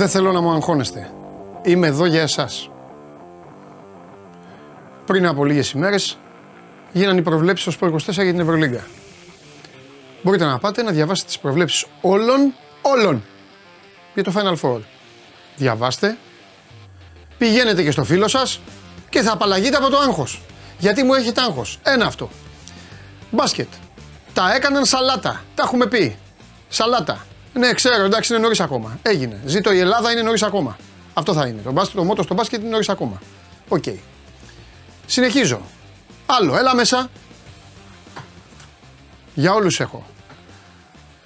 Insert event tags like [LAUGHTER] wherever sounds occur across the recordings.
Δεν θέλω να μου αγχώνεστε. Είμαι εδώ για εσάς. Πριν από λίγες ημέρες γίνανε οι προβλέψεις στο 24 για την Ευρωλίγκα. Μπορείτε να πάτε να διαβάσετε τις προβλέψεις όλων, όλων για το Final Four. Διαβάστε, πηγαίνετε και στο φίλο σας και θα απαλλαγείτε από το άγχος. Γιατί μου έχετε άγχος. Ένα αυτό. Μπάσκετ. Τα έκαναν σαλάτα. Τα έχουμε πει. Σαλάτα. Ναι, ξέρω, εντάξει, είναι νωρίς ακόμα. Έγινε. Ζήτω η Ελλάδα, είναι νωρίς ακόμα. Αυτό θα είναι. Το, μπάσκετ, το μότο στο μπάσκετ είναι νωρίς ακόμα. Οκ. Συνεχίζω. Άλλο, έλα μέσα. Για όλους έχω.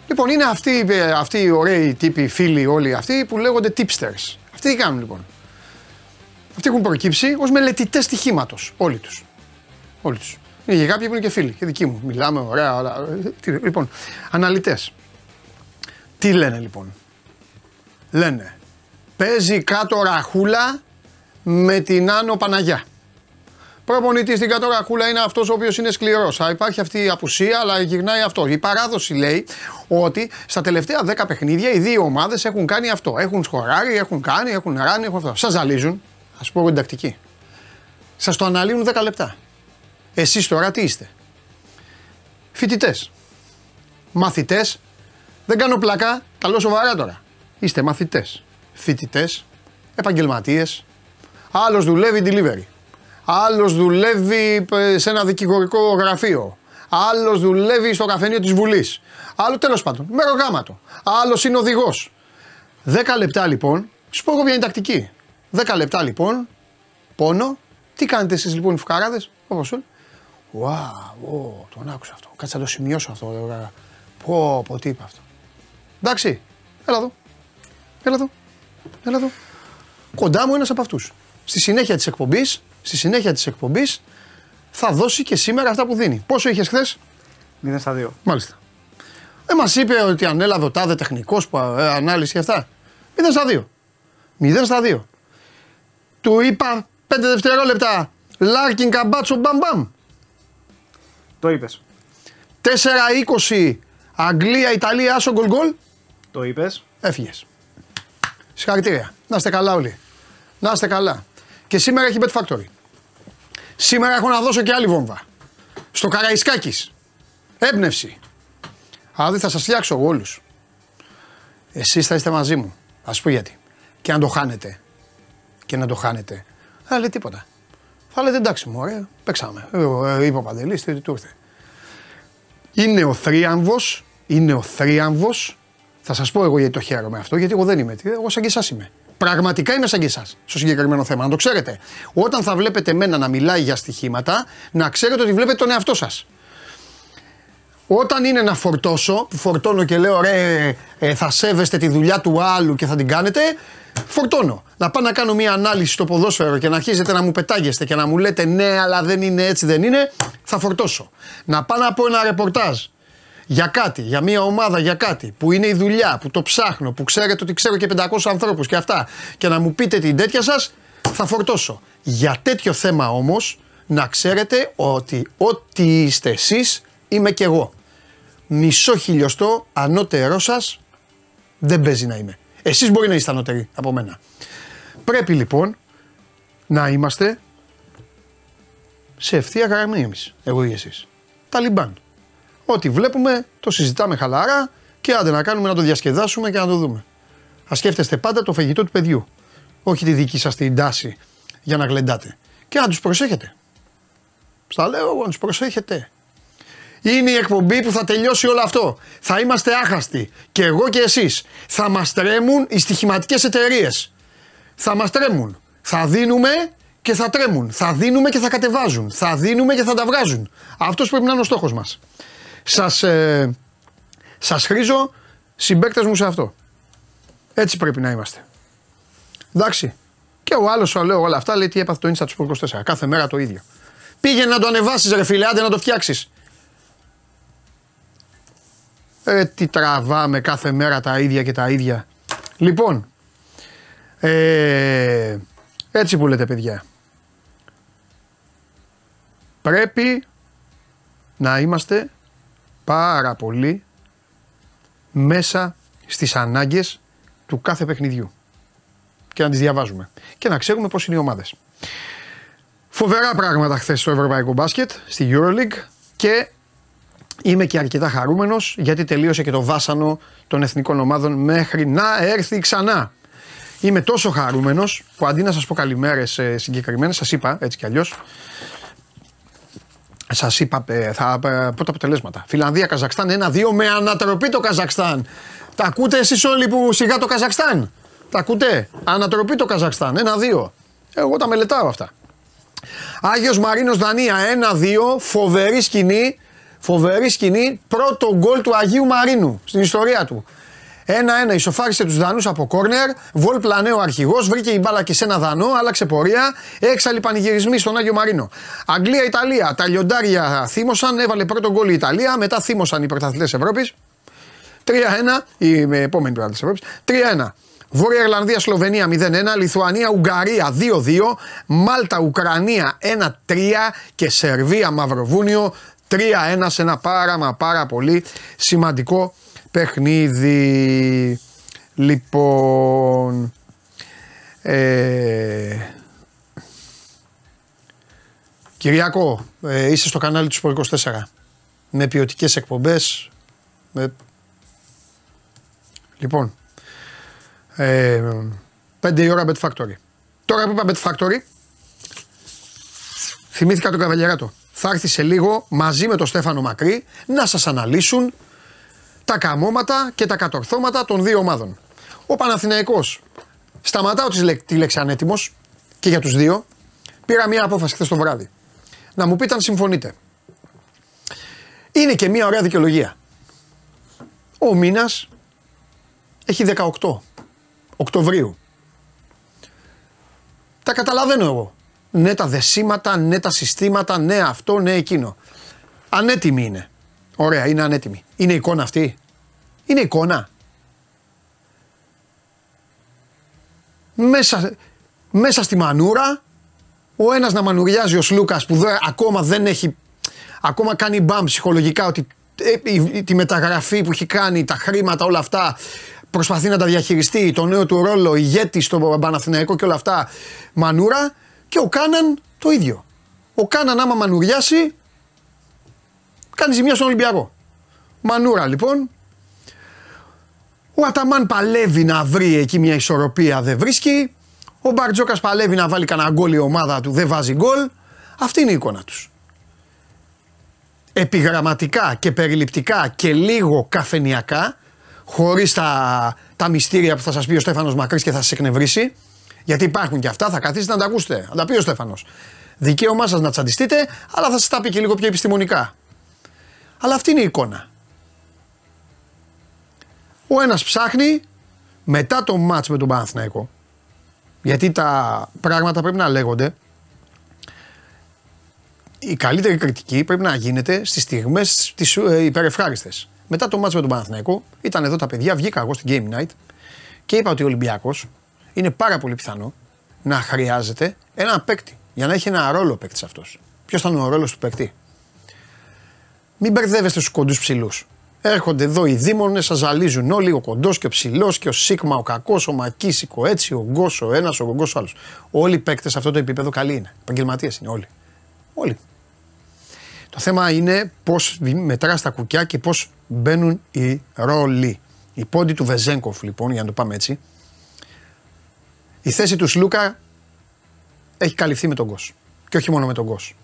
Λοιπόν, είναι αυτοί, αυτοί οι ωραίοι τύποι, φίλοι όλοι αυτοί που λέγονται tipsters. Αυτοί τι κάνουν λοιπόν; Αυτοί έχουν προκύψει ως μελετητές στοιχήματος. Όλοι τους. Όλοι τους. Είναι και κάποιοι που είναι και φίλοι και δικοί μου. Μιλάμε, ωραία, όλα. Λοιπόν, αναλυτές. Τι λένε λοιπόν; Λένε, παίζει κάτω ραχούλα με την Άνω Παναγιά. Προπονητής στην κάτω ραχούλα είναι αυτός ο οποίος είναι σκληρός. Υπάρχει αυτή η απουσία, αλλά γυρνάει αυτό. Η παράδοση λέει ότι στα τελευταία 10 παιχνίδια οι δύο ομάδες έχουν κάνει αυτό. Έχουν σχοράρει, έχουν κάνει, έχουν ράνει, έχουν αυτό. Σας ζαλίζουν. Α πω εγώ την τακτική. Σας το αναλύουν 10 λεπτά. Εσείς τώρα τι είστε; Φοιτητές. Μαθητές. Δεν κάνω πλακά. Καλό σοβαρά τώρα. Είστε μαθητές. Φοιτητές. Επαγγελματίες. Άλλος δουλεύει delivery. Άλλος δουλεύει ε, σε ένα δικηγορικό γραφείο. Άλλος δουλεύει στο καφενείο της Βουλής. Άλλο τέλος πάντων. Μερογάματο. Άλλος είναι οδηγός. 10 λεπτά λοιπόν. Σου πω εγώ ποια είναι η τακτική. 10 λεπτά λοιπόν. Πόνο. Τι κάνετε εσείς λοιπόν οι φουκαράδες. Όπως σου Wow, τον άκουσα αυτό. Κάτσε να το σημειώσω αυτό. Πω, πω, τι είπα αυτό. Εντάξει, έλα εδώ. Έλα εδώ. Έλα εδώ. Κοντά μου ένας από αυτούς. Στη συνέχεια της εκπομπής, στη συνέχεια της εκπομπής, θα δώσει και σήμερα αυτά που δίνει. Πόσο είχες χθες, 0 στα 2. Μάλιστα. Δεν μας είπε ότι ανέλαβε ο τάδε τεχνικός που ε, ανάλυση και αυτά. 0 στα 2. 0 στα 2. Του είπα 5 δευτερόλεπτα. Λάρκιν Καμπάτσο μπαμ μπαμ. Το είπες. 4-20 Αγγλία, Ιταλία, άσο γκολ γκολ. Το είπες. Έφυγες. Συγχαρητήρια. Να είστε καλά όλοι. Να είστε καλά. Και σήμερα έχει Bet Factory. Σήμερα έχω να δώσω και άλλη βόμβα. Στο Καραϊσκάκης. Έμπνευση. Δηλαδή θα σας φτιάξω εγώ όλους. Εσείς θα είστε μαζί μου. Α πω γιατί. Και αν το χάνετε. Και να το χάνετε. Θα λέτε τίποτα. Θα λέτε εντάξει μου, ωραία, παίξαμε. Ε, είπε ο Παντελής, τι του ήρθε. Είναι ο θρίαμβος, είναι ο θρίαμβος. Θα σας πω εγώ γιατί το χαίρομαι αυτό, γιατί εγώ δεν είμαι. Εγώ σαν και εσάς είμαι. Πραγματικά είμαι σαν και εσάς στο συγκεκριμένο θέμα, να το ξέρετε. Όταν θα βλέπετε μένα να μιλάει για στοιχήματα, να ξέρετε ότι βλέπετε τον εαυτό σας. Όταν είναι να φορτώσω, που φορτώνω και λέω ρε, ε, θα σέβεστε τη δουλειά του άλλου και θα την κάνετε, φορτώνω. Να πάω να κάνω μια ανάλυση στο ποδόσφαιρο και να αρχίζετε να μου πετάγεστε και να μου λέτε ναι, αλλά δεν είναι έτσι, δεν είναι, θα φορτώσω. Να πάω να πω ένα ρεπορτάζ για κάτι, για μια ομάδα, για κάτι που είναι η δουλειά, που το ψάχνω, που ξέρετε ότι ξέρω και 500 ανθρώπους και αυτά και να μου πείτε την τέτοια σας, θα φορτώσω. Για τέτοιο θέμα όμως, να ξέρετε ότι ό,τι είστε εσείς είμαι κι εγώ. Μισό χιλιοστό ανώτερό σας δεν παίζει να είμαι. Εσείς μπορεί να είστε ανώτεροι από μένα. Πρέπει λοιπόν να είμαστε σε ευθεία γραμμή εμείς, εγώ ή εσείς. Ταλιμπάν. Ό,τι βλέπουμε το συζητάμε χαλαρά και άντε να κάνουμε να το διασκεδάσουμε και να το δούμε. Α σκέφτεστε πάντα το φαγητό του παιδιού. Όχι τη δική σας την τάση για να γλεντάτε. Και να τους προσέχετε. Στα λέω εγώ, να τους προσέχετε. Είναι η εκπομπή που θα τελειώσει όλο αυτό. Θα είμαστε άχαστοι. Και εγώ και εσείς. Θα μας τρέμουν οι στοιχηματικές εταιρείες. Θα μας τρέμουν. Θα δίνουμε και θα τρέμουν. Θα δίνουμε και θα κατεβάζουν. Θα δίνουμε και θα τα βγάζουν. Αυτός πρέπει να είναι ο στόχος μας. Σας ε, σας χρήζω συμπαίκτες μου σε αυτό. Έτσι πρέπει να είμαστε. Εντάξει. Και ο άλλος, λέω όλα αυτά, λέει τι έπαθε το Insta του 24. Κάθε μέρα το ίδιο. Πήγαινε να το ανεβάσεις, ρε φίλε, άντε να το φτιάξεις. Ε, τι τραβάμε κάθε μέρα τα ίδια και τα ίδια. Λοιπόν, ε, έτσι που λέτε παιδιά. Πρέπει να είμαστε πάρα πολύ μέσα στις ανάγκες του κάθε παιχνιδιού. και να τις διαβάζουμε. Και να ξέρουμε πώς είναι οι ομάδες. Φοβερά πράγματα χθες στο Ευρωπαϊκό Μπάσκετ, στη Euroleague και είμαι και αρκετά χαρούμενος γιατί τελείωσε και το βάσανο των εθνικών ομάδων μέχρι να έρθει ξανά. Είμαι τόσο χαρούμενος που αντί να σας πω καλημέρες συγκεκριμένες, σας είπα έτσι κι αλλιώς. Σας είπα, ε, θα πω τα αποτελέσματα. Φιλανδία, Καζακστάν 1-2 με ανατροπή το Καζακστάν. Τα ακούτε εσείς όλοι που σιγά το Καζακστάν; Τα ακούτε; Ανατροπή το Καζακστάν. 1-2. Εγώ τα μελετάω αυτά. Άγιος Μαρίνος Δανία 1-2. Φοβερή σκηνή. Φοβερή σκηνή. Πρώτο γκολ του Αγίου Μαρίνου στην ιστορία του. 1-1 ισοφάρισε τους Δανούς από κόρνερ. Βολ πλανέο αρχηγός. Βρήκε η μπάλα και σε ένα Δανό. Άλλαξε πορεία. Έξαλλοι πανηγυρισμοί στον Άγιο Μαρίνο. Αγγλία-Ιταλία. Τα λιοντάρια θύμωσαν. Έβαλε πρώτο γκολ η Ιταλία. Μετά θύμωσαν οι πρωταθλητές Ευρώπης. 3-1. Η επόμενη πρωταθλητέ Ευρώπης. 3-1. Βόρεια Ιρλανδία, Σλοβενία 0-1, Λιθουανία, Ουγγαρία 2-2, Μάλτα, Ουκρανία 1-3 και Σερβία, Μαυροβούνιο 3-1 σε ένα πάρα μα πάρα πολύ σημαντικό παιχνίδι. Λοιπόν, ε, Κυριακό, ε, είσαι στο κανάλι του Σπορ 24 με ποιοτικές εκπομπές. Με... Λοιπόν, ε, 5 η ώρα Bet Factory. Τώρα που είπα Bet Factory, θυμήθηκα τον Καβαλιαράτο. Θα έρθει σε λίγο μαζί με τον Στέφανο Μακρύ να σας αναλύσουν τα καμώματα και τα κατορθώματα των δύο ομάδων. Ο Παναθηναϊκός, σταματάω τη λέξη ανέτοιμος και για τους δύο, πήρα μια απόφαση χθες το βράδυ. Να μου πείτε αν συμφωνείτε. Είναι και μια ωραία δικαιολογία. Ο μήνας έχει 18 Οκτωβρίου. Τα καταλαβαίνω εγώ. Ναι τα δεσίματα, ναι τα συστήματα, ναι αυτό, ναι εκείνο. Ανέτοιμη είναι. Ωραία, είναι ανέτοιμη. Είναι εικόνα αυτή. Είναι εικόνα. Μέσα, μέσα στη μανούρα, ο ένας να μανουριάζει ο Σλούκας που ακόμα δεν έχει, ακόμα κάνει μπαμ ψυχολογικά ότι ε, τη μεταγραφή που έχει κάνει, τα χρήματα, όλα αυτά, προσπαθεί να τα διαχειριστεί, το νέο του ρόλο, ηγέτη στο Παναθηναϊκό και όλα αυτά, μανούρα και ο Κάναν το ίδιο. Ο Κάναν άμα μανουριάσει, κάνει ζημιά στον Ολυμπιακό. Μανούρα λοιπόν. Ο Αταμάν παλεύει να βρει εκεί μια ισορροπία, δεν βρίσκει. Ο Μπαρτζόκας παλεύει να βάλει κανένα γκολ η ομάδα του, δεν βάζει γκολ. Αυτή είναι η εικόνα τους. Επιγραμματικά και περιληπτικά και λίγο καφενιακά χωρίς τα, τα μυστήρια που θα σας πει ο Στέφανος Μακρύς και θα σας εκνευρίσει. Γιατί υπάρχουν και αυτά, θα καθίσετε να τα ακούσετε. Να τα πει ο Στέφανος. Δικαίωμά σας να τσαντιστείτε, αλλά θα σας τα πει και λίγο πιο επιστημονικά. Αλλά αυτή είναι η εικόνα. Ο ένας ψάχνει μετά το μάτς με τον Παναθηναϊκό γιατί τα πράγματα πρέπει να λέγονται η καλύτερη κριτική πρέπει να γίνεται στις στιγμές τις ε, υπερευχάριστες. Μετά το μάτσο με τον Παναθηναϊκό, ήταν εδώ τα παιδιά, βγήκα εγώ στην Game Night και είπα ότι ο Ολυμπιακός είναι πάρα πολύ πιθανό να χρειάζεται ένα παίκτη για να έχει ένα ρόλο παίκτης αυτός. Ποιος θα είναι ο ρόλος του παίκτη; Μην μπερδεύεστε στους κοντούς ψηλούς. Έρχονται εδώ οι δίμονε, σας ζαλίζουν όλοι, ο κοντός και ο ψηλός και ο Σίγμα, ο κακός, ο Μακίσικο, έτσι, ο Γκο, ο ένας, ο Γκο, ο άλλος. Όλοι οι παίκτες σε αυτό το επίπεδο καλοί είναι. Επαγγελματίες είναι όλοι. Όλοι. Το θέμα είναι πώς μετράς τα κουκιά και πώς μπαίνουν οι ρόλοι. Η πόντι του Βεζέγκοφ λοιπόν, για να το πάμε έτσι, η θέση του Σλούκα έχει καλυφθεί με τον Γκος. Και όχι μόνο με τον Γκος.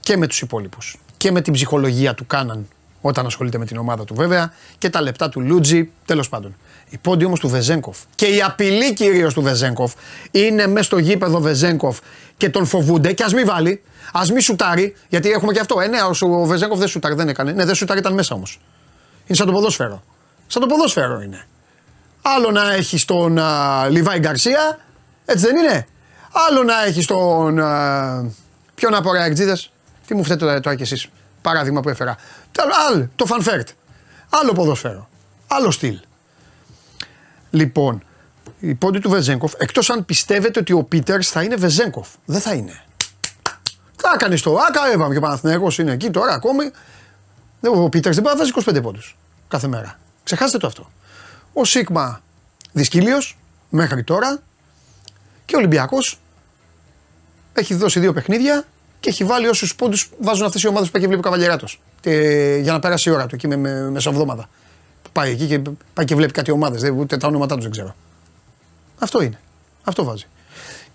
Και με τους υπόλοιπους. Και με την ψυχολογία του Κάναν όταν ασχολείται με την ομάδα του βέβαια και τα λεπτά του Λούτζι, τέλος πάντων. Η πόντι όμως του Βεζέγκοφ και η απειλή κυρίως του Βεζέγκοφ είναι μέσα στο γήπεδο Βεζέγκοφ και τον φοβούνται και ας μην βάλει, ας μην σουτάρει, γιατί έχουμε και αυτό. Ε, ναι, ο Βεζέγκοφ δεν σουτάρει, δεν έκανε. Ναι, δεν σουτάρει, ήταν μέσα όμως. Είναι σαν το ποδόσφαιρο. Σαν το ποδόσφαιρο είναι. Άλλο να έχει τον Λιβάη Γκαρσία, έτσι δεν είναι. Άλλο να έχει τον. Uh, ποιον από ρε Τι μου φταίτε τώρα κι εσείς. Παράδειγμα που έφερα. Άλλο, το Φανφέρτ. Άλλο ποδόσφαιρο. Άλλο στυλ. Λοιπόν, η πόντι του Βεζέγκοφ, εκτός αν πιστεύετε ότι ο Πίτερς θα είναι Βεζέγκοφ. Δεν θα είναι. Θα κάνει το Άκα, έβαμε και ο Παναθυνέκο είναι εκεί τώρα ακόμη. Ο Πίτερς δεν μπορεί να βάζει 25 πόντους κάθε μέρα. Ξεχάστε το αυτό. Ο Σίγμα δυσκύλιος μέχρι τώρα Και ο Ολυμπιακός έχει δώσει δύο παιχνίδια και έχει βάλει όσους πόντους βάζουν αυτές οι ομάδες που έχει βλέπει ο Καβαλιεράτος. Για να περάσει η ώρα του εκεί με, με, μεσοβδόμαδα. Πάει εκεί και, πάει και βλέπει κάτι ομάδες. Ούτε τα ονόματά τους δεν ξέρω. Αυτό είναι. Αυτό βάζει.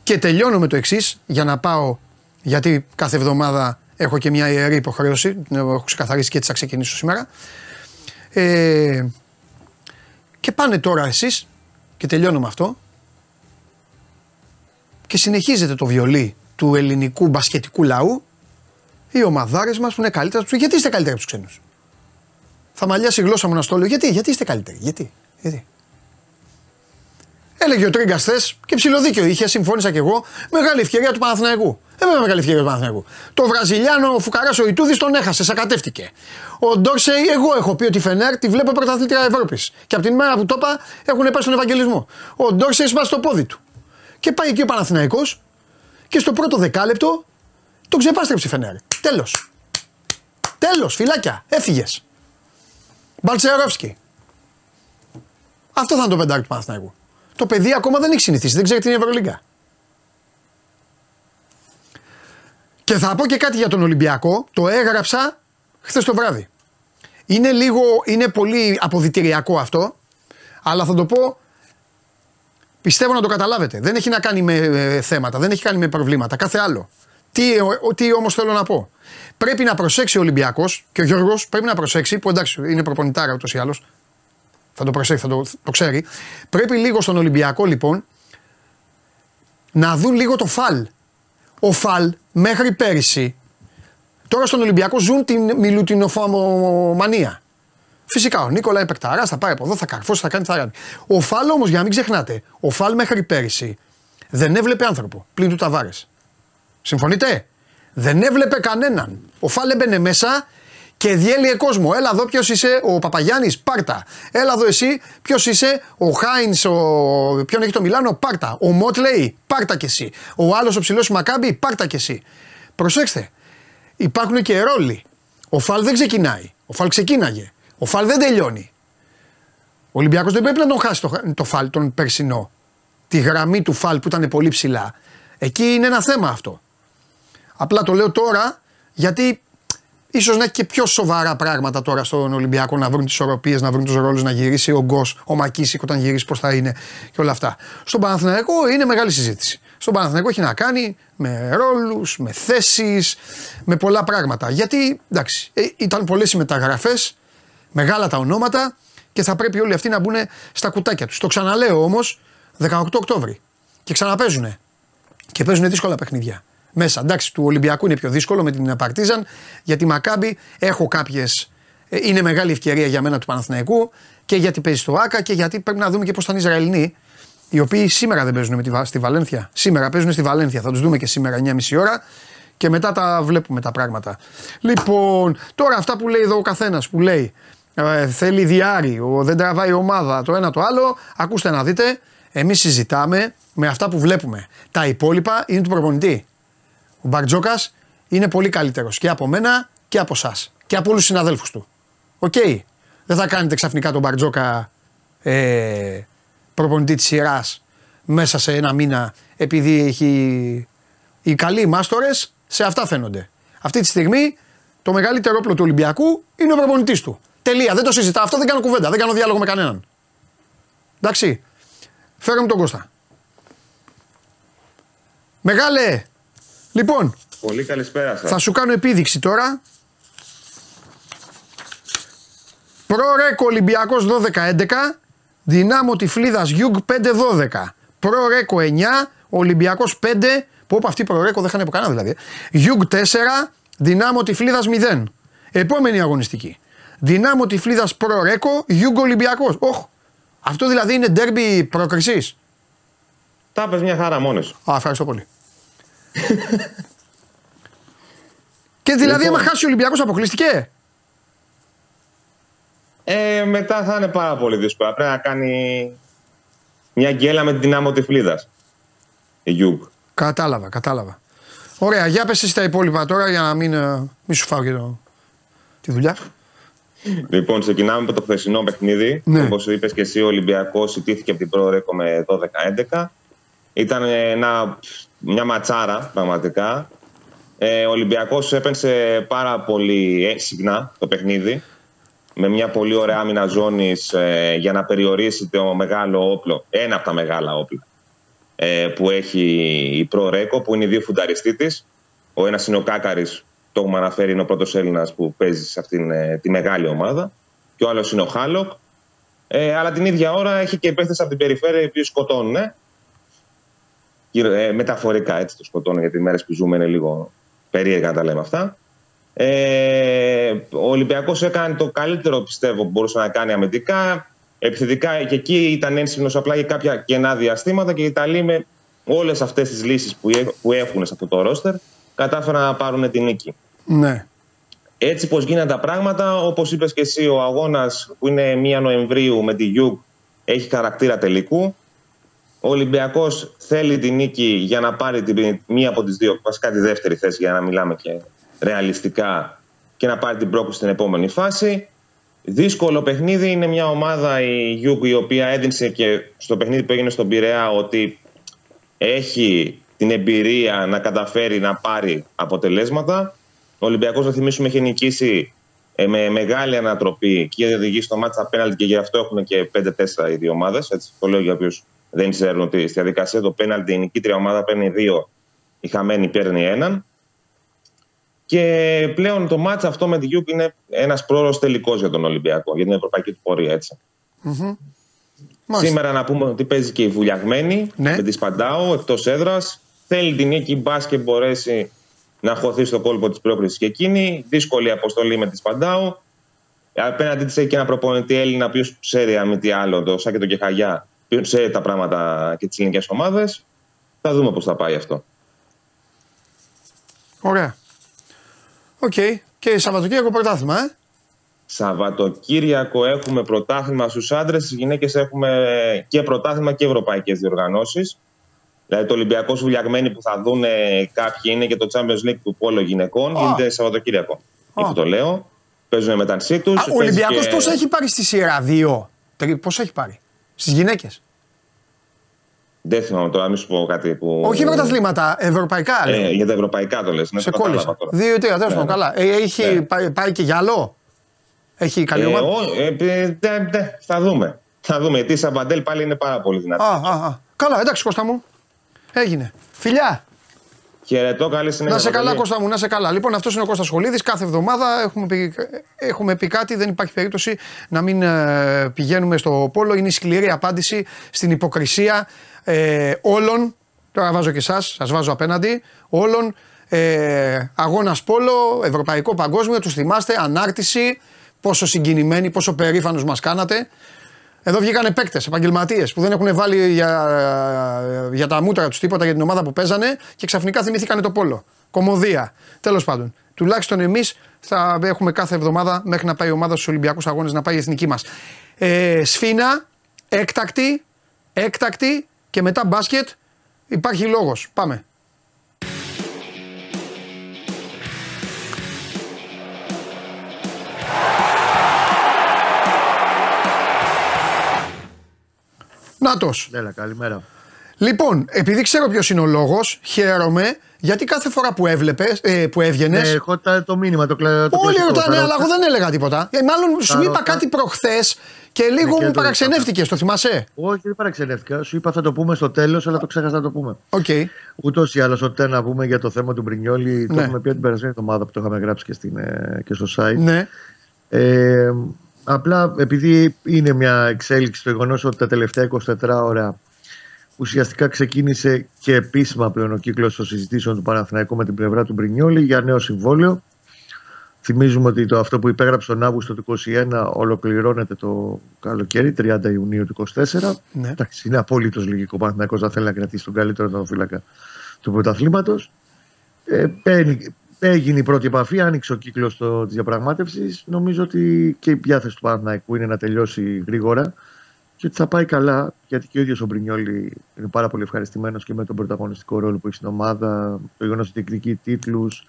Και τελειώνω με το εξής για να πάω. Γιατί κάθε εβδομάδα έχω και μια ιερή υποχρέωση. Έχω ξεκαθαρίσει και έτσι θα ξεκινήσω σήμερα. Ε, και πάνε τώρα εσείς και τελειώνω με αυτό και συνεχίζεται το βιολί του ελληνικού μπασκετικού λαού οι ομαδάρες μας που είναι καλύτερα τους. Γιατί είστε καλύτεροι από τους ξένους; Θα μαλλιάσει η γλώσσα μου να στο λέω. Γιατί, γιατί είστε καλύτεροι; Γιατί, γιατί; Έλεγε ο Τρίγκας χθες και ψηλοδίκιο είχε, συμφώνησα κι εγώ. Μεγάλη ευκαιρία του Παναθηναϊκού. Δεν βέβαια μεγάλη ευκαιρία του Παναθηναϊκού. Το Βραζιλιάνο ο Φουκαρά ο Ιτούδης τον έχασε, σακατεύτηκε. Ο Ντόρσεϊ, εγώ έχω πει ότι Φενέρ τη βλέπω πρωταθλήτρια Ευρώπης. Και από την μέρα που το είπα έχουν πάει στον Ευαγγελισμό. Ο Ντόρσεϊς σπάσει το πόδι του. Και πάει εκεί ο Παναθηναϊκός και στο πρώτο δεκάλεπτο τον ξεπάστρεψε η Φενέρ. Τέλος. Τέλος, φυλάκια, έφυγες. Μπαλτσερόφσκι. Αυτό θα είναι το πεντάρι του Παναθηναϊκού. Το παιδί ακόμα δεν έχει συνηθίσει, δεν ξέρει την Ευρωλίγκα. Και θα πω και κάτι για τον Ολυμπιακό, το έγραψα χθες το βράδυ. Είναι λίγο, είναι πολύ αποδητηριακό αυτό, αλλά θα το πω Πιστεύω να το καταλάβετε. Δεν έχει να κάνει με ε, θέματα, δεν έχει κάνει με προβλήματα. Κάθε άλλο. Τι, τι όμως θέλω να πω. Πρέπει να προσέξει ο Ολυμπιακός και ο Γιώργος πρέπει να προσέξει, που εντάξει είναι προπονητάρα ούτως ή άλλως. Θα το προσέξει, θα το, το ξέρει. Πρέπει λίγο στον Ολυμπιακό λοιπόν να δουν λίγο το φαλ. Ο φαλ μέχρι πέρυσι. Τώρα στον Ολυμπιακό ζουν την μιλουτινοφαμομανία. Φυσικά ο Νίκολα είναι παικταρά, θα πάει από εδώ, θα καρφώσει, θα κάνει, θα κάνει. Ο Φάλ όμως, για να μην ξεχνάτε, ο Φάλ μέχρι πέρυσι δεν έβλεπε άνθρωπο πλην του Ταβάρες. Συμφωνείτε; Δεν έβλεπε κανέναν. Ο Φάλ έμπαινε μέσα και διέλυε κόσμο. Έλα εδώ ποιος είσαι, ο Παπαγιάννης, πάρτα. Έλα εδώ εσύ, ποιος είσαι, ο Χάινς, ο... ποιον έχει το Μιλάνο, πάρτα. Ο Μότλεϊ, πάρτα κι εσύ. Ο άλλος ο ψηλός Μακάμπι, πάρτα κι εσύ. Προσέξτε, υπάρχουν και ρόλοι. Ο Φάλ δεν ξεκινάει. Ο Φάλ ξεκίναγε. Ο Φαλ δεν τελειώνει. Ο Ολυμπιακός δεν πρέπει να τον χάσει το, το Φαλ τον περσινό. Τη γραμμή του Φαλ που ήταν πολύ ψηλά. Εκεί είναι ένα θέμα αυτό. Απλά το λέω τώρα γιατί ίσως να έχει και πιο σοβαρά πράγματα τώρα στον Ολυμπιακό να βρουν τις οροπίε, να βρουν τους ρόλους, να γυρίσει ο Γκος, ο Μακίσικ όταν γυρίσει πώς θα είναι και όλα αυτά. Στον Παναθηναϊκό είναι μεγάλη συζήτηση. Στον Παναθηναϊκό έχει να κάνει με ρόλους, με θέσεις, με πολλά πράγματα. Γιατί εντάξει, ε, ήταν πολλές οι μεταγραφές, Μεγάλα τα ονόματα και θα πρέπει όλοι αυτοί να μπουν στα κουτάκια τους. Το ξαναλέω όμως 18 Οκτώβρη. Και ξαναπέζουν. Και παίζουν δύσκολα παιχνίδια. Μέσα. Εντάξει, του Ολυμπιακού είναι πιο δύσκολο με την Παρτίζαν. Γιατί Μακάμπι έχω κάποιες. Είναι μεγάλη ευκαιρία για μένα του Παναθηναϊκού και γιατί παίζει στο ΑΚΑ και γιατί πρέπει να δούμε και πώς θα είναι οι Ισραηλινοί. Οι οποίοι σήμερα δεν παίζουν με τη, στη Βαλένθια. Σήμερα παίζουν στη Βαλένθια. Θα τους δούμε και σήμερα 9.30 ώρα και μετά τα βλέπουμε τα πράγματα. Λοιπόν, τώρα αυτά που λέει εδώ ο καθένας που λέει ε, θέλει τριάρι, δεν τραβάει ομάδα, το ένα το άλλο. Ακούστε να δείτε, εμείς συζητάμε με αυτά που βλέπουμε. Τα υπόλοιπα είναι του προπονητή. Ο Μπαρτζόκας είναι πολύ καλύτερος και από μένα και από εσά και από όλους τους συναδέλφους του. Οκ. Δεν θα κάνετε ξαφνικά τον Μπαρτζόκα ε, προπονητή της σειράς μέσα σε ένα μήνα επειδή έχει. Οι καλοί μάστορες σε αυτά φαίνονται. Αυτή τη στιγμή το μεγαλύτερο όπλο του Ολυμπιακού είναι ο προπονητής του. Τελεία. Δεν το συζητάω. Αυτό δεν κάνω κουβέντα. Δεν κάνω διάλογο με κανέναν. Εντάξει. Φέρε μου τον Κώστα. Μεγάλε. Λοιπόν. Πολύ καλησπέρα σας. Θα σου κάνω επίδειξη τώρα. Προ Ρέκο Ολυμπιακός 12-11. Ντιναμό Τιφλίδας Γιουγκ 5-12. Προ Ρέκο 9. Ολυμπιακός 5. Που είπα αυτή Προ Ρέκο δεν χάνει από κανένα δηλαδή. Γιουγκ 4. Ντιναμό Τιφλίδας 0. Επόμενη αγωνιστική. Ντιναμό Τιφλίδας Προ Ρέκο, Γιουγκ Ολυμπιακός. Όχ. Αυτό δηλαδή είναι ντέρμπι πρόκρισης. Τα πες μια χαρά μόνος σου. Α, ευχαριστώ πολύ. [LAUGHS] και δηλαδή, λοιπόν, άμα χάσει ο Ολυμπιακός, αποκλείστηκε; Ε, μετά θα είναι πάρα πολύ δύσκολο. Πρέπει να κάνει μια γκέλα με την Ντιναμό Τιφλίδας. Η Γιουγκ. Κατάλαβα, κατάλαβα. Ωραία, για πες εσύ τα υπόλοιπα τώρα για να μην, ε, μην σου φάω και το, τη δουλειά. Λοιπόν, ξεκινάμε με το χθεσινό παιχνίδι. Ναι. Όπως είπες και εσύ, ο Ολυμπιακός ηττήθηκε από την Προ Ρέκο με 12-11. Ήταν ένα, μια ματσάρα πραγματικά. Ε, ο Ολυμπιακός έπαιξε πάρα πολύ ε, συχνά το παιχνίδι με μια πολύ ωραία άμυνα ζώνης ε, για να περιορίσει το μεγάλο όπλο, ένα από τα μεγάλα όπλα ε, που έχει η Προρέκο, που είναι οι δύο φουνταριστή της. Ο ένας είναι ο Κάκαρης, το έχουμε αναφέρει, είναι ο πρώτος Έλληνας που παίζει σε αυτήν ε, τη μεγάλη ομάδα. Και ο άλλος είναι ο Χάλοκ. Ε, αλλά την ίδια ώρα έχει και επέθεση από την περιφέρεια οι οποίοι σκοτώνουν. Ε. μεταφορικά έτσι το σκοτώνουν, γιατί οι μέρες που ζούμε είναι λίγο περίεργα να τα λέμε αυτά. Ε, ο Ολυμπιακός έκανε το καλύτερο πιστεύω που μπορούσε να κάνει αμυντικά. Επιθετικά και εκεί ήταν ένσυμνο απλά για κάποια κενά διαστήματα και οι Ιταλοί με όλες αυτές τις λύσεις που έχουν σε αυτό το ρόστερ κατάφεραν να πάρουν την νίκη. Ναι. Έτσι πως γίνανε τα πράγματα, όπως είπες και εσύ, ο αγώνας που είναι 1 Νοεμβρίου με τη Γιουγκ έχει χαρακτήρα τελικού. Ο Ολυμπιακός θέλει την νίκη για να πάρει την μία από τις δύο, βασικά τη δεύτερη θέση για να μιλάμε και ρεαλιστικά και να πάρει την πρόκριση στην επόμενη φάση. Δύσκολο παιχνίδι. Είναι μια ομάδα η Γιουγκ η οποία έδειξε και στο παιχνίδι που έγινε στον Πειραιά ότι έχει την εμπειρία να καταφέρει να πάρει αποτελέσματα. Ο Ολυμπιακός, να θυμίσουμε, έχει νικήσει ε, με μεγάλη ανατροπή και οδηγήσει το ματς στα πέναλτι και γι' αυτό έχουν και 5-4 οι δύο ομάδες. Το λέω για όποιους δεν ξέρουν ότι στη διαδικασία των πέναλτι η νικήτρια ομάδα παίρνει δύο, η χαμένη παίρνει έναν. Και πλέον το ματς αυτό με τη Γιουγκ είναι ένας πρόωρος τελικός για τον Ολυμπιακό, για την ευρωπαϊκή του πορεία Σήμερα να πούμε ότι παίζει και η Βουλιαγμένη ναι. με τη Σπαντάου εκτός έδρας. Θέλει την νίκη, μπας και μπορέσει να χωθεί στο κόλπο της πρόκριση και εκείνη. Δύσκολη αποστολή με τη Σπαντάου. Απέναντί της έχει και ένα προπονητή Έλληνα, ο ξέρει αν μη τι άλλο, το Σάκη τον Κεχαγιά, που ξέρει τα πράγματα και τις ελληνικές ομάδες. Θα δούμε πώς θα πάει αυτό. Ωραία. OK. Okay. Και Σαββατοκύριακο πρωτάθλημα, ε. Σαββατοκύριακο έχουμε πρωτάθλημα στους άντρες, στις γυναίκες έχουμε και πρωτάθλημα και ευρωπαϊκές διοργανώσεις. Δηλαδή το Ολυμπιακός Βουλιαγμένη που θα δουν κάποιοι είναι και το Champions League του Πόλο γυναικών. Oh. Γίνεται Σαββατοκύριακο. Oh. Αυτό το λέω. Παίζουν μεταξύ τους. Ο Ολυμπιακός και... πώ έχει πάρει στη σειρά 2, πώ έχει πάρει; Στις γυναίκες; Δεν θυμάμαι τώρα, μην σου πω κάτι που. Όχι πρωταθλήματα, ευρωπαϊκά. Ε, για τα ευρωπαϊκά το λες. Ναι, σε κόλλησα. Δύο-τρία, τέλος πάντων. Ναι. Καλά. Ε, έχει ναι. πάει, πάει, και γυαλό; Έχει καλή ε, ομάδα; Ε, θα δούμε. Θα δούμε. Γιατί η Σαμπαντέλ πάλι είναι πάρα πολύ δυνατή. Α, α, α. Καλά, εντάξει, Κώστα μου. Έγινε. Φιλιά. Χαιρετώ, καλή συνέχεια. Να σε καλά, Κώστα μου, να σε καλά. Λοιπόν, αυτός είναι ο Κώστας Σχολίδη. Κάθε εβδομάδα έχουμε πει, έχουμε πει κάτι. Δεν υπάρχει περίπτωση να μην ε, πηγαίνουμε στο Πόλο. Είναι η σκληρή απάντηση στην υποκρισία ε, όλων. Τώρα βάζω και εσάς, σας βάζω απέναντι. Όλων. Ε, Αγώνας Πόλο, Ευρωπαϊκό Παγκόσμιο, τους θυμάστε, ανάρτηση. Πόσο συγκινημένοι, πόσο περήφανου μας κάνατε. Εδώ βγήκανε παίκτες, επαγγελματίες που δεν έχουν βάλει για, για τα μούτρα τους τίποτα για την ομάδα που παίζανε και ξαφνικά θυμήθηκαν το πόλο. Κομμωδία. Τέλος πάντων. Τουλάχιστον εμείς θα έχουμε κάθε εβδομάδα μέχρι να πάει η ομάδα στους Ολυμπιακούς Αγώνες να πάει η εθνική μας. Ε, σφίνα, έκτακτη, έκτακτη και μετά μπάσκετ. Υπάρχει λόγος. Πάμε. Νάτος. Έλα, καλημέρα. Λοιπόν, επειδή ξέρω ποιος είναι ο λόγος, χαίρομαι γιατί κάθε φορά που έβλεπες, ε, που έβγαινε. Ναι, έχω το μήνυμα, το κλασικό. Όλοι ρωτάνε, αλλά εγώ δεν έλεγα τίποτα. Ε, μάλλον σου είπα κάτι προχθές και λίγο ναι, μου παραξενεύτηκες, το θυμάσαι; Όχι, δεν παραξενεύτηκα. Σου είπα θα το πούμε στο τέλος, αλλά το ξέχασα να το πούμε. Okay. Ούτως ή άλλως, όταν να πούμε για το θέμα του Μπρινιόλη, το ναι. έχουμε πει την περασμένη εβδομάδα που το είχαμε γράψει και, στην, ε, και στο site. Ναι. Ε, Απλά επειδή είναι μια εξέλιξη το γεγονός ότι τα τελευταία 24 ώρα ουσιαστικά ξεκίνησε και επίσημα πλέον ο κύκλος των συζητήσεων του Παναθηναϊκού με την πλευρά του Μπρινιόλη για νέο συμβόλαιο. Θυμίζουμε ότι το αυτό που υπέγραψε τον Αύγουστο του 2021 ολοκληρώνεται το καλοκαίρι, 30 Ιουνίου του 2024. Ναι. Εντάξει, είναι απόλυτος λογικό ο Παναθηναϊκός να θέλει να κρατήσει τον καλύτερο φύλακα του πρωταθλήματος. Ε, Έγινε η πρώτη επαφή, άνοιξε ο κύκλος της διαπραγμάτευσης. Νομίζω ότι και η διάθεση του Παναθηναϊκού είναι να τελειώσει γρήγορα και ότι θα πάει καλά, γιατί και ο ίδιος ο Μπρινιόλη είναι πάρα πολύ ευχαριστημένος και με τον πρωταγωνιστικό ρόλο που έχει στην ομάδα, το γεγονός ότι εκδικεί τίτλους,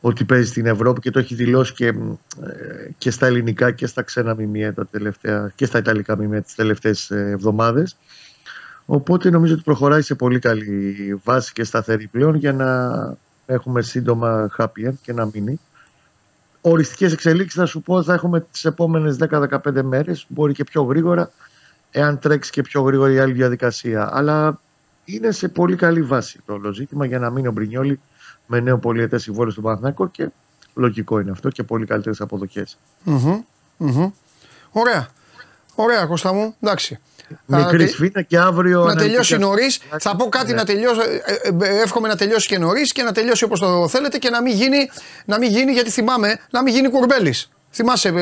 ότι παίζει στην Ευρώπη και το έχει δηλώσει και, ε, και στα ελληνικά και στα ξένα μημία τα τελευταία, και στα ιταλικά μημία τις τελευταίες εβδομάδες. Οπότε νομίζω ότι προχωράει σε πολύ καλή βάση και σταθερή πλέον για να έχουμε σύντομα happy end και να μείνει. Οριστικές εξελίξεις θα σου πω θα έχουμε τις επόμενες 10-15 μέρες, μπορεί και πιο γρήγορα, εάν τρέξει και πιο γρήγορα η άλλη διαδικασία. Αλλά είναι σε πολύ καλή βάση το όλο ζήτημα για να μείνει ο Μπρινιόλη με νέο πολιετές συμβόλαιο στον Παναθηναϊκό και λογικό είναι αυτό και πολύ καλύτερες αποδοχές. Μμμ, μμμ. Ωραία. Ωραία, Κώστα μου. Εντάξει. Μικρή τε- σφίνα και αύριο. Να αναλυτικά- τελειώσει νωρίς. Θα πω κάτι Ναι. να τελειώσει. ε, ε, ε, εύχομαι να τελειώσει και νωρίς και να τελειώσει όπως το θέλετε και να μην γίνει, να μην γίνει γιατί θυμάμαι, να μην γίνει κουρμπέλης. Θυμάσαι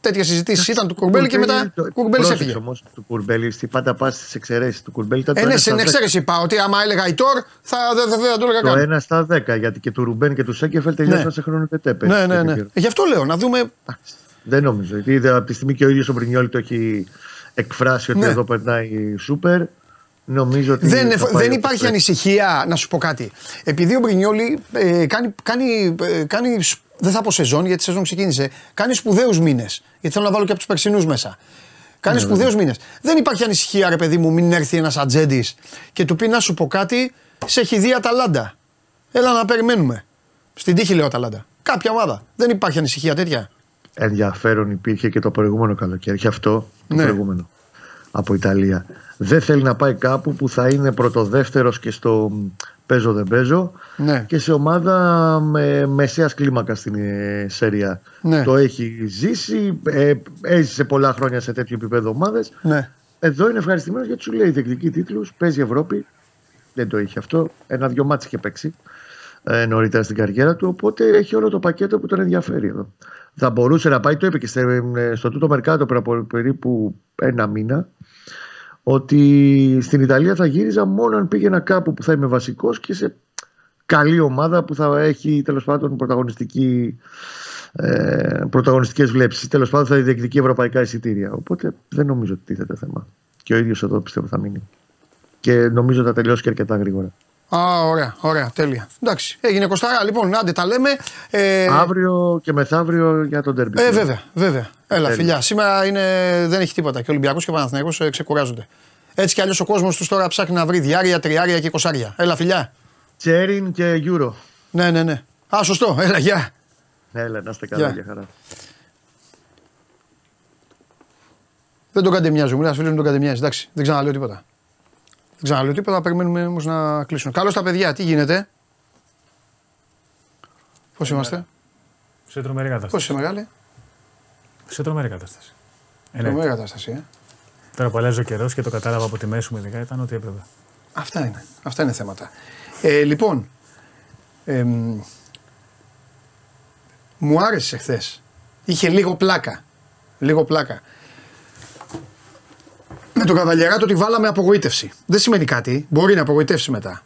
τέτοιες συζητήσεις ήταν του κουρμπέλη και μετά το- κουρμπέλης πρόσεξε έφυγε. όμως, του κουρμπέλη, στη πάντα πας στις εξαιρέσεις του κουρμπέλη. Ήταν Ε, το ναι, ένα στην στα δέκα. εξαίρεση είπα ότι άμα έλεγα η Τόρ θα, δεν θα, δεν το έλεγα Το καν. 1 στα 10, γιατί και του Ρουμπέν και του Σέκεφελ τελειώσαν Ναι. σε χρόνο τετέπε. Ναι, ναι, ναι. Γι' αυτό λέω να δούμε. Δεν νομίζω. Γιατί είδα από τη στιγμή και ο ίδιος ο Μπρινιόλη το έχει εκφράσει ότι Ναι. εδώ περνάει σούπερ. Νομίζω ότι. Δεν, θα πάει δεν όπως υπάρχει πρέπει. ανησυχία, να σου πω κάτι. Επειδή ο Μπρινιόλη ε, κάνει, κάνει, ε, κάνει, σ- δεν θα πω σεζόν γιατί η σεζόν ξεκίνησε, κάνει σπουδαίους μήνες. Γιατί θέλω να βάλω και από τους περσινούς μέσα. Κάνει Ναι, σπουδαίους μήνες. Δεν υπάρχει ανησυχία, ρε παιδί μου, μην έρθει ένας ατζέντης και του πει να σου πω κάτι, σε έχει δει Αταλάντα. Έλα να περιμένουμε. Στην τύχη λέω Αταλάντα. Κάποια ομάδα. Δεν υπάρχει ανησυχία τέτοια. Ενδιαφέρον υπήρχε και το προηγούμενο καλοκαίρι. Και αυτό το Ναι. προηγούμενο από Ιταλία. Δεν θέλει να πάει κάπου που θα είναι πρωτοδεύτερος και στο μ, παίζω δεν παίζω Ναι. και σε ομάδα με μεσαίας κλίμακας στην ε, Σερία. Ναι. Το έχει ζήσει, ε, έζησε πολλά χρόνια σε τέτοιο επίπεδο ομάδες. Ναι. Εδώ είναι ευχαριστημένος γιατί σου λέει διεκδικεί τίτλους, παίζει Ευρώπη. Δεν το είχε αυτό. Ένα-δυο μάτς είχε παίξει ε, νωρίτερα στην καριέρα του. Οπότε έχει όλο το πακέτο που τον ενδιαφέρει εδώ. Θα μπορούσε να πάει, το είπε και στε- ε, στο τούτο Μερκάτο πριν από περίπου ένα μήνα, ότι στην Ιταλία θα γύριζα μόνο αν πήγαινα κάπου που θα είμαι βασικός και σε καλή ομάδα που θα έχει τέλος πάντων πρωταγωνιστική. Ε, πρωταγωνιστικές βλέψεις. Τέλος πάντων θα διεκδικεί ευρωπαϊκά εισιτήρια. Οπότε δεν νομίζω ότι τίθεται θέμα. Και ο ίδιος εδώ πιστεύω θα μείνει. Και νομίζω θα τελειώσει και αρκετά γρήγορα Α, ωραία, ωραία, τέλεια. Εντάξει, έγινε Κωστάρα. Λοιπόν, άντε τα λέμε. Ε, αύριο και μεθαύριο για τον τέρμπι Ε, βέβαια, βέβαια. Έλα, Τέλεια. φιλιά. Σήμερα είναι, δεν έχει τίποτα. Και ο Ολυμπιακός και ο Παναθηναϊκός ε, ξεκουράζονται. Έτσι κι αλλιώς ο κόσμος τους τώρα ψάχνει να βρει διάρκεια, τριάρια και εικοσάρια. Έλα, φιλιά. Τσέριν και Γιούρο Ναι, ναι, ναι. Α, σωστό. Έλα, γεια. Έλα να είστε καλά Γεια. για χαρά Δεν τον κατεμοιάζω. Μου λέει φίλος μου τον κατεμοιάζει. Εντάξει, δεν ξαναλέω τίποτα. Δεν ξαναλέω τίποτα. Περιμένουμε όμως να κλείσουν. Καλώς τα παιδιά, τι γίνεται; Πώς είμαστε, Σε τρομερή Πώς κατάσταση. είσαι μεγάλη; Σε τρομερή κατάσταση. Ε, ναι. Τρομερή κατάσταση, ε. Τώρα που αλλάζει ο καιρός και το κατάλαβα από τη μέση μου, ειδικά ήταν ότι έπρεπε. Αυτά είναι. Αυτά είναι θέματα. Ε, λοιπόν, εμ, μου άρεσε χθες. Είχε λίγο πλάκα. Λίγο πλάκα. Με τον Καβαλιεράτο τη βάλαμε απογοήτευση. Δεν σημαίνει κάτι. Μπορεί να απογοητεύσει μετά.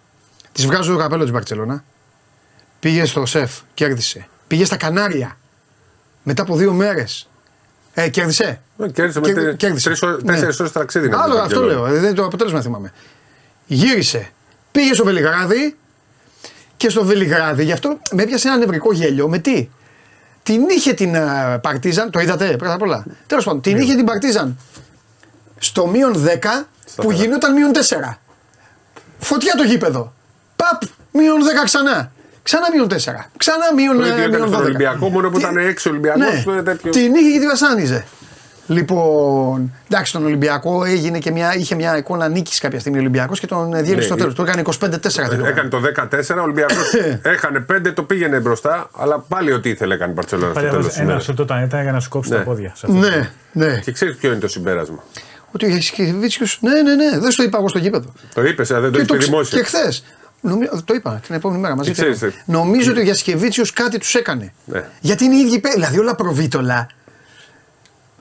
Της βγάζω το καπέλο της Μπαρσελόνα. Πήγε στο σεφ, κέρδισε. Πήγε στα Κανάρια. Μετά από δύο μέρες. Ε, κέρδισε. Ε, Κέρδισε με Κέρδι- τρει- κέρδισε. τρεις ώρες- Ναι. τέσσερις ώρες ταξίδι. να Άλλο πούμε, αυτό και λέω. ε, Δεν το αποτέλεσμα δεν θυμάμαι. Γύρισε. Πήγε στο Βελιγράδι και στο Βελιγράδι, γι' αυτό με έπιασε ένα νευρικό γέλιο. Με τι; Την είχε την α, Παρτίζαν, το είδατε πρώτα απ' όλα. Τέλος πάντων, την είχε την Παρτίζαν στο μείον 10 που πέρα. γινόταν μείον 4. Φωτιά το γήπεδο. Παπ, μείον 10 ξανά. Ξανά μείον 4. Ξανά μείον, Το ε, ίδιο έκανε μείον στον 12. Ολυμπιακό, μόνο που Τι- ήταν έξω ο Ολυμπιακός, Ναι, με τέτοιο- την είχε και τη βασάνιζε. Λοιπόν, εντάξει, στον Ολυμπιακό έγινε και μια, είχε μια εικόνα νίκης κάποια στιγμή ο Ολυμπιακός και τον διέλυσε Ναι, στο τέλος. Το έκανε 25-4 την Έκανε το 14, ο Ολυμπιακός έχανε 5, το πήγαινε μπροστά, αλλά πάλι ό,τι ήθελε έκανε η Μπαρσελόνα στο Πάλι τέλος έβαζε της ένα ημέρας. σουτ όταν ήταν για να σου κόψει Ναι. τα πόδια. σε αυτό. Ναι, ναι. Και ξέρεις ποιο είναι το συμπέρασμα; Ότι ο Γιασκεβίτσιο. Ναι, ναι, ναι. Δεν σου το είπα εγώ στο γήπεδο. Το είπες, δεν το Και, είπε ξε- δημόσια. και χθες. Το είπα την επόμενη μέρα μαζί. Τι ξέρεις, του. ε. Νομίζω ότι ο Γιασκεβίτσιο κάτι τους έκανε. Ναι. Γιατί είναι οι ίδιοι παί- Δηλαδή όλα προβίτολα.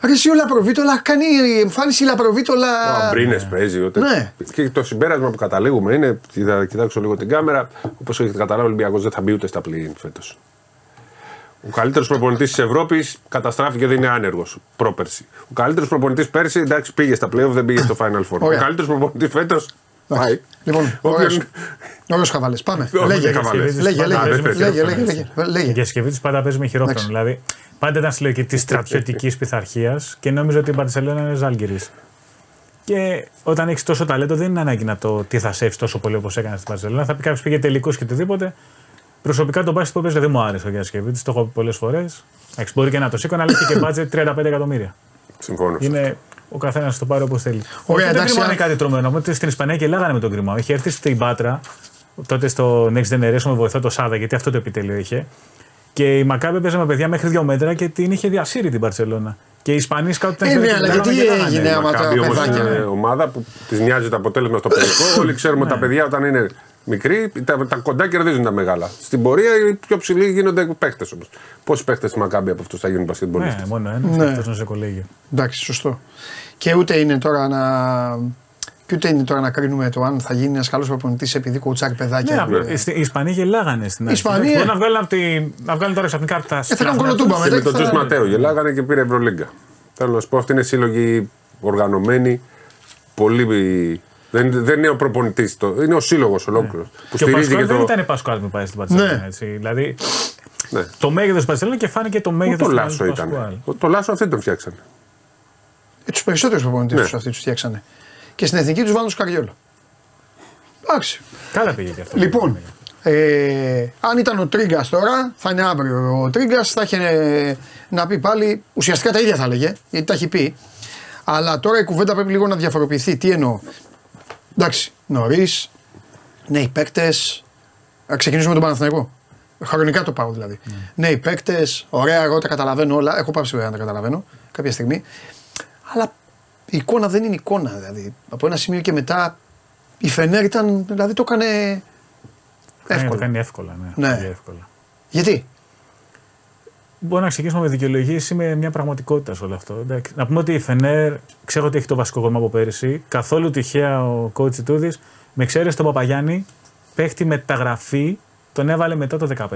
Ρε εσύ όλα προβίτολα κάνει εμφάνιση λαπροβίτολα. Ο Αμπρίνες παίζει. Ούτε... Ναι. Και το συμπέρασμα που καταλήγουμε είναι, θα κοιτάξω λίγο την κάμερα, όπως έχετε καταλάβει, ο Ολυμπιακός δεν θα μπει ούτε στα πλήν φέτος. Ο καλύτερος προπονητής της Ευρώπης καταστράφηκε, δεν είναι άνεργος πρόπερση. Ο καλύτερος προπονητής πέρσι, εντάξει, πήγε στα playoff, δεν πήγε στο Final Four. Ο Ωραία. καλύτερος προπονητής φέτο. Πάει. Λοιπόν, Όποιον- ωραίο χαβάλες. Πάμε. Όχι, Λέγε, δεν χαβάλες. λέγε, λέγε, Α, λέγε, δεν πες, λέγε, δεν λέγε, πες. λέγε, λέγε. Και Σκεβίτη πάντα παίζει με χειρόφρονο. Εντάξει. Δηλαδή πάντα ήταν στη λογική της στρατιωτικής πειθαρχίας και νόμιζε ότι η Μπαρσελόνα είναι Ζάλγκηρη. Και όταν έχεις τόσο ταλέντο, δεν είναι ανάγκη να το τι θα σέψει τόσο πολύ όπως έκανες στην Παρσελόνα. Θα πει κάποιος πήγε τελικού και οτιδήποτε. Προσωπικά τον μπάσκετ που έπαιζε δεν μου άρεσε ο Γιάννης Το έχω πει πολλές φορές. Μπορεί και να το σήκωνε, αλλά είχε και μπάτζετ 35 εκατομμύρια. Συμφωνώ. Είναι ο καθένας το πάρει όπως θέλει. Ωραία, δεν εντάξει, είναι αν- κάτι τρομερό. Όμως στην Ισπανία και λέγανε με τον Γκριμάου. Είχε έρθει στην Πάτρα, τότε στο Next Generation με βοηθό το Σάδα, γιατί αυτό το επιτέλειο είχε. Και η Μακάμπη έπαιζε με παιδιά μέχρι δύο μέτρα και την είχε διασύρει την Παρσελώνα. Και οι Ισπανοί σκάουτ Ε, ναι, αλλά γιατί έγινε Η άμα Μακάμπι τα όμως παιδάκια. είναι ομάδα που της νοιάζει το αποτέλεσμα στο παιδικό. [LAUGHS] Όλοι ξέρουμε ότι τα παιδιά όταν είναι μικροί, τα, τα κοντά κερδίζουν τα μεγάλα. Στην πορεία οι πιο ψηλοί γίνονται παίχτε όμως. Πόσοι παίχτε τη Μακάμπη από αυτούς θα γίνουν Ναι, πασχετμπολίστε. μόνο ένας. Ναι. Ναι. Αυτό σε κολέγιο. Εντάξει, σωστό. Και ούτε είναι τώρα να. Και ούτε είναι τώρα να κρίνουμε το αν θα γίνει ένας καλός προπονητής επειδή κοουτσάρει Ναι, παιδάκια. απλά, οι- οι Ισπανοί γελάγανε στην αρχή. Ισπανοί, Μπορεί ε. να βγάλουν, από τη, να βγάλουν τώρα ξαφνικά από τα θα κάνουν κολοτούμπα Και μετά. με τον θα- Τζο Ματέο γελάγανε και πήρε Ευρωλίγκα. Θέλω να σου πω, αυτή είναι σύλλογοι οργανωμένοι. Πολύ. Δεν, δεν είναι ο προπονητής, είναι ο σύλλογος ολόκληρος. Που Και ο στηρίζει Πασκουάλ και δεν το. ήταν Πασκουάλ που πάει στην Παρσελόνα. Ναι. Έτσι. Δηλαδή Ναι. το μέγεθος της Παρσελόνα και φάνηκε το μέγεθος Το του Λάσο Πασκουάλ. ήταν. Το Λάσο αυτοί τον φτιάξανε. Ε, τους περισσότερους προπονητές Ναι. τους αυτοί τους φτιάξανε. Και στην εθνική τους βάλουν του Καριόλο. Εντάξει. Καλά πήγε και αυτό. Λοιπόν, ε, αν ήταν ο Τρίγκας τώρα, θα είναι αύριο. Ο Τρίγκας θα είχε ε, να πει πάλι, ουσιαστικά τα ίδια θα έλεγε, γιατί τα έχει πει. Αλλά τώρα η κουβέντα πρέπει λίγο να διαφοροποιηθεί. Τι εννοώ. Εντάξει, νωρίς, νέοι παίκτες. Ξεκινήσουμε με τον Παναθηναϊκό. Χρονικά το πάω δηλαδή. Νέοι παίκτες, ωραία, εγώ τα καταλαβαίνω όλα. Έχω πάψει βέβαια να τα καταλαβαίνω κάποια στιγμή. Αλλά η εικόνα δεν είναι εικόνα. Δηλαδή, από ένα σημείο και μετά η Φενέρ ήταν, δηλαδή το έκανε Κάνει, το εύκολα. κάνει εύκολα. Ναι, Ναι. Πολύ εύκολα. Γιατί; Μπορεί να ξεκινήσουμε με δικαιολογίες ή με μια πραγματικότητα σε όλο αυτό. Εντάξει. Να πούμε ότι η Φενέρ, ξέρω ότι έχει το βασικό κόμμα από πέρυσι. Καθόλου τυχαία ο coach Τούδης, με εξαίρεση τον Παπαγιάννη, παίχτη μεταγραφή, τον έβαλε μετά το 15-16.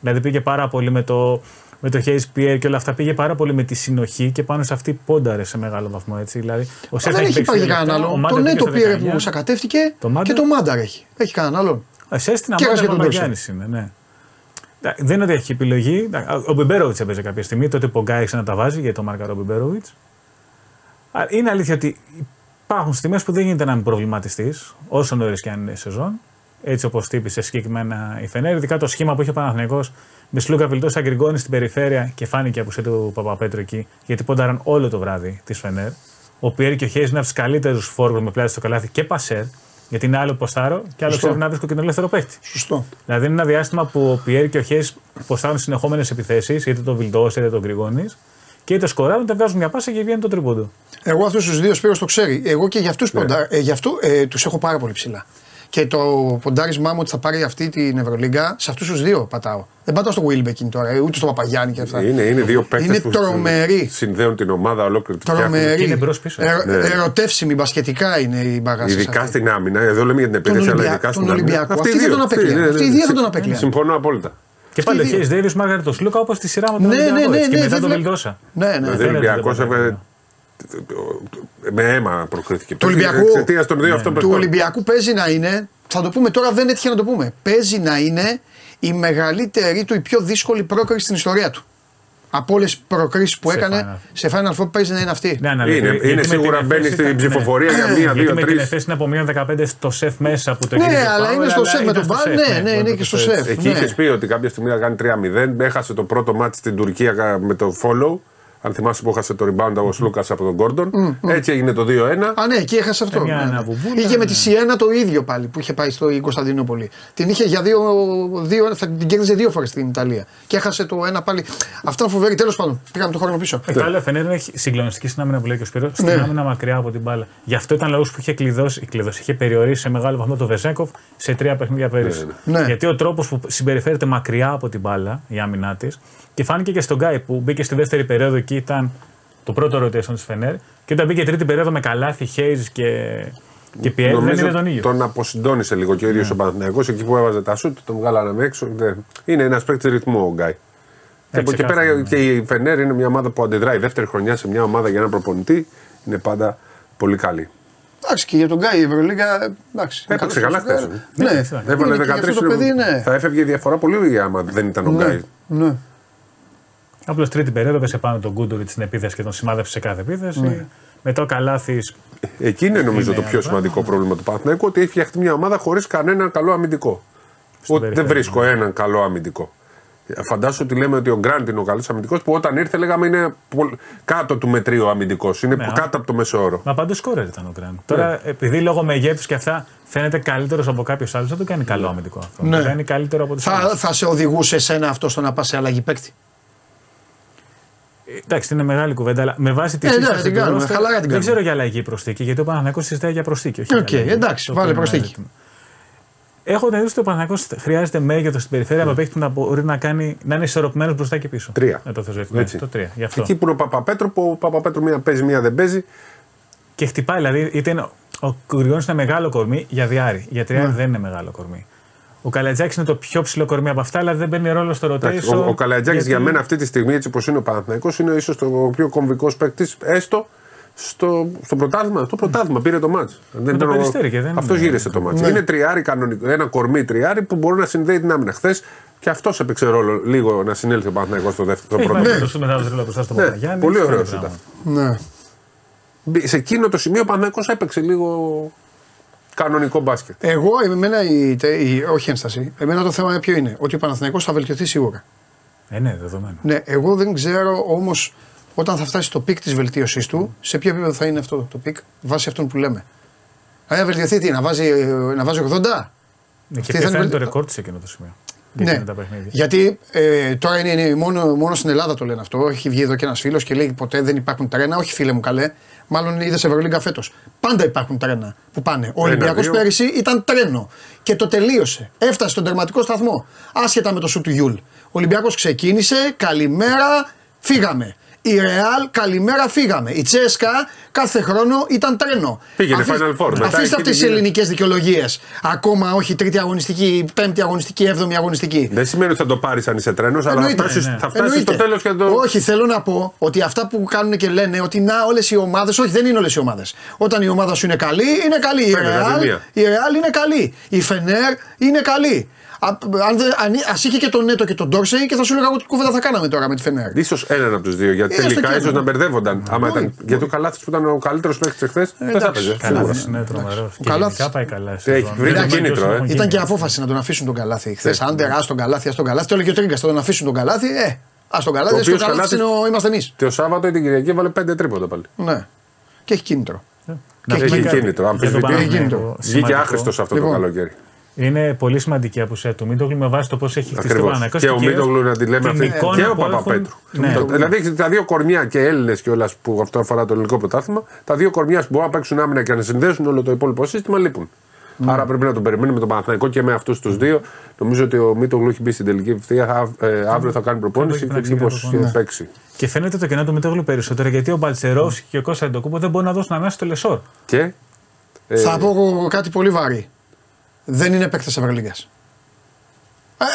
Δηλαδή πήγε πάρα πολύ με το, με το Hayes Pierre και όλα αυτά. Πήγε πάρα πολύ με τη συνοχή και πάνω σε αυτή πόνταρε σε μεγάλο βαθμό. Έτσι. Δηλαδή, ο Σεφ δεν έχει παίξει υπάρχει δύο κανέναν λεπτά, ο άλλο. Μάντερ Το πήγε Νέτο στο πήρε 19. που σακατεύτηκε Το Μάνταρ. και το Μάνταρ έχει. Έχει κανέναν άλλον. Εσέ στην Και αμάτα έχασε και τον Παπαγιάννης είναι, ναι. Εντάξει, Δεν είναι ότι έχει επιλογή. Εντάξει, Ο Μπιμπέροβιτς έπαιζε κάποια στιγμή, τότε που ο Γκάι να τα βάζει για το μάρκαρο Μπιμπέροβιτς. Είναι αλήθεια ότι υπάρχουν στιγμές που δεν γίνεται να μην προβληματιστείς, όσο νωρίς και αν είναι η σεζόν. Έτσι όπως τύπησε συγκεκριμένα η Φενέρ, ειδικά το σχήμα που είχε ο Παναθηναϊκός με Σλούκα Βιλτό Αγκριγκόνη στην περιφέρεια και φάνηκε η απουσία του Παπαπέτρου εκεί, γιατί πόνταραν όλο το βράδυ της Φενέρ. Ο Πιέρ και ο Χέι είναι από του καλύτερους φόρου με πλάτη στο καλάθι και πασέρ, γιατί είναι άλλο ποστάρο και άλλο Σωστό. ξέρει να βρίσκω και τον ελεύθερο παίχτη. Σωστό. Δηλαδή είναι ένα διάστημα που ο Πιέρ και ο Χέι ποστάρουν συνεχόμενες επιθέσεις, είτε τον Βιλντό είτε τον Γκριγόνη, και είτε σκοράρουν, είτε βγάζουν μια πάσα και βγαίνει το τρίποντο. Εγώ αυτούς τους δύο Σπύρος το ξέρει. Εγώ και για αυτούς ποντα... ε, για αυτού, ε, τους έχω πάρα πολύ ψηλά. Και το ποντάρισμά μου ότι θα πάρει αυτή την Ευρωλίγκα, σε αυτούς τους δύο πατάω. Δεν πατάω στο Wilbekin τώρα, ε, ούτε στο Παπαγιάννη και αυτά. Είναι, είναι δύο παίκτες Είναι που τρομεροί. συνδέουν την ομάδα ολόκληρη. τη φτιάχνουν. Και Τρομερή. είναι μπρος-πίσω. Ε, Ναι. Ερωτεύσιμη μπασκετικά είναι η μπαγάση. Ειδικά στην άμυνα, εδώ λέμε για την επίθεση, αλλά Ολυμπια- ειδικά τον στην άμυνα. Ολυμπιακό. Αυτοί Αυτοί οι θα δύο, τον αυτοί, απέκλειαν. ναι, ναι, Αυτοί οι δύο θα ναι. τον απέκλειαν. Συμφωνώ απόλυτα. Και πάλι ο οι δύο. Χέι Ντέιβι μάγαρε το Σλούκα όπως στη σειρά με τον Ναι, ναι, Ολυμπιακό, ναι, έτσι, ναι, και μετά δεν τον βλέ- Βιλντόσα. Ναι, ναι. Δηλαδή ο φαίνεται Ολυμπιακό το παιχνίδι. Με αίμα προκρίθηκε. Του Ολυμπιακού, Εξαιτίας των δύο αυτών του παιχτών. Ολυμπιακού παίζει να είναι, θα το πούμε τώρα, δεν έτυχε να το πούμε. Παίζει να είναι η μεγαλύτερη του, η πιο δύσκολη πρόκριση στην ιστορία του. Από όλες τις προκρίσεις που Σε έκανε Final. σε Final Four παίζει να είναι αυτή. Ναι, ναι, Είναι, γιατί- είναι γιατί με σίγουρα την μπαίνει εφέση στην ήταν- ψηφοφορία ναι. για [CLEARS THROAT] μία, Γιατί δύο, με την τρεις. εφέση είναι από μείον 15 στο σεφ μέσα που το Ναι, γύρισε αλλά Πάουελ, είναι στο σεφ με ήταν τον στο Μπα- σεφ, ναι, ναι, μπορεί είναι να και το στο πεις έτσι. σεφ. Εκεί Ναι. είχες πει ότι κάποια στιγμή θα κάνει 3-0. Έχασε το πρώτο μάτι στην Τουρκία κα- με το follow. Αν θυμάσαι που έχασε το rebound ο Λούκα από τον Γκόρντον. Έτσι έγινε το 2-1. Α, ναι, εκεί έχασε αυτό. μια Ναι, ναι. αναβουμπούλα, Είχε με ναι. τη Σιένα το ίδιο πάλι που είχε πάει στο Κωνσταντινούπολη. Την είχε για δύο, δύο θα την κέρδιζε δύο φορές στην Ιταλία. Και έχασε το ένα πάλι. Αυτό είναι φοβερή. Τέλος πάντων, πήγαμε το χρόνο πίσω. Ε, Το άλλο Φενέρ έχει συγκλονιστική στην άμυνα που λέει και ο Σπύρος, στην Ναι. άμυνα μακριά από την μπάλα. Γι' αυτό ήταν λόγος που είχε κλειδώσει, κλειδώσει, είχε περιορίσει σε μεγάλο βαθμό το Βεζέκοφ σε τρία παιχνίδια πέρυσι. ναι. Ναι. Γιατί ο τρόπος που συμπεριφέρεται μακριά από την μπάλα, η άμυνά της, και φάνηκε και στον Γκάι που μπήκε στη δεύτερη περίοδο και ήταν το πρώτο rotation της Φενέρ. Και όταν μπήκε τρίτη περίοδο με καλάθι, Χέιζ και, και Πιέρ, δεν είναι τον ίδιο. τον αποσυντώνησε λίγο και ο ίδιος ο Παναθηναϊκός εκεί που έβαζε τα σουτ, τον βγάλανε έξω. Δεν- Είναι ένας παίκτης ρυθμού ο Γκάι. Και από εκεί ξεκάθαρα, πέρα ναι. και η Φενέρ είναι μια ομάδα που αντιδράει δεύτερη χρονιά σε μια ομάδα για έναν προπονητή. Είναι πάντα πολύ καλή. Εντάξει, και για τον Γκάι η Ευρωλίγα. Εντάξει, είναι Έπαιξε καλός καλά παίκτης. χθες. Ναι, Έβαλε είναι και 13 αυτό το παιδί, ναι. Θα έφευγε η διαφορά πολύ άμα δεν ήταν ο Γκάι. Ναι. Ναι. Απλώς τρίτη περίοδο πέσε πάνω τον Γκούντοβιτ στην επίθεση και τον σημάδεψε σε κάθε επίθεση. Μετά ο Καλάθη. Εκεί είναι νομίζω Είναι το πιο άλλο σημαντικό πράγμα. πρόβλημα του Παναθηναϊκού ότι έχει φτιαχτεί μια ομάδα χωρίς κανέναν καλό αμυντικό. Ότι δεν περιφέρεια, βρίσκω έναν καλό αμυντικό. Φαντάσου ότι λέμε ότι ο Γκραντ είναι ο καλός αμυντικός που όταν ήρθε λέγαμε είναι πολ- κάτω του μετρίου αμυντικός. Είναι Ναι, κάτω από το μέσο όρο. Μα παντού σκόρερ ήταν ο Γκραντ. Τώρα, επειδή λόγω μεγέθους και αυτά φαίνεται καλύτερος από κάποιος άλλος, δεν το κάνει καλό αμυντικό αυτό. Ναι. Το κάνει καλύτερο από τους Θα, άλλους. θα σε οδηγούσε εσένα αυτό στο να πας σε αλλαγή παίκτη. Εντάξει, είναι μεγάλη κουβέντα, αλλά με βάση τη Ε, ναι, σύσταση την του κάνουμε, roster, χαλαρά την Δεν κάνουμε. ξέρω για αλλαγή προσθήκη, γιατί ο Παναθηναϊκός συζητάει για προσθήκη. Όχι Οκ, για αλλαγή. εντάξει, Το βάλε οποίο είναι προσθήκη. ζήτημα. Έχω την εντύπωση ότι ο Παναθηναϊκός χρειάζεται μέγεθος στην περιφέρεια με παίκτη που να μπορεί να, κάνει, να είναι ισορροπημένος μπροστά και πίσω. Τρία. Με το θεσμικό. Έτσι. Το τρία. Γι' αυτό. Εκεί που είναι ο Παπαπέτρου, που ο Παπαπέτρου μία παίζει, μία δεν παίζει. Και χτυπάει, δηλαδή, είτε είναι, ο Γκριγκόνη είναι μεγάλο κορμί για διάρρη. Για τριάρι Ναι. δεν είναι μεγάλο κορμί. Ο Καλατζάκης είναι το πιο ψηλό κορμί από αυτά, αλλά δεν παίρνει ρόλο στο rotation. Εντάξει, Ο, ο Καλατζάκης γιατί- για μένα αυτή τη στιγμή, έτσι όπως είναι ο Παναθηναϊκός είναι ίσως το πιο κομβικός παίκτης, έστω στο, στο πρωτάθλημα. Το πρωτάθλημα πήρε το μάτς. Δεν το ήταν ο- Περιστέρι και δεν αυτός είναι- γύρισε το μάτς. Ναι. Είναι τριάρι κανονικό, ένα κορμί τριάρι που μπορεί να συνδέει την άμυνα. Χθες και αυτός έπαιξε ρόλο λίγο να συνέλθει ο Παναθηναϊκός στο δεύτερο Έχει πρώτο. βάλει Ναι. το στο μετά το μπροστά στο Ναι, Παπαγιάννη. πολύ έχει ωραίο κάνει ήταν. πράγμα. Ναι. Μπη- Σε εκείνο το σημείο ο Παναθηναϊκός έπαιξε λίγο κανονικό μπάσκετ. Εγώ, εμένα, η, τε- η, όχι ένσταση, εμένα το θέμα ποιο είναι, ότι ο Παναθηναϊκός θα βελτιωθεί σίγουρα. Ε, ναι, δεδομένο. Ναι, εγώ δεν ξέρω όμως όταν θα φτάσει στο πικ της βελτίωσής του, σε ποιο επίπεδο θα είναι αυτό το πικ, βάσει αυτών που λέμε. Αν να βελτιωθεί τι, να βάζει, να βάζει 80. Ναι, Αυτή και θα ποιο είναι είναι το βελ- ρεκόρ της σε εκείνο το σημείο. Για Ναι, εκείνα τα παιχνίδια. γιατί ε, τώρα είναι, είναι μόνο, μόνο στην Ελλάδα το λένε αυτό. Έχει βγει εδώ και ένας φίλος και λέει ποτέ δεν υπάρχουν τρένα. Όχι, φίλε μου, καλέ. Μάλλον είδες Ευρωλίγκα φέτος. Πάντα υπάρχουν τρένα που πάνε. Ο Ολυμπιακός δύο. πέρυσι ήταν τρένο και το τελείωσε. Έφτασε στον τερματικό σταθμό. Άσχετα με το σουτ του Γιουλ. Ο Ολυμπιακός ξεκίνησε, καλημέρα, φύγαμε. Η Ρεάλ, καλημέρα, φύγαμε. Η Τσέσκα κάθε χρόνο ήταν τρένο. Πήγαινε Αφήστε- Final Four, μετά Αφήστε εκεί αυτές τις πήγαινε. ελληνικές δικαιολογίες. Ακόμα όχι τρίτη αγωνιστική, πέμπτη αγωνιστική, έβδομη αγωνιστική. Δεν σημαίνει ότι θα το πάρεις αν είσαι τρένος, αλλά θα Εννοείται, φτάσει ναι. θα φτάσεις στο τέλος και θα το. Όχι, θέλω να πω ότι αυτά που κάνουν και λένε ότι να όλες οι ομάδε. Όχι, δεν είναι όλες οι ομάδες. Όταν η ομάδα σου είναι καλή, είναι καλή. Η Φαίνεται, Real, μία. η Real είναι καλή. Η Φενέρ είναι καλή. Α αν, ας είχε και τον Νέτο και τον Ντόρσεϊ και θα σου έλεγα εγώ τι κουβέντα θα κάναμε τώρα με τη Φενέρ. σω έναν από τους δύο. Γιατί Ε, έστω τελικά και ίσως έναν. να μπερδεύονταν. Άμα Όχι. ήταν, γιατί ο Καλάθι που ήταν ο καλύτερος παίκτης εχθές δεν θα εντάξει. έπαιζε. Καλά, σίγουρα. δεν είναι τρομερός. Και Καλάθης. γενικά πάει καλά. στη Έχει σεζόν. βρει το Εντάξει, κίνητρο, έχουν ε. γίνει. Ήταν και απόφαση να τον αφήσουν τον Καλάθι χθε. Αν δεν ας τον Καλάθι, ας τον Καλάθι. Το έλεγε ο Τρίγκα, θα τον αφήσουν τον Καλάθι. Ε, ας τον Καλάθι, Ο ας τον οποίος Καλάθι Καλάθης- είμαστε εμείς. Το Σάββατο ή την Κυριακή έβαλε πέντε τρίποτα πάλι. Ναι. Και έχει κίνητρο. Να Έχει πούμε κάτι κίνητρο, για αμφισβητεί. τον Έχει Παναθηναϊκό. κίνητρο. Βγήκε Σημαντικό. άχρηστος αυτό το Λοιπόν. καλοκαίρι. Είναι πολύ σημαντική η απουσία του Μίτογλου με βάση το πώς έχει χτιστεί ο Ακριβώς. Παναθηναϊκός Και ο κυρίως Μίτογλου να τη λέμε την αυτή. εικόνα Και ο που έχουν- Παπαπέτρου. Ναι. Το- Δηλαδή έχεις τα δύο κορμιά και Έλληνες κιόλας που αυτό αφορά το ελληνικό πρωτάθλημα. Τα δύο κορμιά που μπορούν να παίξουν άμυνα και να συνδέσουν όλο το υπόλοιπο σύστημα λείπουν. Ναι. Άρα πρέπει να τον περιμένουμε τον Παναθηναϊκό και με αυτούς τους δύο. Νομίζω ότι ο Μίτογλου έχει μπει στην τελική ευθεία. Ε, αύριο θα κάνει προπόνηση πρέπει και να μήπως ξεκινήσει προπόνηση. παίξει. Και φαίνεται το κενό του Μίτογλου περισσότερο γιατί ο Μπαλτσερόφσκι και ο Κώστα Εντοκούπο δεν μπορούν να δώσουν ανάση στο Λεσόρ. Και. ε, Θα πω εγώ κάτι πολύ βαρύ. Δεν είναι παίκτες Ευρωλίγκας.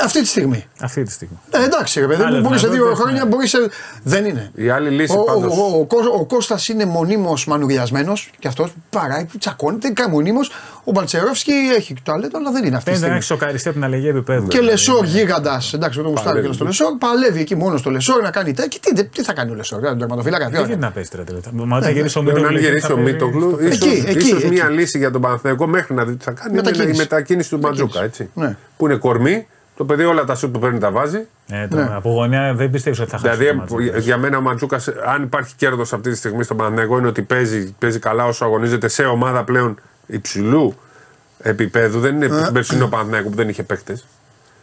Αυτή τη στιγμή. Αυτή τη στιγμή. Ε, εντάξει, ρε παιδί μου, Άλλο μπορεί σε δύο δυνατότητες, χρόνια, ναι. μπορεί σε. Δεν είναι. Η άλλη λύση Ο, πάντως. ο, ο, ο, Κώ- ο Κώστας είναι μονίμως μανουριασμένος και αυτός παράει, τσακώνεται, κάνει μονίμως. Ο Μπαλτσερόφσκι έχει ταλέντο, αλλά δεν είναι αυτή τη Δεν στιγμή. έχει σοκαριστεί από την αλλαγή επίπεδου. Και Λεσόρ γίγαντας. Εντάξει, το γουστάρει Παλεύει. και στο Λεσόρ. Παλεύει εκεί μόνος στο Λεσόρ να κάνει τέτοια. Και τι, τι θα κάνει ο Λεσόρ, τον τερματοφύλακα. τι Δεν θα γίνεται κάνει. να παίζει τώρα τελευταία. Μα όταν γυρίσει ο Πρέπει Μίτογλου. να εκεί γυρίσει θα ο παίζει Μίτογλου. στο- Εκεί, Ίσως, εκεί, ίσως εκεί. μια λύση για τον Παναθηναϊκό μέχρι να δει τι θα κάνει είναι Μετακίνηση. η μετακίνηση του Μαντζούκα. Έτσι. Ναι. Που είναι κορμί. Το παιδί όλα τα σουτ που παίρνει τα βάζει. Ε, το- Ναι. Από γωνία δεν πιστεύεις ότι θα χάσει. Δηλαδή, το μάτς. για μένα ο Μαντζούκα, αν υπάρχει κέρδος αυτή τη στιγμή στον Παναθηναϊκό, είναι ότι παίζει, παίζει καλά όσο αγωνίζεται σε ομάδα πλέον υψηλού επίπεδου. Δεν είναι ε. περσινό Παναθηναϊκό που δεν είχε παίκτες.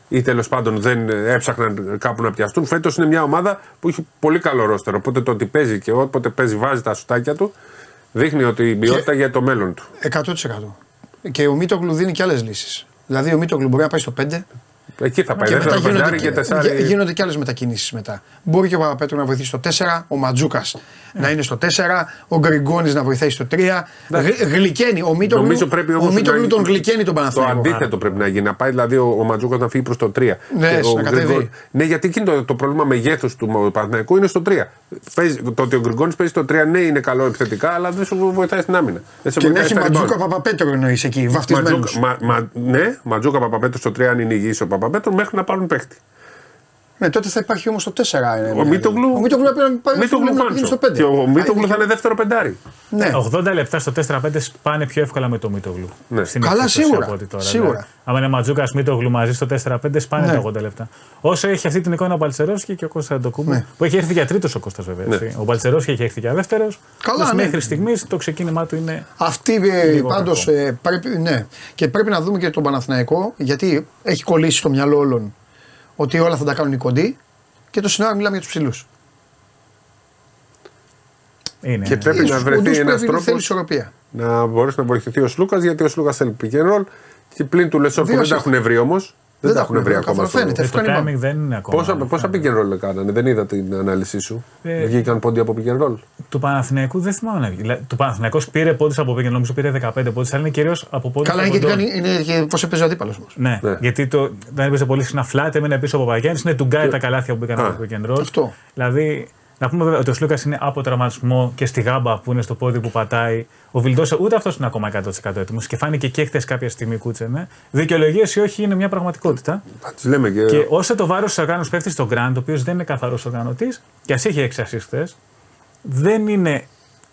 Ή τέλος πάντων δεν έψαχναν κάπου να πιαστούν. Φέτος είναι μια ομάδα που έχει πολύ καλό ρόστερο. Οπότε το ότι παίζει και όποτε παίζει βάζει τα σουτάκια του δείχνει ότι η ποιότητα για το μέλλον του. 100%. Και ο Μίτογλου δίνει και άλλες λύσεις. Δηλαδή ο Μίτογλου μπορεί να πάει στο 5 Εκεί θα πάει. και μετά Δεύτερο γίνονται, πεντάρι και και, τεσσάρι. γίνονται και άλλες μετακινήσεις μετά. Μπορεί και ο Παπαπέτρου να βοηθήσει στο 4, ο Ματζούκας να είναι στο 4, ο Γκριγκόνης να βοηθάει στο 3. Γλ, γλυκαίνει. Ο Μίτογλου, Νομίζω πρέπει ο όμως Μίτογλου να- τον γλυκαίνει τον Το Παναθηναϊκό. αντίθετο πρέπει να γίνει. Να πάει δηλαδή ο, ο Ματζούκας να φύγει προς το 3. Ναι, Και ο να κατέβει. Γκριγκόνης- Ναι, γιατί εκείνο το, το πρόβλημα μεγέθους του Παναθηναϊκού είναι στο 3. Παίζει, το ότι ο Γκριγκόνης παίζει στο 3, ναι, είναι καλό επιθετικά, αλλά δεν σου βοηθάει στην άμυνα. Δεν σε Και να βοηθάει έχει στα Ματζούκα rebound. Παπαπέτρου εννοείς εκεί, βαφτισμένου. Ματζούκα, μα, μα, ναι, Ματζούκα Παπαπέτρου στο 3 αν είναι υγιής ο Παπαπέτρου μέχρι να πάρουν παίχτη. Ναι, τότε θα υπάρχει όμως το 4. ε, Ο Μίτογλου. Ο Μίτογλου πρέπει να πάει Μίτογλου να Κάντσο. πηγαίνει στο 5. Και ο Μίτογλου Α, θα είναι δεύτερο πεντάρι. Ναι. 80 λεπτά στο 4-5 πάνε πιο εύκολα με το Μίτογλου. Ναι. Στην Καλά, εξίσωση σίγουρα. από ό,τι Τώρα, Σίγουρα. Ναι. Άμα είναι Ματζούκας Μίτογλου μαζί στο 4-5 σπάνε Ναι. τα 80 λεπτά. Όσο έχει αυτή την εικόνα ο Παλτσερόσκι και ο Κώστα Αντοκούμπο. Ναι. Που έχει έρθει για τρίτος ο Κώστας βέβαια. έτσι. Ο Παλτσερόσκι έχει έρθει για δεύτερος. Καλά, ναι. Μέχρι στιγμής το ξεκίνημά του είναι. Αυτή ε, Λίγο πάντως κακό. πρέπει, ναι. Και πρέπει να δούμε και τον Παναθηναϊκό γιατί έχει κολλήσει στο μυαλό όλων ότι όλα θα τα κάνουν οι κοντοί και το συνάρα μιλάμε για τους ψηλούς. είναι Και πρέπει να βρεθεί ένας τρόπο Θέλει ισορροπία. να μπορέσει να βοηθηθεί ο Σλούκας γιατί ο Σλούκας θέλει pick and roll. Και πλην του Λεσόρ που Δύο δεν τα assist. έχουν βρει όμως. Δεν, τα έχουν βρει ακόμα. καθόλου, στο- φαίνεται. Ε, το Εύκολα timing δεν είναι ακόμα. Πόσα, πόσα pick and roll κάνανε, δεν είδα την ανάλυση σου. Ε, Βγήκαν πόντι από pick and roll. Του Παναθηναϊκού δεν θυμάμαι να βγει. Δηλαδή, Του Παναθηναϊκού πήρε πόντους από πήγαινε, νομίζω πήρε 15 πόντους, αλλά είναι κυρίως από πόντους. Καλά, είναι γιατί κάνει, είναι και πώς έπαιζε ο αντίπαλος όμως. Ναι, Ναι. γιατί το, δεν έπαιζε πολύ συχνά φλάτε, έμενε πίσω από Παγιάννη, είναι του Γκάι τα καλάθια που μπήκαν Α, από το pick and roll. αυτό. Δηλαδή, να πούμε βέβαια ότι ο Σλούκας είναι από τραυματισμό και στη γάμπα που είναι στο πόδι που πατάει. Ο Βιλντός ούτε αυτός είναι ακόμα 100% έτοιμος και φάνηκε και χθες κάποια στιγμή κούτσενε. Δικαιολογίες ή όχι είναι μια πραγματικότητα. Τις λέμε και. Και όσο το βάρος τη οργάνωση πέφτει στον Γκραντ, ο οποίος δεν είναι καθαρός οργανωτής, και ας έχει έξι assist δεν είναι.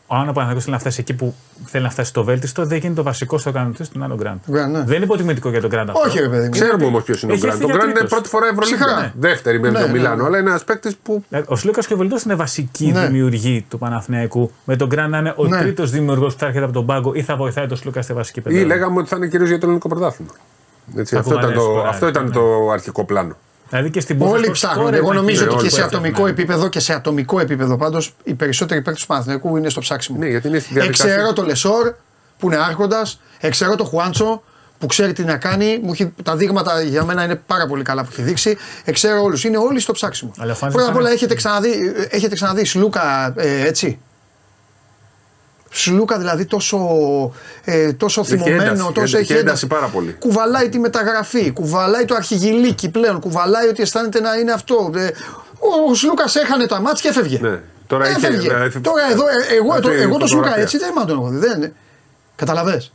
Ο Άνω Παναγιώτο θέλει να φτάσει εκεί που θέλει να φτάσει στο βέλτιστο, δεν γίνεται το βασικός οργανωτής του Άνω Γκραντ. Γκραντ, ναι. Δεν είναι υποτιμητικό για τον Γκραντ αυτό. Όχι, ρε παιδί μου. Ξέρουμε όμως ποιος είναι ο Έχει Γκραντ. έρθει Ο για Γκραντ είναι τρίτος. πρώτη φορά Ευρωλίγα. Ψυχρά. Δεύτερη με Ναι, το ναι, Μιλάνο, ναι. αλλά είναι ένας παίκτης που. Ε, Ο Σλούκας και ο Βελντό είναι βασικοί Ναι. δημιουργοί του Παναθηναϊκού. Με τον Γκραν να είναι ο Ναι. τρίτος δημιουργός που θα έρχεται από τον πάγκο ή θα βοηθάει τον Σλούκα στη βασική ή πεντάδα. λέγαμε ότι θα είναι κυρίως για το ελληνικό πρωτάθλημα. Έτσι, Θα αυτό ήταν, κουβαλέσει το, τώρα, αυτό ήταν ναι. το αρχικό πλάνο. Δηλαδή και στην Όλοι Πόφο ψάχνουν. τώρα Εγώ ήταν νομίζω εκεί ότι και που σε έφτανε. ατομικό Ναι. επίπεδο και σε ατομικό επίπεδο πάντως οι περισσότεροι παίκτες του Παναθηναϊκού είναι στο ψάξιμο. Ναι, γιατί είναι στη διαδικασία. Εξαιρώ το Λεσόρ που είναι άρχοντας, εξαιρώ το Χουάντσο που ξέρει τι να κάνει. Μου έχει, τα δείγματα για μένα είναι πάρα πολύ καλά που έχει δείξει. Εξαιρώ όλους. Είναι όλοι στο ψάξιμο. Αλλά ο Χουάντσος Πρώτα απ' θα όλα είναι- έχετε ξαναδεί, έχετε ξαναδείς Σλούκα ε, έτσι; Σλούκα δηλαδή τόσο, ε, τόσο Έχει θυμωμένο, ένταση, τόσο έχει έχει ένταση πάρα πολύ. Κουβαλάει τη μεταγραφή, κουβαλάει το αρχιγυλίκι πλέον, κουβαλάει ότι αισθάνεται να είναι αυτό. Ε, ο Σλούκας έχανε τα μάτια και έφευγε. Ναι. Τώρα είχε- Έφευγε. ε, Τώρα εδώ, ε, εγώ, αυτή το, η εγώ το Σλούκα φωτογραφία. έτσι δεν είμαι τον έχω δει. Δεν, κατάλαβες.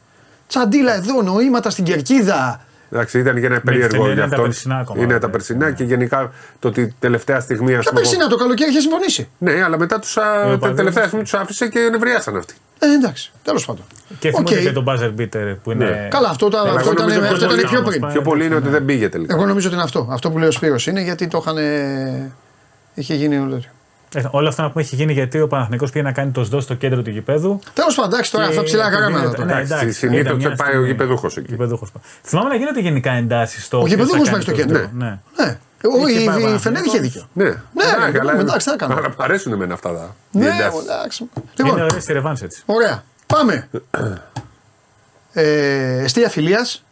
Τσαντίλα εδώ, νοήματα στην κερκίδα. Εντάξει, ήταν και ένα την περίεργο έννοια για είναι τα αυτόν. περσινά ακόμα, Είναι τα βέβαια. περσινά και γενικά το ότι τελευταία στιγμή. ας Ποια πούμε, περσίνα το καλοκαίρι είχε συμφωνήσει. Ναι, αλλά μετά τους, α, Ε, ο τα Παδέλος. τελευταία στιγμή τους άφησε και νευριάσαν αυτοί. Ε, εντάξει, τέλος πάντων. Και Οκ. θυμούνται και τον buzzer beater που είναι. Ναι. Καλά, αυτό, ήταν- Αλλά αυτό εγώ ήταν, νομίζω αυτό ότι ήταν πιο όμως πριν. πάει. Πιο πολύ είναι ότι δεν πήγε τελικά. Εγώ νομίζω ότι είναι αυτό. Αυτό που λέει ο Σπύρος είναι γιατί το είχαν. Είχε γίνει όλο τέτοιο. Ε, Όλα αυτά που έχει γίνει γιατί ο Παναθηναϊκός πήγε να κάνει το σδό στο κέντρο του γηπέδου. Τέλος πάντων, εντάξει, τώρα Και αυτά ψηλά επειδή γράμματα. γίνεται- τώρα. ναι, Εντάξει, εντάξει, συνήθως ήταν μια πάει ο στιγμή. γηπεδούχος εκεί. Γηπεδούχος. Θυμάμαι να γίνονται γενικά εντάσεις στο. Ο ποιος θα γηπεδούχος κάνει πάει στο το κέντρο. σδό. Ναι. Ναι. Ο, Είχε η, πάει ο η Φενέρ είχε Παναθηναϊκός. δίκιο. Ναι, Ναι, ρε, αλλά- πούμε, εντάξει, τι να κάνουμε. Αλλά μ' αρέσουν εμένα αυτά τα. οι Ναι, εντάσεις. εντάξει. Είναι Λοιπόν, ωραίε τη ρευάνς έτσι. ωραία. Πάμε. [CLEARS THROAT] ε, εστία φιλίας.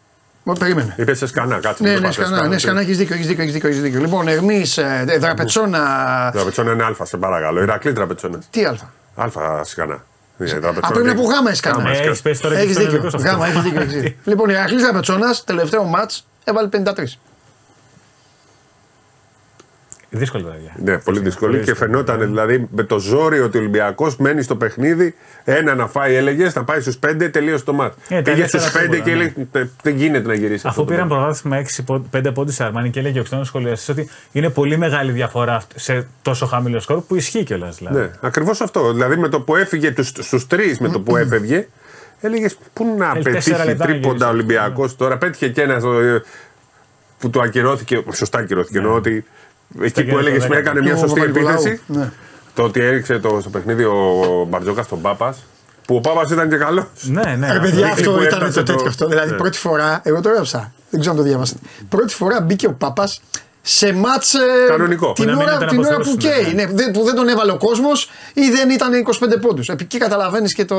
Περίμενε. Είπες σε σκανά, κάτσε. Ναι, μην το ναι, πας σε σκανά, ναι, σκανά, έχεις δίκιο, έχεις δίκιο, έχεις δίκιο, έχεις δίκιο. Λοιπόν, Ερμής, ε, Δραπετσόνα, Τραπετσόνα είναι αλφα, σε παρακαλώ. Ηρακλή τραπετσόνα. τι αλφα; Αλφα σκανά. Ε, Α, τραπετσόνα πρέπει να είναι- πω γάμα έσκανα. Γάμα, Ε, έσκανα. Έχεις πέσει τώρα και Έχεις στο δίκιο, ελληνικό σε αυτό. γάμα, έχεις δίκιο, έχεις δίκιο. Λοιπόν, Ηρακλής Δραπετσόνας, τελευταίο μάτς, έβαλε 53. Δύσκολη βέβαια. Ναι, πολύ δύσκολη και φαινόταν δηλαδή με το ζόρι ότι ο Ολυμπιακός μένει στο παιχνίδι. Ένα να φάει, έλεγες, να πάει στους 5, τελείωσε το μάτι. Ε, τα Πήγε ελεύθερα στους 5 σίγουρα, και ναι. έλεγε «Ε, δεν γίνεται να γυρίσει. αυτό Αφού το πήραν πράγμα». προβάδισμα 6-5 πόντους σε Αρμάνι και έλεγε ο ξένος σχολιαστής ότι είναι πολύ μεγάλη διαφορά σε τόσο χαμηλό σκορ που ισχύει κιόλας. Δηλαδή. Ναι, ακριβώς αυτό. Δηλαδή με το που έφυγε στους τρεις, με το που έφευγε, έλεγες πού να Θέλει τέσσερα πετύχει λεπτά να τρίποντα γυρίσει. Ολυμπιακός τώρα. Πέτυχε και ένας ε, που του ακυρώθηκε. Σωστά ακυρώθηκε. Εννοώ ότι εκεί που γύρω έλεγες στο με δέκα. έκανε μια Του σωστή Παπα-Νικολάου. επίθεση. Ναι. Το ότι έριξε το, στο παιχνίδι ο Μπαρτζόκας στον Πάπας. Που ο Πάπας ήταν και καλός. Ναι, ναι. Ρε παιδιά, Εκεί αυτό που ήταν έφτασε το τέτοιο το- αυτό. Δηλαδή, Ναι. πρώτη φορά, εγώ το έγραψα. Δεν ξέρω αν το διάβασατε. Πρώτη φορά μπήκε ο Πάπας σε μάτς ε, Κανονικό. την Που να μην ώρα, ήταν την ώρα που αποθεώσιμο, καίει. ναι. Ναι, δεν- που δεν τον έβαλε ο κόσμος ή δεν ήταν 25 πόντους. Εκεί καταλαβαίνεις και, το,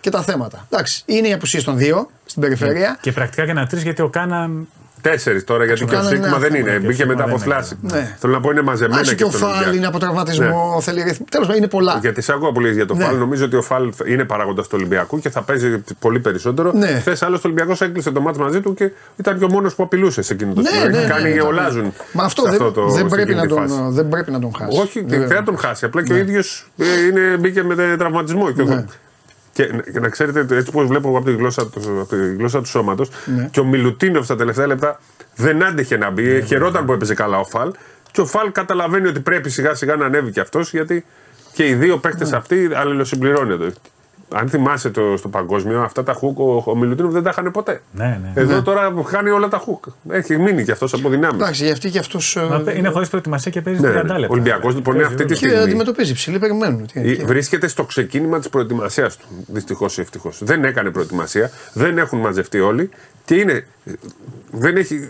και τα θέματα. Εντάξει, είναι οι απουσίε των δύο στην περιφέρεια. Και πρακτικά και ένα τρεις γιατί ο Κάναν. Τέσσερις τώρα γιατί και ο κάνανε Σίγμα ένα- δεν είναι. και ο Μπήκε Σίγμα μετά από δεν είναι. θλάση. Ναι. Θέλω να πω είναι μαζεμένα Άσο και ο στον Φάλ Ολυμπιακό. είναι από τραυματισμό, θέλει ρυθμό. Τέλος πάντων, είναι πολλά. Γιατί σε ακούω πολύ για το Ναι. Φάλ. Νομίζω ότι ο Φάλ είναι παράγοντας του Ολυμπιακού και θα παίζει πολύ περισσότερο. Ναι. Χθες άλλος ο Ολυμπιακός έκλεισε το μάτι μαζί του και ήταν και ο μόνος που απειλούσε σε εκείνο το Ναι, σημείο. ναι, Έχει ναι, κάνει ναι, γεωλάζουν. Μα αυτό, σε δεν, το- δεν, σε πρέπει εκείνη να τη φάση. τον, δεν πρέπει να τον χάσει. Όχι, Δεν δεν θα τον χάσει. Απλά και ο ίδιος μπήκε με τραυματισμό. Και, Ναι. και, και να ξέρετε, έτσι όπως βλέπω εγώ από τη γλώσσα, του- από τη γλώσσα του σώματος, Ναι. και ο Μιλουτίνοφ στα τελευταία λεπτά δεν άντεχε να μπει. Χαιρόταν που έπαιζε καλά ο Φαλ. Και ο Φαλ καταλαβαίνει ότι πρέπει σιγά σιγά να ανέβει και αυτός γιατί και οι δύο παίκτες Ναι. αυτοί αλληλοσυμπληρώνονται. Αν θυμάσαι το, στο παγκόσμιο, αυτά τα χουκ ο, ο Μιλουτίνοφ δεν τα είχαν ποτέ. Ναι, ναι. Εδώ τώρα χάνει όλα τα χουκ. Έχει μείνει κι αυτός από δυνάμεις. Εντάξει, γιατί και αυτός. Μα παι- Είναι χωρίς προετοιμασία και παίζει Ναι, 30 ναι. λεπτά. Ο Ολυμπιακό λοιπόν είναι Παίζει αυτή τη ρόλο. Και στιγμή. αντιμετωπίζει ψηλή, περιμένουν. Τι- Ε, τι- Βρίσκεται στο ξεκίνημα της προετοιμασίας του. Δυστυχώς ή ευτυχώς. Δεν έκανε προετοιμασία, δεν έχουν μαζευτεί όλοι και είναι. Δεν έχει,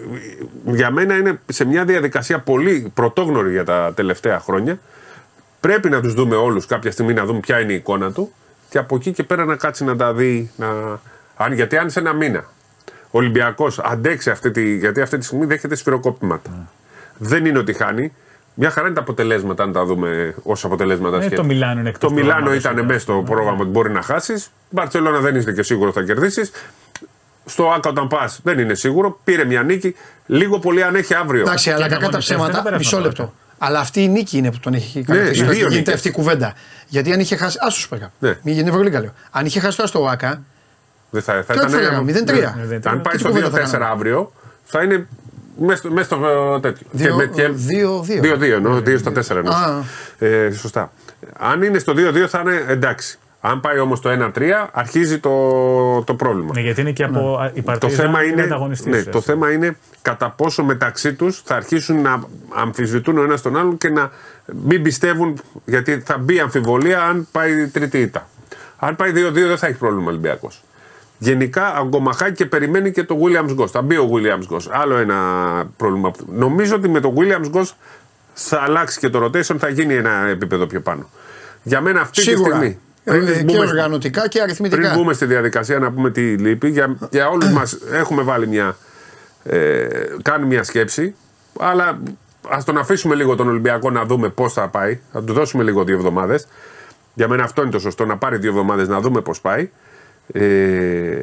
για μένα είναι σε μια διαδικασία πολύ πρωτόγνωρη για τα τελευταία χρόνια. Πρέπει να τους δούμε όλους κάποια στιγμή να δούμε ποια είναι η εικόνα του και από εκεί και πέρα να κάτσει να τα δει. Να... Αν, γιατί αν σε ένα μήνα ο Ολυμπιακός αντέξει αυτή τη. Γιατί αυτή τη στιγμή δέχεται σφυροκόπηματα. Δεν είναι ότι χάνει. Μια χαρά είναι τα αποτελέσματα, αν τα δούμε ως αποτελέσματα. Ε, σχέδια. το Μιλάνο είναι εκτός Το Μιλάνο προγράμματος, ήταν βέβαια. μέσα στο πρόγραμμα ότι μπορεί να χάσεις. Μπαρσελόνα δεν είστε και σίγουρο θα κερδίσεις. Στο Άκα όταν πας δεν είναι σίγουρο. Πήρε μια νίκη. Λίγο πολύ αν έχει αύριο. Εντάξει, αλλά κακά τα ανταγωνιστές δεν ψέματα. πέρασαν Μισό από λεπτό. Αλλά αυτή η νίκη είναι που τον έχει Ναι, κάνει. οι δύο γίνεται νίκες. αυτή η κουβέντα. Γιατί αν είχε χάσει. Άσου πέρα. Ναι. Μην γίνει Ευρωλίγκα λέω. Αν είχε χάσει τώρα στο ΟΑΚΑ, Δεν θα, θα Τι θα λέγαμε, 0-3. Ναι. Αν πάει Τι στο κουβέντα θα 2-4 κάναμε; αύριο, θα είναι μέσα στο, μέσα στο ε, τέτοιο. Δύο- με- και- δύο-δύο. 2-2, εννοώ, 2 στα 4 εννοώ. Α. Ε, σωστά. Αν είναι στο 2-2 θα είναι εντάξει. Αν πάει όμως το 1-3, αρχίζει το, το πρόβλημα. Ναι, γιατί είναι και από Ναι. η Το Παρτίζαν θέμα, είναι είναι, ανταγωνιστής, ναι, έτσι. το θέμα είναι κατά πόσο μεταξύ τους θα αρχίσουν να αμφισβητούν ο ένας τον άλλον και να μην πιστεύουν, γιατί θα μπει αμφιβολία αν πάει τρίτη ήττα. Αν πάει 2-2 δεν θα έχει πρόβλημα ο Ολυμπιακός. Γενικά αγκομαχάει και περιμένει και το Williams Ghost. Θα μπει ο Williams Ghost. Άλλο ένα πρόβλημα. Νομίζω ότι με το Williams Ghost θα αλλάξει και το rotation, θα γίνει ένα επίπεδο πιο πάνω. Για μένα αυτή σίγουρα. τη στιγμή. Ε, πριν και μπούμε- οργανωτικά και αριθμητικά. πριν μπούμε στη διαδικασία να πούμε τι λείπει, για, για όλους μας έχουμε βάλει μια, ε, κάνει μια σκέψη, αλλά ας τον αφήσουμε λίγο τον Ολυμπιακό να δούμε πώς θα πάει, θα του δώσουμε λίγο δύο εβδομάδες. Για μένα αυτό είναι το σωστό, να πάρει δύο εβδομάδες να δούμε πώς πάει. Ε,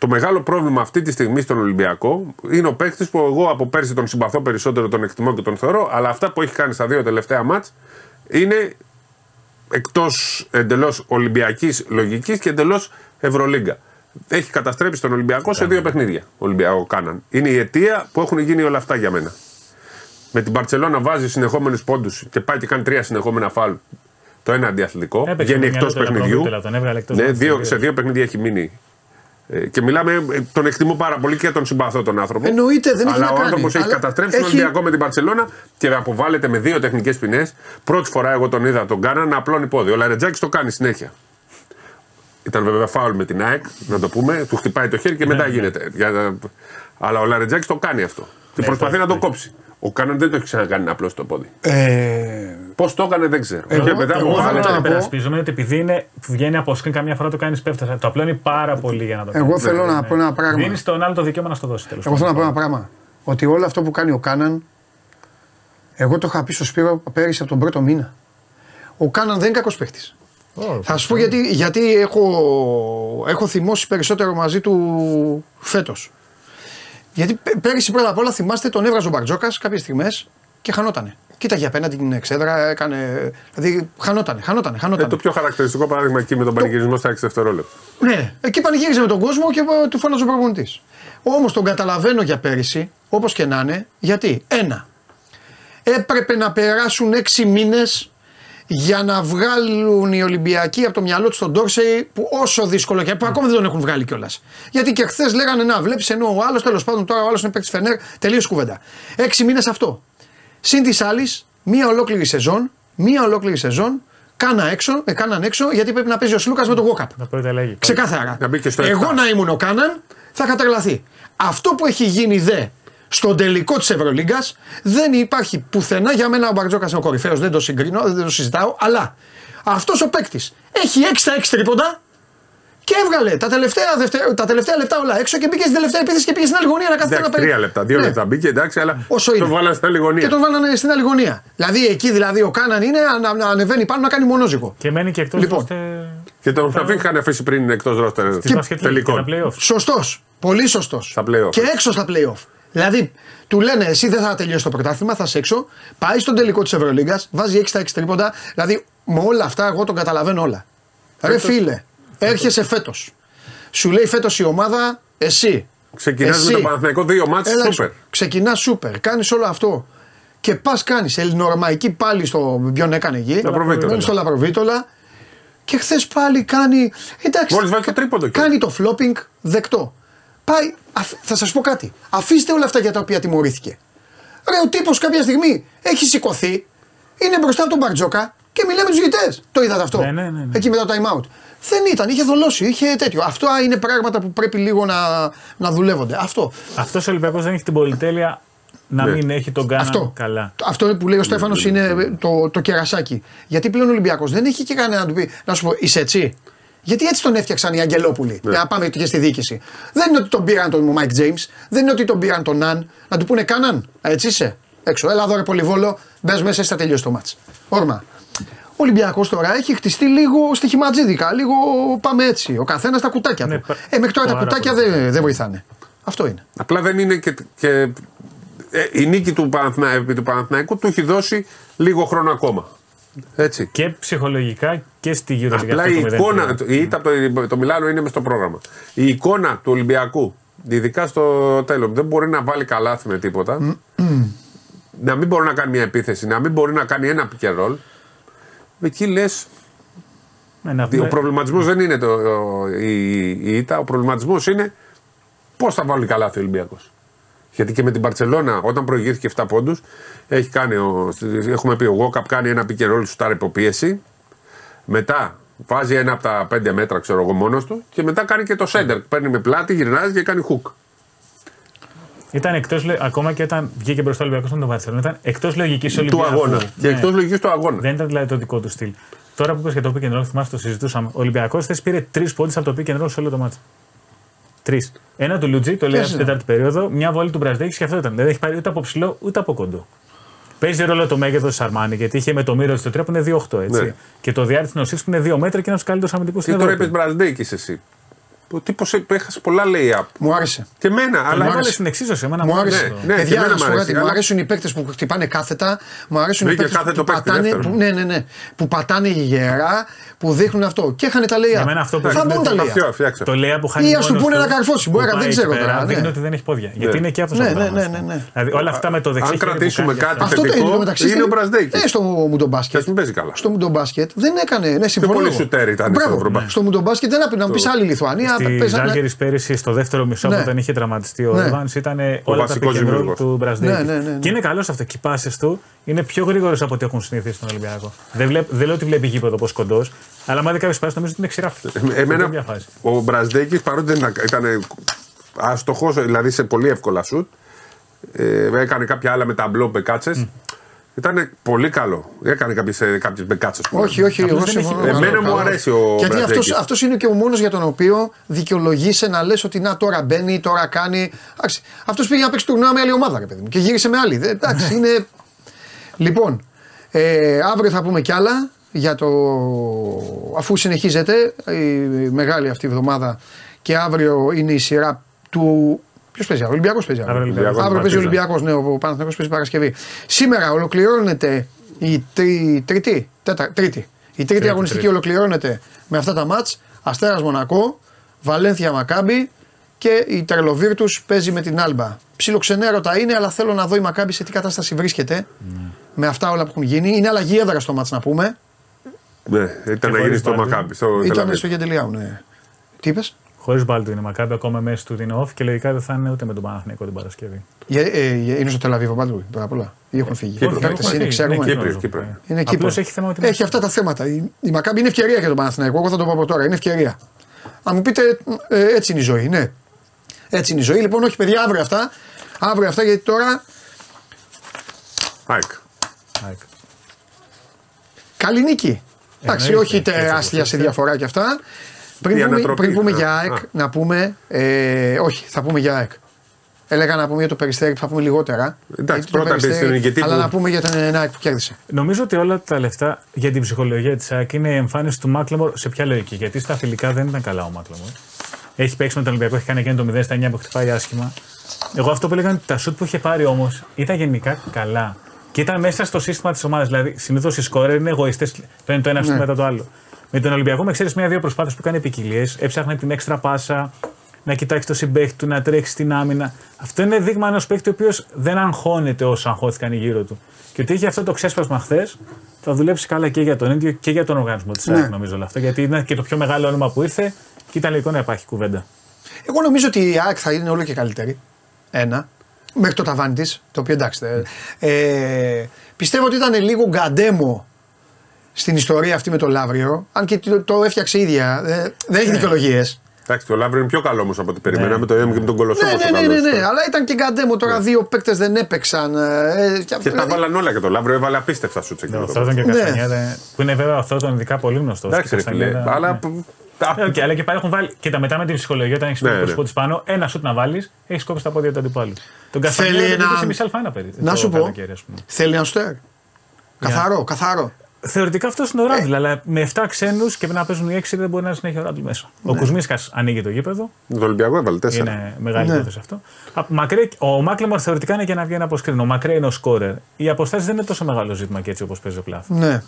το μεγάλο πρόβλημα αυτή τη στιγμή στον Ολυμπιακό είναι ο παίκτης που εγώ από πέρσι τον συμπαθώ περισσότερο, τον εκτιμώ και τον θεωρώ, αλλά αυτά που έχει κάνει στα δύο τελευταία μάτς είναι εκτός εντελώς Ολυμπιακής λογικής και εντελώς Ευρωλίγκα. Έχει καταστρέψει τον Ολυμπιακό σε δύο παιχνίδια. Ολυμπιακό κάναν. Είναι η αιτία που έχουν γίνει όλα αυτά για μένα. Με την Παρσελόνα βάζει συνεχόμενους πόντους και πάει και κάνει τρία συνεχόμενα φάλ. Το ένα αντιαθλητικό. Έπαιξε Βγαίνει με εκτός μυαλό του παιχνιδιού. Λαπρόπουλα, τον έβγαλε εκτός Ναι, μάτς δύο, δύο. σε δύο παιχνίδια έχει μείνει. Ε, και μιλάμε, ε, τον εκτιμώ πάρα πολύ και τον συμπαθώ τον άνθρωπο. Εννοείται, δεν έχει Αλλά να ο κάνει. άνθρωπος έχει Αλλά καταστρέψει τον έχει- Ολυμπιακό με την Παρσελόνα και αποβάλλεται με δύο τεχνικές ποινές. Πρώτη φορά εγώ τον είδα τον κάνα να απλώνει πόδι. Ο Λαρετζάκη το κάνει συνέχεια. Ήταν βέβαια φάουλ με την ΑΕΚ, να το πούμε. Του χτυπάει το χέρι και μετά ναι. γίνεται. Για- Αλλά ο Λαρετζάκης το κάνει αυτό. Και Ναι, προσπαθεί το- να το ναι. κόψει. Ο Κάναν δεν το έχει ξανακάνει να απλώσει το πόδι. Ε, Πώς το έκανε δεν ξέρω. Εγώ- και μετά εγώ μου θέλω βάλε- να Το πω- υπερασπίζομαι ότι επειδή είναι, βγαίνει από screen καμιά φορά το κάνεις πέφτα. Το απλώνει πάρα πολύ για να το κάνεις. εγώ θέλω να πω ένα πράγμα. Δίνεις στον άλλο το δικαίωμα να στο δώσει τέλος Εγώ θέλω να πω ένα πράγμα. Ότι όλο αυτό που κάνει ο Κάναν, εγώ το είχα πει στο Σπύρο πέρυσι από τον πρώτο μήνα. Ο Κάναν δεν είναι κακός παίχτης. Θα σου πω γιατί, γιατί έχω, έχω θυμώσει περισσότερο μαζί του φέτος. Γιατί πέ- πέρυσι πρώτα απ' όλα θυμάστε τον έβγαζε ο Μπαρτζόκα κάποιες στιγμές και χανότανε. Κοίταγε απέναντι την εξέδρα, έκανε. Δηλαδή χανότανε, χανότανε, Ε, χανότανε. το πιο χαρακτηριστικό παράδειγμα εκεί με τον πανηγυρισμό στα 6 δευτερόλεπτα. Ναι, εκεί πανηγύριζε με τον κόσμο και ε, του φώναζε ο προπονητής. Όμως τον καταλαβαίνω για πέρυσι, όπως και να είναι, γιατί ένα, έπρεπε να περάσουν έξι μήνες για να βγάλουν οι Ολυμπιακοί από το μυαλό τους τον Ντόρσεϊ που όσο δύσκολο και που ακόμα δεν τον έχουν βγάλει κιόλας. Γιατί και χθες λέγανε να βλέπεις ενώ ο άλλος τέλος πάντων τώρα ο άλλος είναι παίκτης Φενέρ, τελείως κουβέντα. Έξι μήνες αυτό. Συν της άλλης, μία ολόκληρη σεζόν, μία ολόκληρη σεζόν, κάνα έξω, ε, κάναν έξω γιατί πρέπει να παίζει ο Σλούκας με τον Walkup. Να πω τα λέγει. Ξεκάθαρα. Να μπει και στο Εγώ 7. να ήμουν ο Κάναν θα είχα τρελαθεί. Αυτό που έχει γίνει δε στον τελικό της Ευρωλίγκας δεν υπάρχει πουθενά. Για μένα ο Μπαρτζόκας είναι ο κορυφαίος, δεν το συγκρίνω, δεν το συζητάω. Αλλά αυτός ο παίκτης έχει 6 στα 6 τρίποντα και έβγαλε τα τελευταία, δευτε- τα τελευταία λεπτά όλα έξω και μπήκε στην τελευταία επίθεση και πήγε στην άλλη γωνία να κάθεται να Εντάξει, παίρνει. τρία λεπτά, δύο Ναι. λεπτά μπήκε, εντάξει, αλλά Όσο είναι. το βάλανε στην άλλη γωνία. Και τον βάλανε στην άλλη γωνία. Δηλαδή εκεί δηλαδή ο Κάναν είναι να, να ανεβαίνει πάνω να κάνει μονόζυγο. Και μένει και εκτός Λοιπόν. Και τον Φραβίν είχαν αφήσει πριν εκτός ρόστερ Τη μπασκετ και τα τελικών. playoff. Σωστός. Πολύ σωστός. Στα play-off. Και έξω στα playoff. Δηλαδή, του λένε εσύ δεν θα τελειώσει το πρωτάθλημα, θα είσαι έξω. Πάει στον τελικό της Ευρωλίγκας, βάζει 6 στα 6 τρίποντα. Δηλαδή, με όλα αυτά, εγώ τον καταλαβαίνω όλα. Ρε φίλε, έρχεσαι φέτος. Σου λέει φέτος η ομάδα, εσύ. Ξεκινάς με εσύ. τον Παναθηναϊκό δύο μάτς, Έλα, σούπερ. Ξεκινάς σούπερ. Κάνεις όλο αυτό. και πας κάνεις ελληνορωμαϊκή πάλι στο. Ποιον έκανε εκεί. Λαπροβίτολα. Στο Λαπροβίτολα. Και χθες πάλι κάνει. Εντάξει. Μόλις βάζει το τρίποντο και- Κάνει το flopping δεκτό. Πάει. αφ- θα σας πω κάτι. Αφήστε όλα αυτά για τα οποία τιμωρήθηκε. Ρε, ο τύπος κάποια στιγμή έχει σηκωθεί, είναι μπροστά από τον Μπαρτζόκα και μιλάει με τους γητές. Το είδατε αυτό; Ναι, ναι, ναι, ναι. Εκεί μετά το time out. Δεν ήταν, είχε δολώσει, είχε τέτοιο. Αυτό είναι πράγματα που πρέπει λίγο να, να δουλεύονται. Αυτό. Αυτός ο Ολυμπιακός δεν έχει την πολυτέλεια να Ναι. μην έχει τον Γκάνα Αυτό. καλά. Αυτό που λέει ο Στέφανος είναι το, το κερασάκι. Γιατί πλέον ο Ολυμπιακός δεν έχει και κανένα να του πει, να σου πω, είσαι έτσι. Γιατί έτσι τον έφτιαξαν οι Αγγελόπουλοι. Για να πάμε και στη διοίκηση. Δεν είναι ότι τον πήραν τον Μάικ Τζέιμς, δεν είναι ότι τον πήραν τον Ναν. Να του πούνε κάναν. Έτσι είσαι. Έξω. Έλα εδώ ρε πολυβόλο, μπες μέσα, θα τελειώσει το μάτς. Όρμα. Ο Ολυμπιακός τώρα έχει χτιστεί λίγο στοιχηματζίδικα, λίγο πάμε έτσι. Ο καθένας τα κουτάκια Ναι, του. πα- Ε, μέχρι τώρα τα πάρα κουτάκια πολύ. δεν δεν βοηθάνε. Αυτό είναι. Απλά δεν είναι και. και ε, η νίκη του, Παναθνα, επί του Παναθηναϊκού του έχει δώσει λίγο χρόνο ακόμα. Έτσι. Και ψυχολογικά και στη Euroleague. Απλά αυτό η το 0-3. εικόνα, η ήττα από το, το Μιλάνο είναι μες στο πρόγραμμα. Η εικόνα του Ολυμπιακού, ειδικά στο τέλος, δεν μπορεί να βάλει καλάθι με τίποτα. να μην μπορεί να κάνει μια επίθεση, να μην μπορεί να κάνει ένα pick and roll. Εκεί λες, Ναι, να ο πούμε- προβληματισμός δεν είναι το, ο- η, η ήττα, ο προβληματισμός είναι πώς θα βάλει καλάθι ο Ολυμπιακός. Γιατί και με την Παρσελώνα, όταν προηγήθηκε 7 πόντους, έχει κάνει ο, έχουμε πει ο Γόκαπ κάνει ένα pick and roll σου υποπίεση. Μετά βάζει ένα από τα 5 μέτρα, ξέρω εγώ, μόνος του. Και μετά κάνει και το center. Παίρνει με πλάτη, γυρνάζει και κάνει hook. Ήταν εκτός, ακόμα και όταν βγήκε μπροστά ο Ολυμπιακός με τον Βαρσελόνα, ήταν εκτός λογικής Του Ολυμπιακού. αγώνα. Και Ναι. εκτός λογικής του αγώνα. Δεν ήταν δηλαδή το δικό του στυλ. Τώρα που είπες και το pick and roll, θυμάστε το συζητούσαμε. Ο Ολυμπιακός θε πήρε τρεις πόντους από το pick and roll σε όλο το μάτσο. Τρεις. Ένα του Λουτζί, το λέει Ποιες στην είναι; τέταρτη περίοδο, μια βόλη του Μπραζδέκης και αυτό ήταν. Δεν έχει πάρει ούτε από ψηλό ούτε από κοντό. Παίζει ρόλο το μέγεθος της Αρμάνη γιατί είχε με το μύρο στο 3 που είναι 2,8 έτσι. Ναι. Και το διάρκεια της που είναι 2 μέτρα και ένας από του καλύτερου αμυντικού στην Και τώρα Ευρώπη. είπες Μπραντέκη εσύ. Ο τύπος έχασε πολλά layup. Μου άρεσε. Και εμένα, Αλλά αλλά. έβαλες στην εξίσωση. Εμένα Μου άρεσε. αυτό. Ναι, και Παιδιά, εμένα να σου μ' πω αρέσει, κάτι, μου αλλά- αρέσουν οι παίκτες που χτυπάνε κάθετα. Μου αρέσουν οι Μπήκε παίκτες που, κάθετο που, παίκτη πατάνε, δεύτερο. που, ναι, ναι, ναι, που πατάνε γερά, που δείχνουν αυτό. Και είχαν τα λέει. Για μένα αυτό που Θα δείχνει μπουν τα ότι λέει. Αυτό, φτιάξε. Το λέει που χάνει. Ή ας του μόνος πούνε του, να καρφώσει, μπορεί που να- δεν πάει ξέρω εκεί πέρα, τώρα, ναι. Δείχνει ότι δεν έχει πόδια. Γιατί είναι και αυτός Ναι, ο ναι, πράγμα. ναι, ναι, ναι. Δηλαδή όλα αυτά με το δεξί Αν χέρι που κρατήσουμε κάνει κάτι αυτό. Αυτό το θετικό, είναι μεταξύ. είναι ο Μπραζδέκης. Ναι, στο μουντομπάσκετ. Και ας μην παίζει καλά. Στο μουντομπάσκετ δεν έκανε. Ναι, συμφωνώ. πολύ εγώ. σουτέρ ήταν στο Μπράβο. Ευρωμπάσκετ. Στο μουντομπάσκετ δεν έπρεπε να πεις άλλη Λιθουανία. Στη παίζανε- Ζάλγκερη πέρυσι στο δεύτερο μισό Ναι. που όταν είχε τραυματιστεί ο Ναι. Evans ήταν όλα τα βασικός pick and roll δημιουργός. του Μπραζδέκη. Ναι, ναι, ναι, ναι. Και είναι καλός αυτό. Και οι πάσες του είναι πιο γρήγορες από ό,τι έχουν συνηθίσει στον Ολυμπιακό. Δεν, βλέπ, δεν λέω ότι βλέπει γήπεδο όπω κοντός, αλλά άμα δει κάποιες πάσες νομίζω ότι είναι ξηράφι. Ε, Εμένα, ο Μπραζδέκης παρότι δεν ήταν άστοχος, δηλαδή σε πολύ εύκολα σουτ, ε, έκανε κάποια άλλα με ταμπλό μπεκάτσε. Ήταν πολύ καλό. Έκανε κάποιες κάποιες μπεκάτσες. Όχι, όχι, Απλώς εγώ δεν συμφωνώ. έχει- Εμένα μου Καλό. αρέσει ο Γιατί Μπραζδέκης. αυτός, αυτός είναι και ο μόνος για τον οποίο δικαιολογείσαι να λες ότι να τώρα μπαίνει, τώρα κάνει. Εντάξει, αυτός πήγε να παίξει τουρνουά με άλλη ομάδα, ρε παιδί μου, και γύρισε με άλλη. Δεν- Εντάξει, [LAUGHS] είναι. Λοιπόν, ε, αύριο θα πούμε κι άλλα για το. αφού συνεχίζεται η μεγάλη αυτή εβδομάδα και αύριο είναι η σειρά του. Ποιος παίζει, αύριο, Ολυμπιακός παίζει. Αύριο Αύριο, Ολυμπιακός. αύριο παίζει ο Παρτίζαν. Ολυμπιακός, ναι, ο Παναθηναϊκός παίζει Παρασκευή. Σήμερα ολοκληρώνεται η τρι, τρίτη, τέτα, τρίτη. Η τρίτη, αγωνιστική τρίτη. ολοκληρώνεται με αυτά τα μάτς. Αστέρας Μονακό, Βαλένθια Μακάμπι και η Τρελοβίρτους παίζει με την Άλμπα. Ψιλοξενέρωτα είναι, αλλά θέλω να δω η Μακάμπι σε τι κατάσταση βρίσκεται με αυτά όλα που έχουν γίνει. Είναι αλλαγή έδρας στο μάτς να πούμε. Ναι, ήταν να γίνει χωρίς στο Μπάλτι. Μακάμπι. Στο Ήταν Τελαβίβ. στο Γεντελιάου, ναι. Τι είπες; Χωρίς μπάλτου είναι Μακάμπη, ακόμα μέσα του είναι off και λογικά δεν θα είναι ούτε με τον Παναθηναϊκό την Παρασκευή. Για- ε, ε, είναι στο Τελαβίβο Μπάλτου, πρώτα απ' όλα. Ή έχουν φύγει. Κύπρο. Οι παίκτες Έχουν είναι, φύγει, ξέρουμε. είναι Κύπριος, Κύπρος. Κύπρο. Είναι Απλώς Κύπρο. έχει θέμα με την Έχει αυτά τα θέματα. Η, η Μακάμπη είναι ευκαιρία για τον Παναθηναϊκό. Εγώ θα το πω από τώρα. Είναι ευκαιρία. Αν μου πείτε, ε, έτσι είναι η ζωή. Ναι. Έτσι είναι η ζωή. Λοιπόν, όχι παιδιά, αύριο αυτά. Αύριο αυτά γιατί τώρα ΑΕΚ. ΑΕΚ. καλή νίκη. Εντάξει, Εννοείται. όχι Έτσι τεράστια όπως σε είστε. διαφορά και αυτά. Η Πριν πούμε, ανατροπή. πριν πούμε Α, για α. ΑΕΚ, να πούμε. Ε, όχι, θα πούμε για ΑΕΚ. Έλεγα να πούμε για το περιστέρι που θα πούμε λιγότερα. Γιατί το πρώτα Περιστέρι, γιατί Αλλά που- να πούμε για τον ΑΕΚ που κέρδισε. Νομίζω ότι όλα τα λεφτά για την ψυχολογία της ΑΕΚ είναι η εμφάνιση του Μάκλεμορ σε ποια λογική. Γιατί στα φιλικά δεν ήταν καλά ο Μάκλεμορ. Έχει παίξει με τον Ολυμπιακό, έχει κάνει εκείνο το 0 στα 9 που χτυπάει άσχημα. Εγώ αυτό που έλεγα είναι ότι τα σουτ που είχε πάρει όμως ήταν γενικά καλά. Και ήταν μέσα στο σύστημα της ομάδας. Δηλαδή, συνήθως οι σκόρερ είναι εγωιστές, παίρνει το ένα ναι. μετά το άλλο. Με τον Ολυμπιακό, με ξέρεις μία-δύο προσπάθειες που κάνει ποικιλίες, έψαχνε την έξτρα πάσα, να κοιτάξει το συμπέχτη του, να τρέξει στην άμυνα. Αυτό είναι δείγμα ενός παίκτη ο οποίος δεν αγχώνεται όσο αγχώθηκαν οι γύρω του. Και ότι είχε αυτό το ξέσπασμα χθες, θα δουλέψει καλά και για τον ίδιο και για τον οργανισμό της Ναι. ΑΕΚ, νομίζω όλα αυτά. Γιατί είναι και το πιο μεγάλο όνομα που ήρθε και ήταν λογικό να υπάρχει κουβέντα. Εγώ νομίζω ότι η ΑΕΚ θα είναι όλο και καλύτερη. Ένα. Μέχρι το ταβάνι της. Το οποίο εντάξει. ε, ε, πιστεύω ότι ήταν λίγο γκαντέμο στην ιστορία αυτή με το Λαύριο. Αν και το, το έφτιαξε η ίδια. Ε, δεν έχει δικαιολογίες. Εντάξει, το Λαύριο είναι πιο καλό όμως από ό,τι περιμέναμε. Το είδαμε και με τον Κολοσσό. Ναι, πόσο ναι, ναι, καλός ναι, ναι, ήταν. Αλλά ήταν και γκαντέμο. Τώρα δύο παίκτες δεν έπαιξαν. ε, και, Και τα δηλαδή, βάλαν όλα και το Λαύριο έβαλε απίστευτα σου Ο τσεκίνο. Θόδων και Ναι. Καστανιέτα, που είναι βέβαια ο Θόδων ειδικά πολύ γνωστός. Εντάξει, ρε φίλε. Αλλά. Ε, οκ, αλλά και πάλι έχουν βάλει. Κοίτα, μετά με την ψυχολογία, όταν έχεις Ναι, το ναι. πρόσωπο τη πάνω, ένα σουτ να βάλεις, έχεις κόψει τα πόδια του αντιπάλου. Τον Θέλει Καστανιέτα ένα- δεν σε μισή αλφα ένα περίπου. Να το σου πω. καλοκαίρι, ας πούμε. Θέλει ένα στέρ. Καθαρό, καθαρό. Θεωρητικά αυτός είναι ο Ράντλ, αλλά με 7 ξένους και να παίζουν οι 6 δεν μπορεί να συνέχει ο Ράντλ μέσα. Ο Κουσμίσκας ανοίγει το γήπεδο. Το Ολυμπιακό έβαλε τέσσερα. Είναι μεγάλη Ναι. υπόθεση αυτό. Α, Μακρέ, ο Μάκλεμορ θεωρητικά είναι για να βγει ένα αποσκρίνο. Ο Μακρέ είναι ο σκόρερ. Οι αποστάσει δεν είναι τόσο μεγάλο ζήτημα και έτσι όπως παίζει ο Πλάθ. Ναι.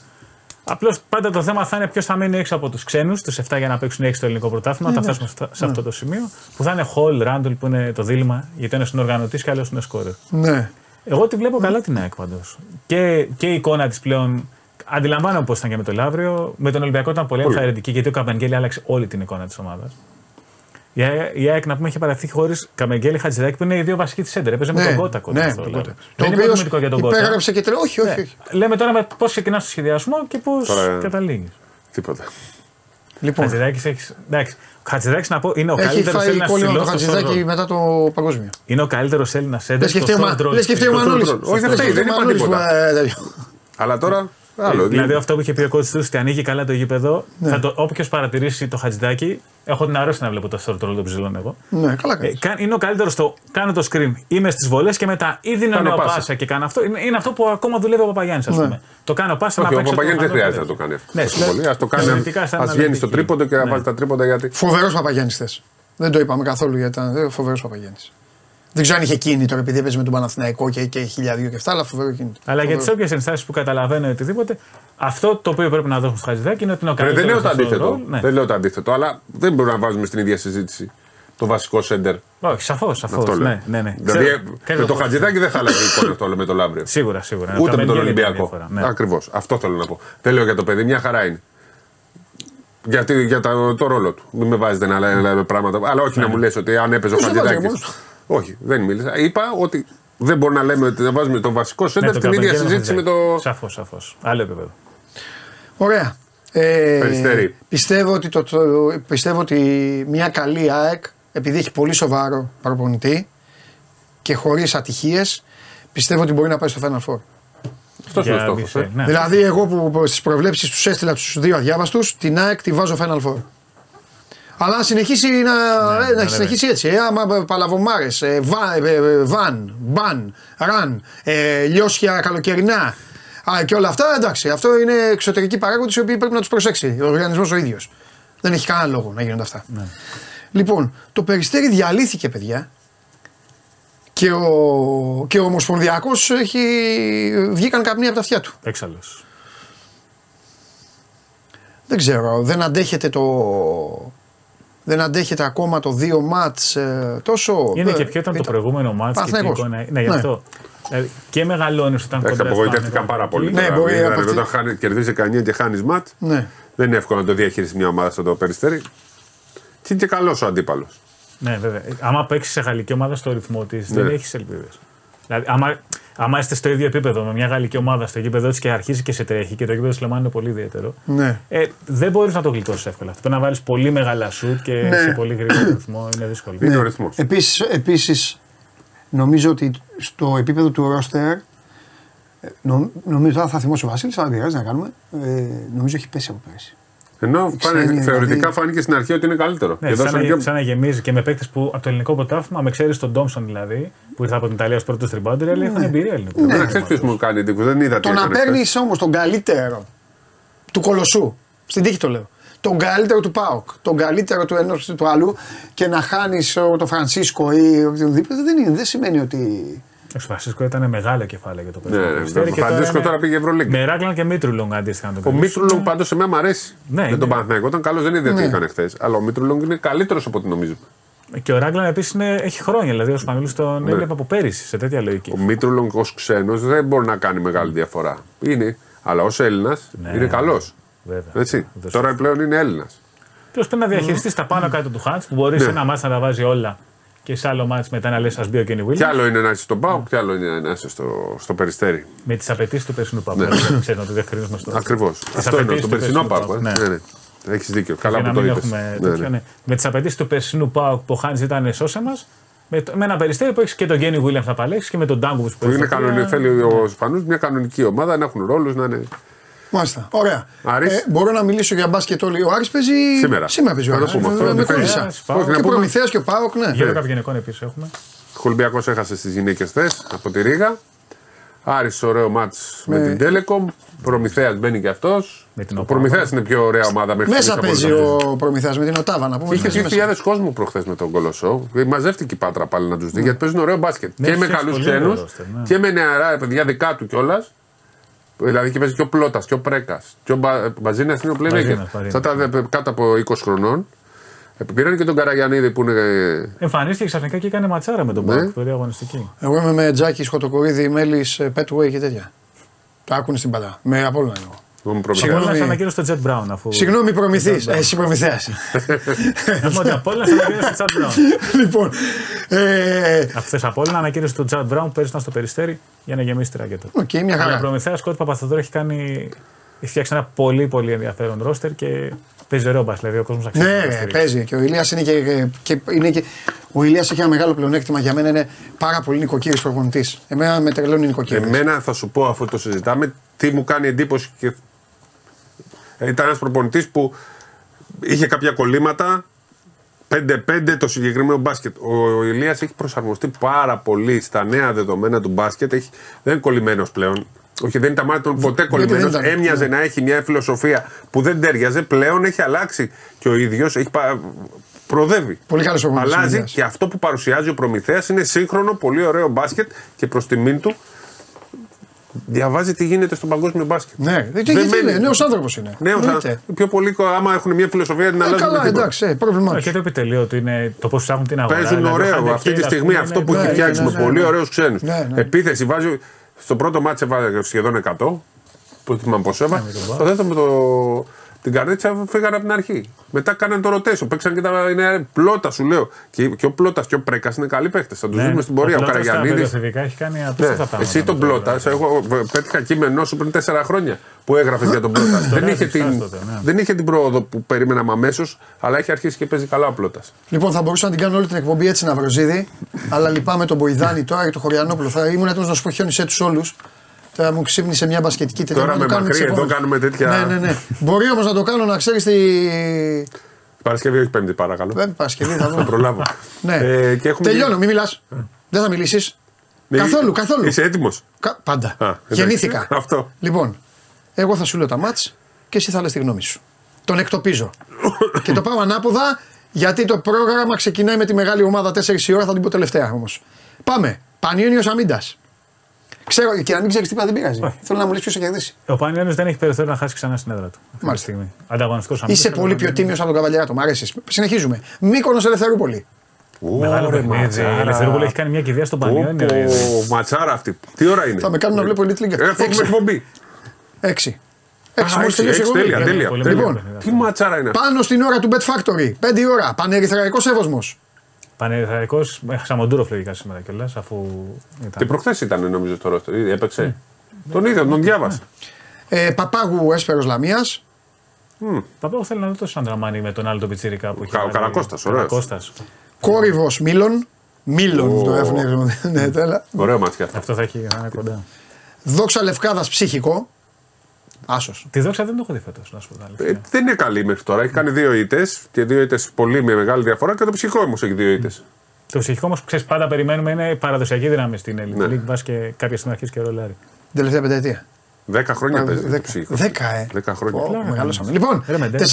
Απλώς πάντα το θέμα θα είναι ποιος θα μείνει έξω από τους ξένους, τους 7 για να παίξουν 6 στο ελληνικό πρωτάθλημα. Ναι, θα φτάσουμε στα- σε αυτό το σημείο. Που θα είναι Χολ, Ράντολ που είναι το δίλημα, γιατί ένας είναι οργανωτής και άλλος είναι σκόρερ. Ναι. Εγώ τη βλέπω καλά την ΑΕΚ πάντως. Και, και η εικόνα της πλέον. Αντιλαμβάνομαι πώς ήταν και με το Λαύριο. Με τον Ολυμπιακό ήταν πολύ Πολύ. ενθαρρυντική γιατί ο Καμπενγκέλη άλλαξε όλη την εικόνα της ομάδας. Η ΑΕΚ, η ΑΕΚ να πούμε είχε παραχθεί χωρίς Καμπενγκέλη Χατζηδάκη που είναι οι δύο βασικοί της Σέντερ. Έπαιζε με τον Κότα κοντά ναι, στο τον Λαύριο. Κότα. Δεν είναι οποίος υποτιμητικό για τον Κότα. Υπέγραψε και τρε. Όχι, όχι. Ναι. όχι. Λέμε τώρα πώς ξεκινάς το σχεδιασμό και πώς Τώρα- καταλήγεις. Τίποτα. Λοιπόν, Χατζηδάκης έχει. Εντάξει. Ο Χατζηδάκης να πω είναι ο έχει καλύτερος φάει Έλληνας κόλλημα το ψηλός στο Χατζηδάκι Σόρδρο. μετά το παγκόσμιο. Είναι ο καλύτερος Έλληνας Σέντερ. Λες και φταίει ο Μα- λες και φταίει ο Μανώλης. Όχι, δεν φταίει, δεν είπα τίποτα. Αλλά τώρα. Άλλο. Δηλαδή αυτό που είχε πει ο coach του, ότι ανοίγει καλά το γήπεδο, Ναι. θα το, όποιος παρατηρήσει το χατζηδάκι, έχω την αρρώστια να βλέπω το στο ρόλο των ψηλών εγώ. Ναι, καλά Ε, κάνεις. κα- είναι ο καλύτερος στο κάνω το screen, είμαι στις βολές και μετά ή δίνω Κάνω νέο πάσα. πάσα και κάνω αυτό. Είναι, είναι αυτό που ακόμα δουλεύει ο Παπαγιάννης, ας Ναι. πούμε. Το κάνω πάσα Όχι, να ο παίξω. Παπαγιάννης δεν το χρειάζεται να χάνω το κάνει αυτό. Ναι, τόσο πολύ. Α το κάνει. θεωρητικά σαν Α βγαίνει στο αναλυτική. τρίποντο και να Ναι. βάζει τα τρίποντα γιατί. Φοβερός Παπαγιάννης θες. Δεν το είπαμε καθόλου γιατί ήταν φοβερός Παπαγιάννης. Δεν ξέρω αν είχε κίνητρο επειδή έπαιζε με τον Παναθηναϊκό και, και χιλιάδιο και αυτά, αλλά φοβερό κίνητρο. Αλλά για τις Φοβερό. όποιες ενστάσεις που καταλαβαίνω ή οτιδήποτε, αυτό το οποίο πρέπει να δώσουμε στο χατζηδάκι είναι ότι είναι ο Ρε, καλύτερο. Δεν λέω το αντίθετο. Δεν λέω το αντίθετο. Αλλά δεν μπορούμε να βάζουμε στην ίδια συζήτηση το βασικό σέντερ. Όχι, σαφώς, σαφώς. Αυτό λέω. Ναι, ναι, ναι. Δηλαδή Ξέρω- με ξέρω το πώς- Χατζηδάκι δεν θα έλεγε [LAUGHS] εικόνα αυτό με το Λαύριο. Σίγουρα, σίγουρα. Ούτε με τον Καμπενγκέλη ήταν Ολυμπιακό. διαφορά, ναι. Ακριβώς. Αυτό θέλω να πω. Δεν λέω για το παιδί, μια χαρά είναι. Γιατί, για τα- το ρόλο του. Μην με βάζετε να λέμε πράγματα. Αλλά όχι να μου λες ότι αν έπαιζε ο Πώς το βάζει Χατζηδάκη. Μόνος Όχι, δεν μίλησα. Είπα ότι δεν μπορεί να λέμε ότι να βάζουμε το βασικό σέντερ Ναι, στην ίδια συζήτηση με το. Σαφώς, σαφώς. Άλλο επίπεδο. Ωραία. Ε, Περιστέρι. πιστεύω, ότι το, το, πιστεύω ότι μια καλή ΑΕΚ, επειδή έχει πολύ σοβαρό προπονητή και χωρίς ατυχίες, πιστεύω ότι μπορεί να πάει στο Final Four. Αυτός είναι ο Για στόχο. Μπισέ, ναι. Δηλαδή, εγώ που στις προβλέψεις τους έστειλα τους δύο αδιάβαστους, την ΑΕΚ τη βάζω Final Four. Αλλά να συνεχίσει, να, Ναι, ε, να ναι, συνεχίσει έτσι. Ε, άμα παλαβομάρες, ε, βα, ε, ε, βαν, μπαν, ραν, ε, λιώσια καλοκαιρινά α, και όλα αυτά, εντάξει. Αυτό είναι εξωτερικοί παράγοντες οι οποίοι πρέπει να τους προσέξει ο οργανισμός ο ίδιος. Δεν έχει κανένα λόγο να γίνονται αυτά. Ναι. Λοιπόν, το περιστέρι διαλύθηκε, παιδιά. Και ο, και ο Ομοσπονδιακός έχει βγήκαν καπνοί από τα αυτιά του. Έξαλλος. Δεν ξέρω, δεν αντέχετε το. Δεν αντέχετε ακόμα το δύο μάτς ε, τόσο. Είναι ε, και ποιο ήταν το ήταν- προηγούμενο μάτι και τι Παναθηναϊκός. εικόνα. Ναι, γι' Ναι. αυτό. Δηλαδή, και μεγαλώνεις όταν Εντάξει, κοντά απογοητεύτηκαν πάρα πολύ. Ναι, τώρα. μπορεί Δηλαδή, από αυτή- Όταν χάνει- κερδίζει κανένα και χάνεις ματ, Ναι. δεν είναι εύκολο να το διαχειριστεί μια ομάδα στο το περιστέρι. Και είναι και καλός ο αντίπαλος. Ναι, βέβαια. Ε, Άμα παίξεις σε γαλλική ομάδα στο ρυθμό της, δεν Ναι. έχεις ελπίδες. Δηλαδή, άμα, άμα είστε στο ίδιο επίπεδο με μια γαλλική ομάδα στο γήπεδο της και αρχίζει και σε τρέχει και το γήπεδο της Λεμάν είναι πολύ ιδιαίτερο, ναι. ε, δεν μπορείς να το γλιτώσεις εύκολα. Αυτό. Πρέπει να βάλεις πολύ μεγάλα σουτ και Ναι. σε πολύ γρήγορο ρυθμό είναι δύσκολο. Είναι ο ρυθμός. Επίσης, επίσης, νομίζω ότι στο επίπεδο του ρόστερ. ε, νο- νομίζω τώρα θα θυμώσει ο Βασίλης, αλλά δεν πειράζει να κάνουμε. Ε, νομίζω έχει πέσει από πέρυσι. Ενώ Ξένοι, φάνε- θεωρητικά δηλαδή. φάνηκε στην αρχή ότι είναι καλύτερο. Ναι, και σαν, δώσαν να, και- σαν να γεμίζει και με παίκτες που από το ελληνικό πρωτάθλημα, με ξέρεις τον Ντόμσον δηλαδή, που ήρθε από την Ιταλία ως πρώτος τριμπάντερ, αλλά έχουν εμπειρία ελληνικού. Δεν πρωταθλήματος. ξέρεις ποιος μου κάνει εντύπωση. Δεν είδα τι Το να έκανε παίρνει χθες. όμως τον καλύτερο του κολοσσού, στην τύχη το λέω, τον καλύτερο του Πάοκ, τον καλύτερο του ενό του άλλου και να χάνεις τον Φρανσίσκο ή οποιονδήποτε δεν, είναι, δεν σημαίνει ότι. Ο Φρανσίσκο ήταν μεγάλο κεφάλαιο για το Ναι, ναι, Περιστέρι ναι. και Ο Φρανσίσκο είναι τώρα πήγε Ευρωλίγκα. Με Ράγκλαν και Μίτρουλονγκ αντίστοιχα να το Ο κρατήσουμε. Μίτρουλονγκ πάντως σε μένα μου αρέσει. Ναι, με είναι. τον Παναθηναϊκό ήταν καλός, δεν είδε τι Ναι. έκανε χθες. Αλλά ο Μίτρουλονγκ είναι καλύτερος από ό,τι νομίζω. Και ο Ράγκλαν επίσης έχει χρόνια. Δηλαδή ο Σπανούλη τον Ναι. έβλεπε από πέρυσι σε τέτοια λογική. Ο Μήτρολον ως ξένος δεν μπορεί να κάνει μεγάλη διαφορά. Είναι, αλλά ως Έλληνας Ναι. είναι καλός. Βέβαια. Έτσι. Δεν Τώρα πλέον είναι Έλληνας. Τέλος πρέπει να διαχειριστείς τα πάνω κάτω του Χάντ που μπορείς Ναι. σε ένα μάτι να τα βάζει όλα και σε άλλο μάτι μετά να λες: Α μπει ο Κένι Κι Βίλιαμ. άλλο είναι να είσαι στον Πάο, κι άλλο είναι να είσαι στο, στο περιστέρι. Με τις απαιτήσεις του περσινού Παππού. Ναι. Δεν ξέρω να το διευκρινίσουμε στο. Ακριβώς. Αυτό είναι απαιτήσεις στον του περσινό περσινού Πάο. Πάου, Ναι, ναι. ναι. Έχεις δίκιο. Καλά Για που να το μην είπες. έχουμε τέτοιο, ναι. Με τις απαιτήσεις του περσινού Πάου που ο Χάντ ήταν σώσε μας. Με, το- με ένα περιστέρι που έχεις και τον Γκένι Βίλιαμ θα παλέξει και με τον Ντάγκοβιτ που Που έχει. είναι στα τρία. κανονική, θέλει ο Ισπανό μια κανονική ομάδα να έχουν ρόλους να είναι. Μάλιστα. Ωραία. Άρης. Ε, μπορώ να μιλήσω για μπάσκετ όλοι. Ο Άρης παίζει. Σήμερα. Σήμερα παίζει ο Θα το Άρης. πούμε αυτό. Ε, Με Προμηθέας. κόλλησα. Πάοκ. Όχι, να Και πούμε. προμηθέας και ο Πάοκ, ναι. Γύρω Καυγενικών επίσης έχουμε. Ο Ολυμπιακό έχασε στις γυναίκες θε από τη Ρήγα. Άρης ωραίο μάτς με Με- την Τέλεκομ. Προμηθέας μπαίνει και αυτός. Με την Ο Οτάβα. Προμηθέας είναι η πιο ωραία ομάδα μέχρι Μέσα στιγμής παίζει από όλες ο προμηθέας με την Οτάβα να πούμε. Είχε Παίζει μέσα. 2.000 κόσμο προχθές με τον Κολοσσό. Μαζεύτηκε η Πάτρα πάλι να τους δει γιατί παίζουν ωραίο μπάσκετ. Ναι, και με φτιάξει καλούς πολύ ωραίο ξένου ρόστερ, ναι. και με νεαρά παιδιά δικά του κιόλας. Δηλαδή και παίζεις και ο Πλότα και ο Πρέκας. Και ο Μπα... Μπαζίνας είναι ο playmaker. Μπαζίνας, Μπαζίνας. Αυτά τα δε- κάτω από 20 χρονών. Ε, Πήραν και τον Καραγιανίδη που είναι. ε, Εμφανίστηκε ξαφνικά και έκανε ματσάρα με τον Ναι. Πάοκ. Πολύ αγωνιστική. Εγώ είμαι με Τζάκι, Σκοτοκορίδη, Μέλης, Πέτουέι και τέτοια. Το άκουνε στην παλά. Με από όλα εγώ. Εγώ είμαι Συγγνώμη. προμηθέας. Απόλυνα ανακοίνωσε τον Τζετ Μπράουν αφού. Συγγνώμη, προμηθή. Εσύ προμηθέας. Να πούμε ότι Απόλυνα ανακοίνωσε τον Τζετ Μπράουν. λοιπόν. Ε, Αφού θες Απόλυνα ανακοίνωσε τον Τζετ Μπράουν πέρυσι ήταν στο περιστέρι για να γεμίσει τη ρακέτα. Οκ, μια Αλλά χαρά. προμηθέας Σκότ Παπαθεδόρου έχει κάνει. Έχει φτιάξει ένα πολύ πολύ ενδιαφέρον ρόστερ και παίζει ωραίο μπας. Δηλαδή ο κόσμος αξίζει. Ναι, να το ρε, στηρίξει. παίζει. Και ο Ηλίας είναι και, και, είναι και ο Ηλίας έχει ένα μεγάλο πλεονέκτημα για μένα. Είναι πάρα πολύ νοικοκύρης προπονητής. Εμένα με τρελαίνει νοικοκύρη. Εμένα θα σου πω αφού το συζητάμε τι μου κάνει εντύπωση και ήταν ένας προπονητής που είχε κάποια κολλήματα 5-5 το συγκεκριμένο μπάσκετ. Ο Ηλίας έχει προσαρμοστεί πάρα πολύ στα νέα δεδομένα του μπάσκετ. Έχει, δεν είναι κολλημένος πλέον. Όχι, δεν ήταν μάλλον ποτέ κολλημένος. δεν ήταν. Έμοιαζε να έχει μια φιλοσοφία που δεν τέριαζε. Πλέον έχει αλλάξει και ο ίδιος έχει πα... προοδεύει. Πολύ καλός προπονητής ο Αλλάζει Ηλίας. και αυτό που παρουσιάζει ο Προμηθέας είναι σύγχρονο, πολύ ωραίο μπάσκετ και προς τιμήν του διαβάζει τι γίνεται στο παγκόσμιο μπάσκετ. Ναι, δεν Δεν γιατί μένει. είναι, νέος άνθρωπος είναι. Ναι, Εννοείται. θα, πιο πολύ άμα έχουν μια φιλοσοφία την Ε, αλλάζουν. καλά, με τίποτα. εντάξει, ε, πρόβλημά Και τους. το επιτελείο του είναι το πώς ψάχνουν την αγορά. Παίζουν δηλαδή, ο ωραίο. Χάντερ Αυτή τη Χέιλ, ας στιγμή πούμε, αυτό είναι- που έχει ναι, φτιάξει ναι, με ναι, πολύ ναι. ωραίους ξένους. Ναι, ναι. Επίθεση βάζει. Στο πρώτο μάτσο έβαλε σχεδόν 100. Που θυμάμαι πώς έβαλε. με τον Μπα. Στο δεύτερο με το. Την καρδίτσα φύγανε από την αρχή. Μετά κάνανε το ρωτέσιο. Παίξαν και τα. Είναι πλώτα, σου λέω. Και, και ο πλώτας και ο πρέκας είναι καλοί παίχτε. Θα τους Ναι, δούμε στην πορεία. Ο, Πλώτας στα Καραγιανίδη. παιδοθετικά έχει κάνει Ναι. απίστευτα πράγματα. Εσύ τον με το πλώτα, Ράγκλαν. εγώ πέτυχα κείμενό σου πριν τέσσερα χρόνια που έγραφες για τον πλώτα. δεν, είχε έγραψες την, τότε, ναι. δεν είχε την πρόοδο που περίμεναμε αμέσως, αλλά έχει αρχίσει και παίζει καλά ο πλώτας. Λοιπόν, θα μπορούσα να την κάνω όλη την εκπομπή έτσι να βροζίδι, αλλά λυπάμαι τον Μποϊδάνη τώρα και τον Χωριανόπουλο. Θα ήμουν έτοιμος να σου πω χιόνισέ τους όλους. Τώρα μου ξύπνησε μια μπασκετική τέτοια. Τώρα να το με κάνουμε μακρύ, τις εδώ επόμενες. κάνουμε τέτοια- Ναι, ναι, ναι. Μπορεί όμως να το κάνω να ξέρεις τη. Παρασκευή, όχι Πέμπτη, παρακαλώ. Δεν Παρασκευή, θα Θα δούμε. [LAUGHS] προλάβω. Ναι. Ε, και έχουμε Τελειώνω, μην μιλάς. Δεν θα μιλήσεις. Ναι, καθόλου, καθόλου. Είσαι έτοιμος; Κα- Πάντα. Α, εντάξει. Γεννήθηκα. [LAUGHS] Αυτό. Λοιπόν, εγώ θα σου λέω τα μάτς και εσύ θα λες τη γνώμη σου. Τον εκτοπίζω. [LAUGHS] και το πάω ανάποδα γιατί το πρόγραμμα ξεκινάει με τη μεγάλη ομάδα 4 η ώρα, θα την πω τελευταία όμως. Πάμε. Πανιόνιος Αμίντας. Ξέρω, και να μην ξέρεις τίποτα δεν πειράζει. Θέλω να μου λες ποιος θα κερδίσει. Ο Πανιόνιο δεν έχει περιθώριο να χάσει ξανά στην έδρα του. Αυτή τη Μάλιστα. στιγμή. Ανταγωνιστικός Είσαι πολύ πιο τίμιος από τον Καβαλιάτο. Μ' αρέσεις. Συνεχίζουμε. Μήκονο Ελευθερούπολη. Μεγάλο Ωρε, παιχνίδι. Η ματσάρα. Ελευθερούπολη έχει κάνει μια κηδεία στον Πω, Πανιόνιο. πω, ρε. Ματσάρα αυτή. Τι ώρα είναι; Θα με κάνουν να βλέπω Elite League. Ε, θα έχουμε Έξι. εκπομπή. Έξι. Α, Έξι, μόλις έξι, τελειώσει η έξι, εκπομπή. τέλεια, Ναι, τέλεια. πολύ τέλεια. μεγάλο Λοιπόν, παιχνίδι Τι αυτό. ματσάρα είναι αυτή; Πάνω στην ώρα του Bet Factory. 5 η ώρα. Πανερυθραϊκό Εύωσμος. Πανερυθραϊκό με Σαμοντούροφ λογικά σήμερα κιόλας αφού Και ήταν. προχθές ήταν νομίζω στο ρόστερ. Ήδη Έπαιξε. Τον είδα, τον διάβασα. Ε, Παπάγου Έσπερος Λαμίας. Παπάγο θέλει να δω το Σαντραμάνι με τον άλλο τον Πιτσίρικα που έχει. Κα- ο βάλει- Καρακώστας, ωραίος. Καρακώστας. Κόρυβος Μήλων. Μήλων το έχουν. Ναι, τέλα. Ωραίο μάτια αυτό. Αυτό θα έχει θα είναι κοντά. Δόξα Λευκάδας ψυχικό. Άσος. Τη δόξα δεν το έχω δει φέτος, να σου πω τα αλήθεια. Ε, δεν είναι καλή μέχρι τώρα. Έχει κάνει δύο ήττες και δύο ήττες πολύ με μεγάλη διαφορά και το ψυχό όμως έχει δύο ήττες. Το ψυχικό όμως ξέρεις πάντα περιμένουμε είναι παραδοσιακή δύναμη στην Elite Ναι. League. Μπας και κάποια στιγμή αρχίσει και ρολάρι. Την τελευταία πενταετία. Δέκα χρόνια παίζει το Δέκα. ψυχικό. Δέκα, ε. Δέκα χρόνια. Ω, μεγαλώσαμε. Λοιπόν, Ρε, με ντέρμπι.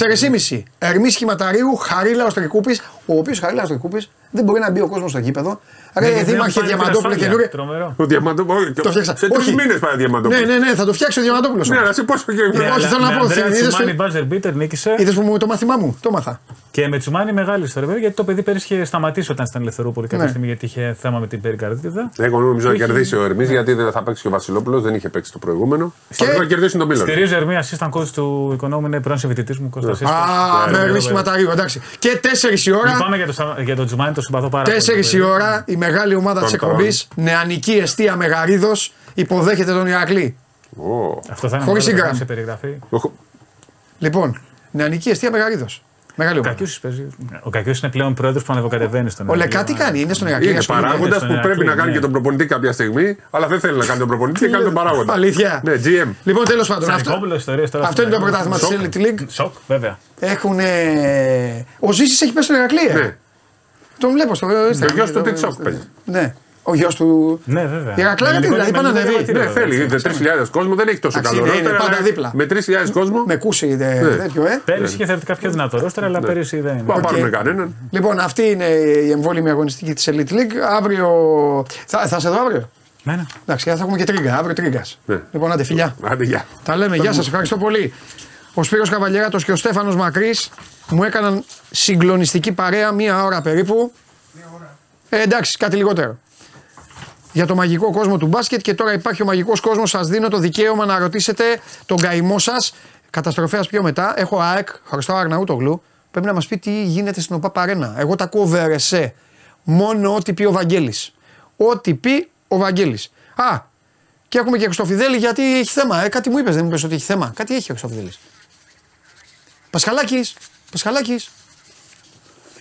4,5. Ερμή Σχηματαρίου, Χαρίλα Οστρικούπης, ο οποίος Χαρίλα το Κούπη δεν μπορεί να μπει ο κόσμος στο γήπεδο. Ναι, Ρε, γιατί δήμαρχε δεν πάνε Διαμαντόπουλο ασφάλεια. καινούργια. Τρομερό. Ο Διαμαντόπουλο. Το φτιάξα. Σε τρεις Όχι. μήνες πάει ο Διαμαντόπουλος. Ναι, ναι, ναι, θα το φτιάξει ο Διαμαντόπουλος. Ναι, αλλά σε πόσο και. όχι, θέλω να πω, Αντρέα είδες Τσουμάνι, το- buzzer beater, νίκησε. Είδες που μου το μάθημά μου, το μάθα. Και με Τσουμάνι μεγάλη ιστορία βέβαια, γιατί το παιδί πέρυσι είχε σταματήσει όταν ήταν ελευθερούπολη κάποια Ναι. στιγμή γιατί είχε θέμα με την περικαρδίτιδα. Εγώ νομίζω να Είχε- κερδίσει ο Ερμής γιατί δεν θα παίξει και ο Βασιλόπουλος, δεν είχε παίξει το προηγούμενο. Θα πρέπει να κερδίσουν τον Μίλον. Στηρίζει Ερμία, assistant coach του οικονόμου, είναι πρώην συμβιτητή μου Κώστα Σίσκος. Α, Ναι, με ναι, Ερμή ναι. Σχηματαρίου, εντάξει. Και 4 η ώρα. Λυπάμαι για το, Σα- για το Τζουμάνι, το συμπαθώ πάρα πολύ. 4 η ώρα η μεγάλη ομάδα της Τον εκπομπής, νεανική εστία Μεγαρίδος, υποδέχεται τον Ηρακλή. Ω. Αυτό θα είναι Χωρίς μεγάλο σύγκραμα. σε περιγραφή. Οχ. Λοιπόν, νεανική εστία Μεγαρίδος. Μεγάλη Ο ομάδα. Κακιούς παίζει. Ο Κακιούς είναι πλέον πρόεδρος που ανεβοκατεβαίνει στον Ο Ηρακλή. Λεκά τι κάνει, είναι στον Ηρακλή. Είναι ασχολείται. παράγοντας στον που Ηρακλή, πρέπει να κάνει ναι. και τον προπονητή κάποια στιγμή, αλλά δεν θέλει να κάνει τον προπονητή και κάνει τον παράγοντα. Αλήθεια. Ναι, GM. Λοιπόν, τέλος πάντων. Αυτό, Σανικόπουλο ιστορίε τώρα. αυτό είναι στον το Ηρακλή. πρωτάθλημα της Σοκ. Elite League. Σοκ, βέβαια. Έχουν. Ο Ζήσης έχει πέσει στον Ηρακλή. Ε. Ναι. Τον βλέπω στο Instagram. Το γιος του TikTok παίζει. Ναι. Ο γιος του. Ναι, βέβαια. Η Ηρακλάρα τι Με δηλαδή, ελληνικό- είπα να με ανεβεί. ελληνικό Ναι, διαβατήριο, θέλει. βέβαια. 3.000 κόσμο δεν έχει τόσο Εντάξει, καλό είναι- είναι ρόστερ, πάντα αλλά δίπλα. Με 3.000 κόσμο Με κούσε Ναι. τέτοιο, ε. Πέρυσι είχε θεωρητικά πιο δυνατό ρόστερ, αλλά πέρυσι δεν θα είναι. πάρουμε κανέναν. Λοιπόν, αυτή είναι η εμβόλυμη αγωνιστική της Elite League. Αύριο. Θα, θα σε δω αύριο; Ναι, ναι. Εντάξει, θα έχουμε και τρίγκα. Αύριο τρίγκα. Ναι. Λοιπόν, άντε φιλιά. Άντε, γεια. Τα λέμε. Γεια σας, ευχαριστώ πολύ. Ο Σπύρος Καβαλιέρατος και ο Στέφανος Μακρύς μου έκαναν συγκλονιστική παρέα μία ώρα περίπου. Ε, εντάξει, κάτι λιγότερο. Για το μαγικό κόσμο του μπάσκετ και τώρα υπάρχει ο μαγικός κόσμος. Σας δίνω το δικαίωμα να ρωτήσετε τον καημό σας. Καταστροφέας πιο μετά. Έχω ΑΕΚ, Χριστό Αρναούτογλου. Πρέπει να μας πει τι γίνεται στην ΟΠΑ Παρένα. Εγώ τα ακούω βερεσέ. Μόνο ό,τι πει ο Βαγγέλης. Ό,τι πει ο Βαγγέλης. Α, και έχουμε και Χρυστοφιδέλη γιατί έχει θέμα. Ε, κάτι μου είπες, δεν μου είπες ότι έχει θέμα. Κάτι έχει ο Χρυστοφιδέλης. Πασχαλάκης. Πασχαλάκης.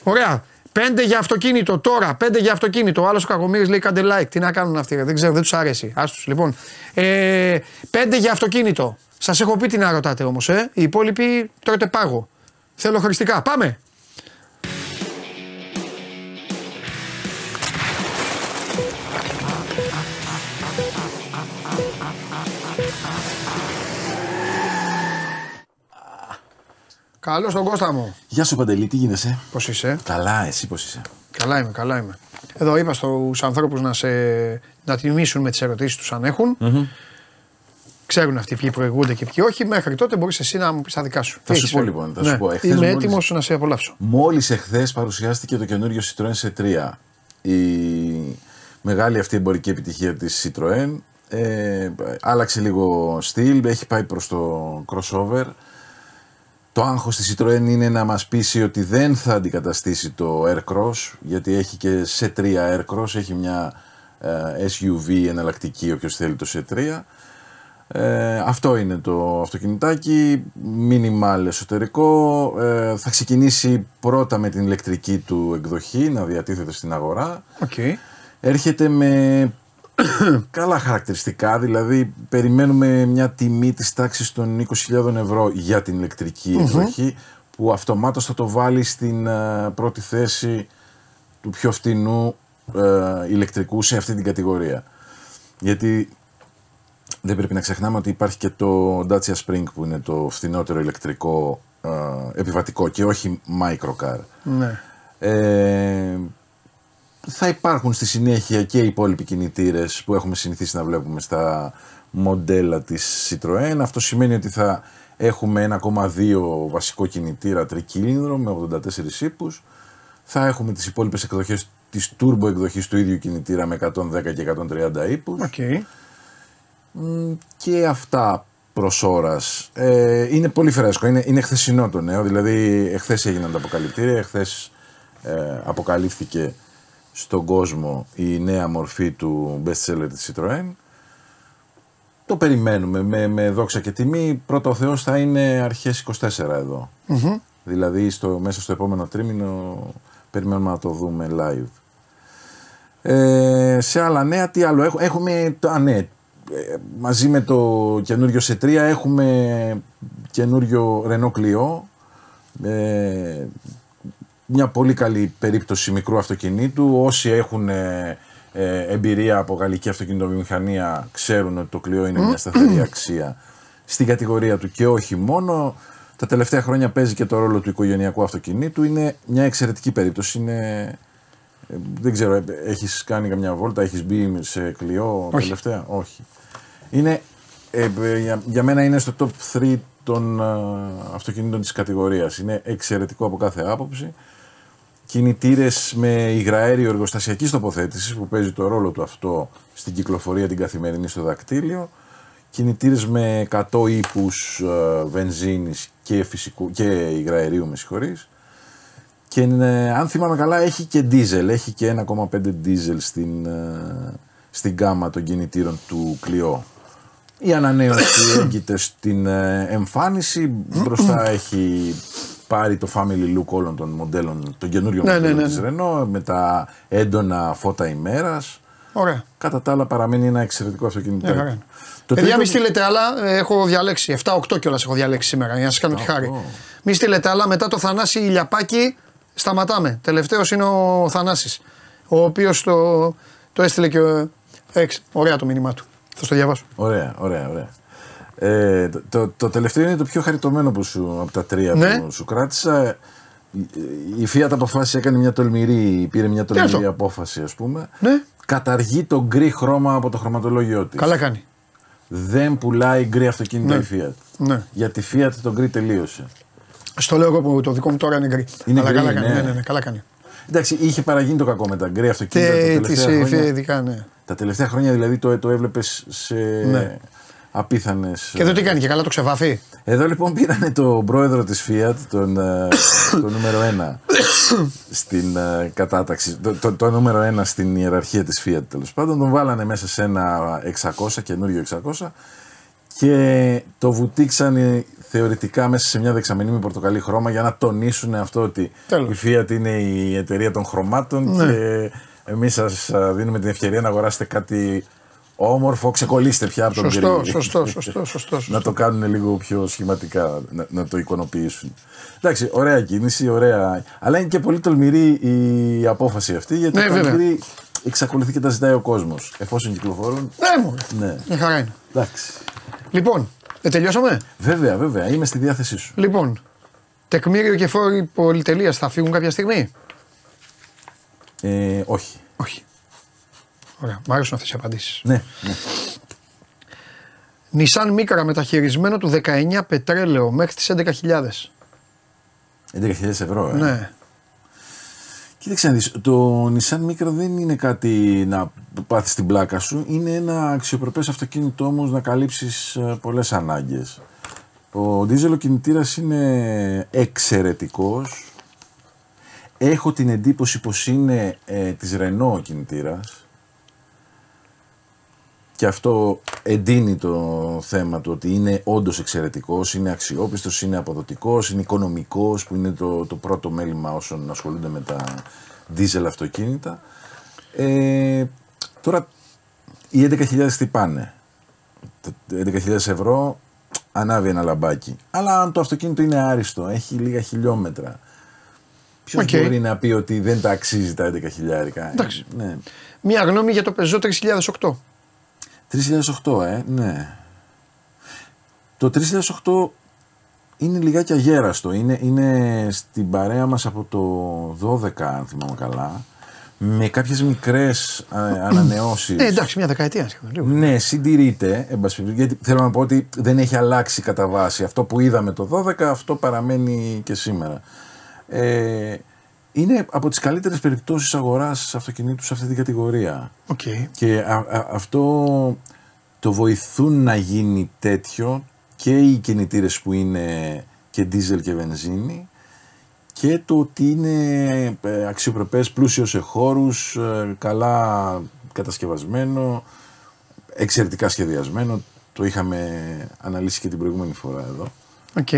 Ωραία. Πέντε για αυτοκίνητο τώρα. Πέντε για αυτοκίνητο. Ο άλλος ο Κακομήρη λέει κάντε like. Τι να κάνουν αυτοί. ρε. Δεν ξέρω, δεν τους αρέσει. Άστου. Λοιπόν. Ε, πέντε για αυτοκίνητο. Σας έχω πει τι να ρωτάτε όμως. Ε. Οι υπόλοιποι τρώτε πάγο. Θέλω χρηστικά. Πάμε. Καλώς τον Κώστα μου. Γεια σου Παντελή, τι γίνεσαι; Πώς είσαι; Καλά, εσύ πώς είσαι; Καλά είμαι, καλά είμαι. Εδώ είπα στους ανθρώπους να, σε, να τιμήσουν με τις ερωτήσεις τους αν εχουν Ξέρουν αυτοί ποιοι προηγούνται και ποιοι όχι. Μέχρι τότε μπορείς εσύ να μου πεις τα δικά σου. Θα Τι σου έχεις πω φέρει; λοιπόν, θα σου Ναι. πω. Εχθές Είμαι μόλις- έτοιμος να σε απολαύσω. Μόλις εχθές παρουσιάστηκε το καινούριο Citroën C3. Η μεγάλη αυτή εμπορική επιτυχία της Citroën. Ε, άλλαξε λίγο στυλ, έχει πάει προς το crossover. Το άγχος της Citroën είναι να μας πείσει ότι δεν θα αντικαταστήσει το Aircross, γιατί έχει και C3 Aircross, έχει μια ε, SUV εναλλακτική όποιος θέλει το C3. Ε, αυτό είναι το αυτοκινητάκι, minimal εσωτερικό, ε, θα ξεκινήσει πρώτα με την ηλεκτρική του εκδοχή να διατίθεται στην αγορά. Οκ. Έρχεται με [COUGHS] καλά χαρακτηριστικά, δηλαδή περιμένουμε μια τιμή της τάξης των 20.000 ευρώ για την ηλεκτρική εκδοχή που αυτομάτως θα το βάλει στην ε, πρώτη θέση του πιο φτηνού ε, ηλεκτρικού σε αυτή την κατηγορία. Γιατί δεν πρέπει να ξεχνάμε ότι υπάρχει και το Dacia Spring που είναι το φθηνότερο ηλεκτρικό ε, επιβατικό και όχι microcar. Ναι. Ε, θα υπάρχουν στη συνέχεια και οι υπόλοιποι κινητήρες που έχουμε συνηθίσει να βλέπουμε στα μοντέλα της Citroën. Αυτό σημαίνει ότι θα έχουμε 1,2 βασικό κινητήρα τρικύλινδρο με 84 ίππους. Θα έχουμε τις υπόλοιπες εκδοχές της turbo εκδοχής του ίδιου κινητήρα με 110 και 130 ίππους. Οκ. Μ, και αυτά προς ώρας. Ε, είναι πολύ φρέσκο, είναι, είναι χθεσινό το νέο. Δηλαδή, εχθές έγιναν τα αποκαλυπτήρια, εχθές ε, αποκαλύφθηκε στον κόσμο η νέα μορφή του best seller της Citroën. Το περιμένουμε με, με δόξα και τιμή. Πρώτο ο Θεός θα είναι αρχές 24 εδω Δηλαδή στο, μέσα στο επόμενο τρίμηνο περιμένουμε να το δούμε live. Ε, σε άλλα νέα, τι άλλο έχουμε. Έχουμε, το- α, ναι, ε, μαζί με το καινούριο C3 έχουμε καινούριο Renault Clio. Ε, μια πολύ καλή περίπτωση μικρού αυτοκινήτου. Όσοι έχουν ε, ε, εμπειρία από γαλλική αυτοκινητοβιομηχανία ξέρουν ότι το Clio είναι μια σταθερή αξία στην κατηγορία του και όχι μόνο. Τα τελευταία χρόνια παίζει και το ρόλο του οικογενειακού αυτοκινήτου. Είναι μια εξαιρετική περίπτωση. Είναι... ε, Δεν ξέρω, ε, έχεις κάνει καμιά βόλτα, έχεις μπει σε κλειό Όχι. τελευταία; Όχι. Είναι, ε, ε, για, για μένα είναι στο top 3 των ε, αυτοκινήτων της κατηγορίας. Είναι εξαιρετικό από κάθε άποψη. Κινητήρες με υγραέριο εργοστασιακής τοποθέτησης που παίζει το ρόλο του αυτό στην κυκλοφορία την καθημερινή στο δακτύλιο. Κινητήρες με 100 ύπους ε, βενζίνης και, φυσικού, και υγραερίου με συγχωρείς. Και ε, αν θυμάμαι καλά έχει και δίζελ, έχει και 1,5 δίζελ στην, ε, στην γάμα των κινητήρων του Clio. Η ανανέωση έγκυται στην ε, εμφάνιση, μπροστά έχει πάρει το family look όλων των μοντέλων, των καινούριων Ναι, ναι, μοντέλων ναι, της ναι. Renault με τα έντονα φώτα ημέρας. Ωραία. Κατά τα άλλα παραμένει ένα εξαιρετικό αυτοκίνητο. Ναι, ωραία. Το Παιδιά, τρίτο- μην στείλετε άλλα. ε, Έχω διαλέξει. 7-8 κιόλας έχω διαλέξει σήμερα για να σας κάνω τη χάρη. Μην στείλετε άλλα. Μετά το Θανάση Ηλιαπάκη σταματάμε. Τελευταίος είναι ο Θανάσης Ο οποίος το, το έστειλε και ο. Έξι. Ωραία το μήνυμά του. Θα στο διαβάσω. Ωραία, ωραία, ωραία. Ε, το, το, το τελευταίο είναι το πιο χαριτωμένο που σου, από τα τρία Ναι. που σου κράτησα. Η, η Fiat αποφάσισε, έκανε μια τολμηρή, πήρε μια τολμηρή αυτό; απόφαση ας πούμε. Ναι. Καταργεί το γκρι χρώμα από το χρωματολόγιο της. Καλά κάνει. Δεν πουλάει γκρι αυτοκίνητα Ναι. η Fiat. Ναι. Γιατί η Fiat το γκρι τελείωσε. Στο λέω εγώ που το δικό μου τώρα είναι γκρι. Είναι Αλλά γκρι, καλά κάνει. ναι. Ναι, ναι, ναι, καλά κάνει. Εντάξει, είχε παραγίνει το κακό με τα γκρι αυτοκίνητα τα Και τη τελευταία χρόνια. ειδικά, ναι. Τα τελευταία χρόνια δηλαδή το, το έβλεπες σε Ναι. Απίθανες... Και εδώ τι κάνει και καλά το ξεβάφει; Εδώ λοιπόν πήρανε τον πρόεδρο της Fiat, τον, ε, το νούμερο ένα στην ε, κατάταξη, το, το, το νούμερο ένα στην ιεραρχία της Fiat τέλος πάντων, τον βάλανε μέσα σε ένα 600, καινούριο 600 και το βουτήξανε θεωρητικά μέσα σε μια δεξαμενή με πορτοκαλί χρώμα για να τονίσουν αυτό ότι Τέλος. η Fiat είναι η εταιρεία των χρωμάτων Ναι. και εμείς σας ε, δίνουμε την ευκαιρία να αγοράσετε κάτι όμορφο, ξεκολλήστε πια από τον Σωστό, γκρι. σωστό, σωστό, σωστό. [LAUGHS] να σωστό. το κάνουν λίγο πιο σχηματικά, να, να το εικονοποιήσουν. Εντάξει, ωραία κίνηση, ωραία. Αλλά είναι και πολύ τολμηρή η απόφαση αυτή γιατί Ναι, τα βέβαια. γκρι εξακολουθεί και τα ζητάει ο κόσμος. Εφόσον κυκλοφορούν. Ναι, μου. Ναι. Μια χαρά είναι. Εντάξει. Λοιπόν, δεν τελειώσαμε; Βέβαια, βέβαια, είμαι στη διάθεσή σου. Λοιπόν, τεκμήριο και φόροι πολυτελείας θα φύγουν κάποια στιγμή; Ε, όχι. Όχι. Ωραία, μου άρεσαν αυτές οι απαντήσεις. Ναι, ναι. Νισάν Μίκρα μεταχειρισμένο του 19 πετρέλαιο μέχρι τις 11.000. 11.000 ευρώ. Ε. Ναι. Κοίταξε να δεις, το Nissan Micra δεν είναι κάτι να πάθεις την πλάκα σου. Είναι ένα αξιοπρεπές αυτοκίνητο όμως να καλύψεις ε, πολλές ανάγκες. Ο δίζελο κινητήρας είναι εξαιρετικός. Έχω την εντύπωση πως είναι ε, της Renault ο κινητήρας. Και αυτό εντείνει το θέμα του ότι είναι όντως εξαιρετικός, είναι αξιόπιστος, είναι αποδοτικός, είναι οικονομικός που είναι το, το πρώτο μέλημα όσων ασχολούνται με τα diesel αυτοκίνητα. Ε, τώρα οι 11.000 τι πάνε; Τα 11.000 ευρώ ανάβει ένα λαμπάκι. Αλλά αν το αυτοκίνητο είναι άριστο, έχει λίγα χιλιόμετρα. Ποιος Οκ. μπορεί να πει ότι δεν τα αξίζει τα 11.000 Εντάξει. Ναι. Μία γνώμη για το Peugeot 3008. 3008, ε, ναι. Το 3008 είναι λιγάκι αγέραστο. Είναι, είναι στην παρέα μας από το 12, αν θυμάμαι καλά. Με κάποιες μικρές α, ανανεώσεις. Ε, εντάξει, μια δεκαετία. σχεδόν, λίγο. Ναι, συντηρείται, εν πάση περιπτώσει, γιατί θέλω να πω ότι δεν έχει αλλάξει κατά βάση. Αυτό που είδαμε το 12, αυτό παραμένει και σήμερα. Ε, είναι από τις καλύτερες περιπτώσεις αγοράς αυτοκινήτου σε αυτή την κατηγορία. Οκ. Και α- α- αυτό το βοηθούν να γίνει τέτοιο και οι κινητήρες που είναι και δίζελ και βενζίνη και το ότι είναι ε, αξιοπρεπές, πλούσιο σε χώρους, ε, καλά κατασκευασμένο, εξαιρετικά σχεδιασμένο. Το είχαμε αναλύσει και την προηγούμενη φορά εδώ. Οκ.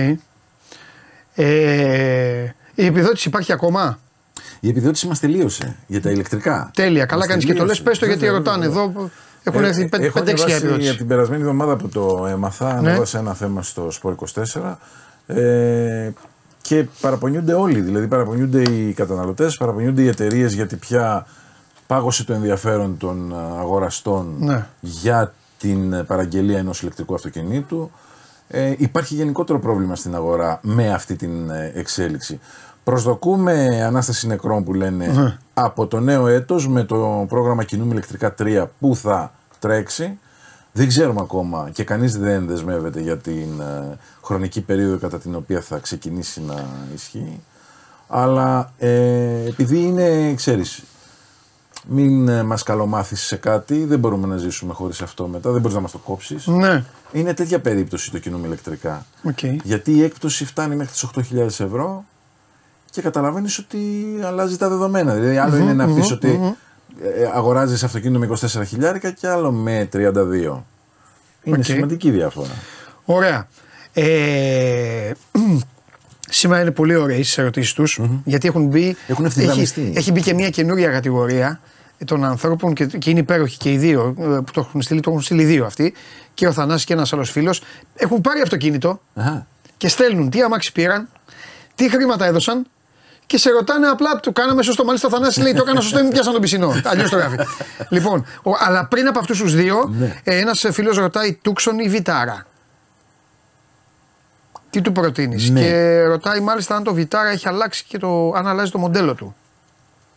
Ε, η επιδότηση υπάρχει ακόμα; Η επιδότηση μας τελείωσε για τα ηλεκτρικά. Τέλεια. Καλά Μας κάνεις και το λες. τελείωσε. Πες το γιατί Βέβαια, ρωτάνε βέβαια. εδώ. Έχουν Ε, έρθει ε, έχω 5-6 διαβάσει επιδότηση. Από την περασμένη εβδομάδα που το έμαθα, Ναι. ανέβασα ένα θέμα στο Sport 24 ε, και παραπονιούνται όλοι. Δηλαδή παραπονιούνται οι καταναλωτές, παραπονιούνται οι εταιρείες γιατί πια πάγωσε το ενδιαφέρον των ε, αγοραστών Ναι. για την παραγγελία ενός ηλεκτρικού αυτοκινήτου. Ε, υπάρχει γενικότερο πρόβλημα στην αγορά με αυτή την ε, εξέλιξη. Προσδοκούμε ανάσταση νεκρών που λένε Ναι. από το νέο έτος με το πρόγραμμα κινούμε ηλεκτρικά 3 που θα τρέξει. Δεν ξέρουμε ακόμα και κανείς δεν δεσμεύεται για την ε, χρονική περίοδο κατά την οποία θα ξεκινήσει να ισχύει. Αλλά ε, επειδή είναι, ξέρεις, μην ε, μας καλομάθεις σε κάτι, δεν μπορούμε να ζήσουμε χωρίς αυτό μετά, δεν μπορείς να μας το κόψεις. Ναι. Είναι τέτοια περίπτωση το Κινούμαι Ηλεκτρικά. Οκ. Γιατί η έκπτωση φτάνει μέχρι τις 8.000 ευρώ και καταλαβαίνεις ότι αλλάζει τα δεδομένα. Δηλαδή άλλο είναι να πεις ότι ε, αγοράζεις αυτοκίνητο με 24 χιλιάρικα και άλλο με 32. Είναι Οκ. σημαντική διαφορά. Ωραία. Ε, σήμερα είναι πολύ ωραίες οι ερωτήσεις τους γιατί έχουν μπει. Έχουν ευθυγραμμιστεί. Έχει, έχει μπει και μια καινούρια κατηγορία των ανθρώπων και, και είναι υπέροχοι και οι δύο ε, που το έχουν στείλει. Το έχουν στείλει δύο αυτοί. Και ο Θανάσης και ένας άλλος φίλος. Έχουν πάρει αυτοκίνητο Αχα. και στέλνουν τι αμάξι πήραν, τι χρήματα έδωσαν και σε ρωτάνε απλά, το κάναμε σωστό. Μάλιστα, ο Θανάσης λέει: Το έκανα σωστό, μην πιάσαν τον πισινό. Αλλιώς το γράφει. [LAUGHS] λοιπόν, ο, αλλά πριν από αυτούς τους δύο, Ναι. ε, ένας φίλος ρωτάει Τούξον ή Βιτάρα; Τι του προτείνεις; Ναι. Και ρωτάει μάλιστα αν το Βιτάρα έχει αλλάξει και το, αν αλλάζει το μοντέλο του.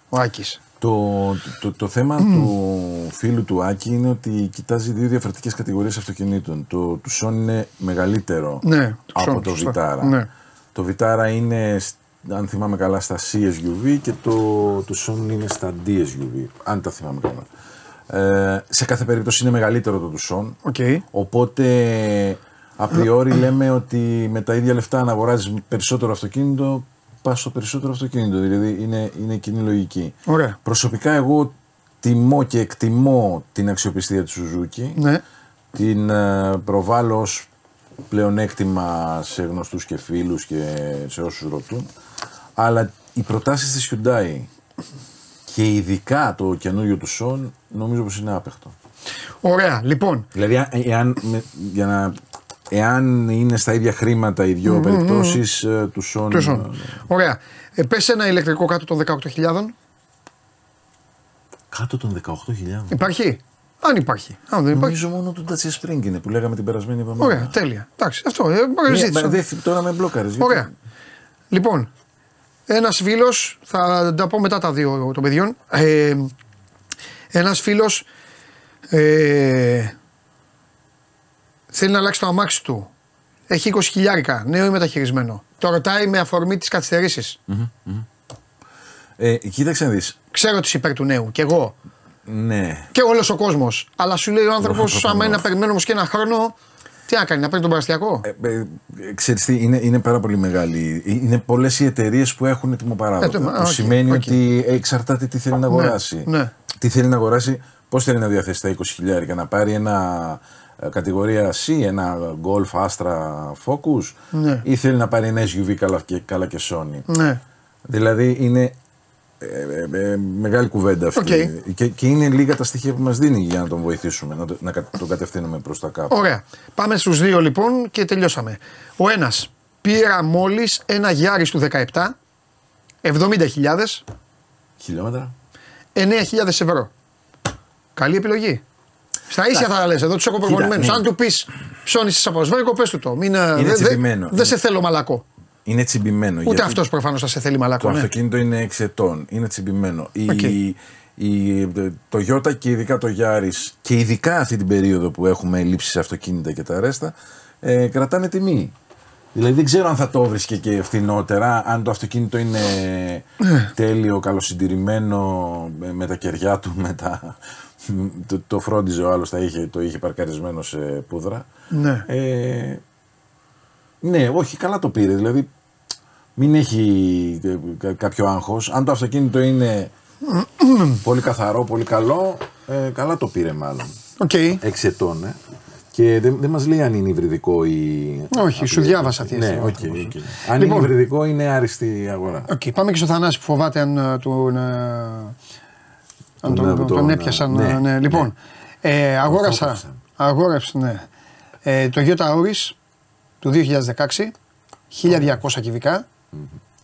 Ο Άκης. Το, το, το θέμα του φίλου του Άκη είναι ότι κοιτάζει δύο διαφορετικές κατηγορίες αυτοκινήτων. Το Tucson είναι μεγαλύτερο Ναι, το από Tucson, το σωστά. Vitara. Ναι. Το Vitara είναι, σ- αν θυμάμαι καλά, στα C-SUV και το Tucson είναι στα D-SUV, αν τα θυμάμαι καλά. Ε, σε κάθε περίπτωση είναι μεγαλύτερο το Tucson. Οκ. Οπότε απριόρι [CLEARS THROAT] λέμε ότι με τα ίδια λεφτά να αγοράζεις περισσότερο αυτοκίνητο, πας στο περισσότερο αυτοκίνητο. Δηλαδή είναι, είναι κοινή λογική. Ωραία. Προσωπικά εγώ τιμώ και εκτιμώ την αξιοπιστία της Suzuki. Ναι. Την ε, προβάλλω ως πλεονέκτημα σε γνωστούς και φίλους και σε όσους ρωτούν. Αλλά οι προτάσεις της Hyundai και ειδικά το καινούριο του Son νομίζω πως είναι άπεχτο. Ωραία. Λοιπόν, Δηλαδή, αν- εάν, με- για να, εάν είναι στα ίδια χρήματα οι δυο περιπτώσεις ε, του Son. το ε, Σον. Ωραία. Ε, πες ένα ηλεκτρικό κάτω των 18.000. Κάτω των 18.000. Υπάρχει; Αν υπάρχει. Αν δεν υπάρχει. Νομίζω μόνο του Dacia Spring είναι που λέγαμε την περασμένη εβδομάδα. Ωραία, τέλεια. Εντάξει, αυτό. Ε, μπορεί να Ναι, ζήτησα. μα δεν- τώρα με μπλόκαρες. γιατί- Ωραία. Λοιπόν, ένας φίλος, θα τα πω μετά τα δύο των παιδιών. Ε, ένας φίλος ε, θέλει να αλλάξει το αμάξι του. Έχει 20 χιλιάρικα, νέο ή μεταχειρισμένο. Το ρωτάει με αφορμή τις καθυστερήσεις. Ε, κοίταξε να δεις. Ξέρω τι υπέρ του νέου. Κι εγώ. Ναι. Και όλος ο κόσμος. Αλλά σου λέει ο άνθρωπος, προφανώς. [LAUGHS] άμα είναι να περιμένει όμως και ένα χρόνο, τι να κάνει, να παίρνει τον προαστιακό. Ε, ε, ξέρεις τι, είναι, είναι πάρα πολύ μεγάλη. Είναι πολλές οι εταιρείες που έχουν ετοιμοπαράδοτο. Ε, το- που α, οκ, σημαίνει οκ. ότι εξαρτάται τι θέλει να αγοράσει. ναι. Τι θέλει να αγοράσει, πώς θέλει να διαθέσει τα 20 χιλιάρικα, να πάρει ένα ε, κατηγορία C, ένα Golf Astra Focus, Ναι. ή θέλει να πάρει ένα SUV καλά και, καλά και σώνει. Ναι. Δηλαδή είναι ε, ε, ε, μεγάλη κουβέντα αυτή. Οκ. Και, και είναι λίγα τα στοιχεία που μας δίνει για να τον βοηθήσουμε, να, το- να κα- τον κατευθύνουμε προς τα κάτω. Ωραία. Πάμε στους δύο λοιπόν και τελειώσαμε. Ο ένας πήρα μόλις ένα Yaris του 17, 70.000, Χιλιόμετρα. 9.000 ευρώ. Καλή επιλογή. Στα ίσια θα τα λες, εδώ τους έχω προπονημένους. ναι. Αν του πεις ψώνισες από σβέρκο, πες του το. Μην, ε, Είναι δε- δε- τσιμπημένο. Δεν σε θέλω μαλακό. Είναι τσιμπημένο. Ούτε γιατί αυτός προφανώς θα σε θέλει Το μαλακό. ναι. αυτοκίνητο είναι έξι ετών, είναι τσιμπημένο. Η, Οκ. η, το Toyota και ειδικά το Yaris και ειδικά αυτή την περίοδο που έχουμε ελλείψεις αυτοκίνητα και τα ρέστα ε, κρατάνε τιμή. Δηλαδή δεν ξέρω αν θα το βρίσκε και φθηνότερα, αν το αυτοκίνητο είναι τέλειο, καλοσυντηρημένο με, με τα κεριά του, με τα, το, το φρόντιζε ο άλλος, τα είχε, το είχε παρκαρισμένο σε πούδρα. Ναι. Ε, ναι, όχι, καλά το πήρε. Δηλαδή, μην έχει ε, κα- κάποιο άγχος. Αν το αυτοκίνητο είναι πολύ καθαρό, πολύ καλό, ε, καλά το πήρε μάλλον. Οκ. Εξετών, ε. Και δεν, δεν μας λέει αν είναι υβριδικό ή... Όχι, σου διάβασα τι Ναι, έστειλε ο οκ, άνθρωπος. οκ. Αν Λοιπόν. είναι υβριδικό είναι άριστη αγορά. Οκ, Πάμε και στο Θανάση που φοβάται αν ε, τον, ε, αν Τον, τον, ε, τον, τον, έπιασαν. ναι, ε, ναι. ναι. Λοιπόν, ε, αγόρασα, θόκαυσαν. αγόρεψε, ναι. Ε, το Toyota Auris του 2016, 1200 κυβικά,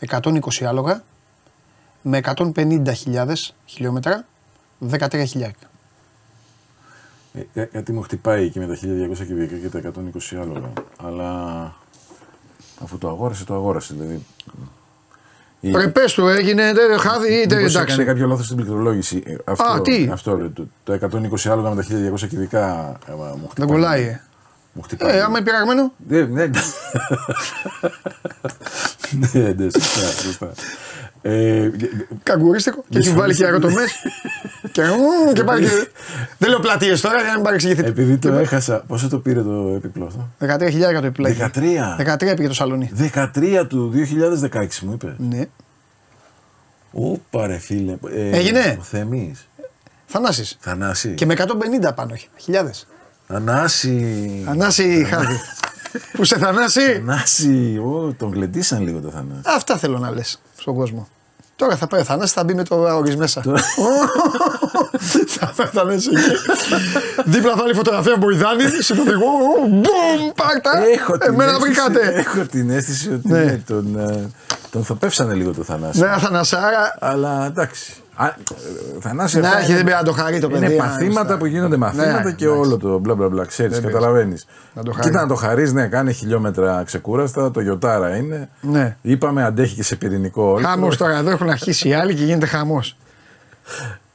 120 άλογα, με 150.000 χιλιόμετρα, 13 χιλιάρικα. Ε, κάτι μου χτυπάει εκεί με τα 1200 κυβικά και τα 120 άλογα. Αλλά αφού το αγόρασε, το αγόρασε. Δηλαδή. Η- Ρε πες του, έγινε δεν χάδι ή δεν Μήπως έκανε εντάξει. κάποιο λάθος στην πληκτρολόγηση. Ε, Αυτό, Α, τι; αυτό ρε, το, το 120 άλογα με τα 1200 κυβικά ε, μου χτυπάει. Δεν κολλάει. Ε. Μου χτυπάει. Ε, άμα είναι πειραγμένο. Ναι, ναι. ναι, ναι, σωστά, σωστά. Ε, Καγκουρίστικο και έχει βάλει και αεροτομέ. και, μμμ, και πάει και. Δεν λέω πλατείες τώρα για να μην παρεξηγηθείτε. επειδή το έχασα, πόσο το πήρε το έπιπλο αυτό; 13.000 το επιπλέον. 13. 13 πήγε το σαλονί. 13 του 2016 μου είπε. Ναι. Όπα ρε φίλε. Ε, Έγινε; Ο Θεμής. Θανάσει. Θανάση. Και με 150 πάνω, όχι. Χιλιάδε. Θανάση. Θανάση χάδι. Που σε θανάσει. Θανάση. Ω, τον γλεντήσαν λίγο το Θανάση. Αυτά θέλω να λες στον κόσμο. Τώρα θα πάει ο Θανάσης, θα μπει με το αγόρι μέσα. [LAUGHS] θα θα λες εκεί. Δίπλα θα βάλει φωτογραφία Μποϊδάνη, συνοδηγό. Μπούμ, πάρτα. Εμένα αίσθηση- βρήκατε. έχω την αίσθηση ότι Ναι. ναι, τον, ε, τον θοπεύσανε λίγο το Θανάση. Ναι, Θανασάρα. Αλλά εντάξει. Α, ε, Θανάση, Να αυτά έχει, είναι- δεν πρέπει να το χαρεί το παιδί. Είναι να- παθήματα στα- που γίνονται μαθήματα Ναι, και εντάξει. όλο το μπλα μπλα μπλα. Ξέρεις, Δεν καταλαβαίνεις. Να το χαρεί. Κοίτα να το χαρείς, ναι, κάνει χιλιόμετρα ξεκούραστα. Το γιοτάρα είναι. Ναι. Είπαμε αντέχει και σε πυρηνικό όλο. Χαμός τώρα, εδώ έχουν αρχίσει οι άλλοι και γίνεται χαμός.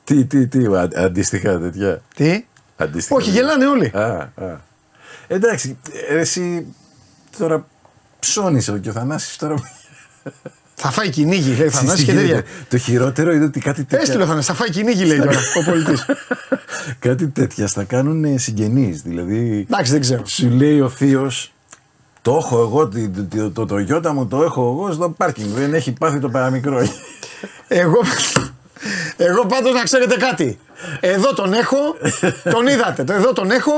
Τι, τι, τι, α- αντίστοιχα τέτοια. Τι; Αντίστοιχα, Όχι, τέτοια. γελάνε όλοι. Α, α. Εντάξει, ε, εσύ τώρα ψώνησε και ο Θανάσης τώρα. Θα φάει κυνήγι, λέει ο Ξέρεις Θανάσης τι και τέτοια. γίνεται. Το χειρότερο είναι ότι κάτι τέτοια. Έστειλε ο Θανάσης, θα φάει κυνήγι, λέει τώρα ο πολιτής. [LAUGHS] κάτι τέτοια θα κάνουν συγγενείς. Δηλαδή, Εντάξει, δεν ξέρω. σου λέει ο θείος, το έχω εγώ, το, το, το, το γιώτα μου το έχω εγώ στο πάρκινγκ. Δεν έχει πάθει το παραμικρό. Εγώ, εγώ πάντως να ξέρετε κάτι. Εδώ τον έχω, τον είδατε. Το Εδώ τον έχω.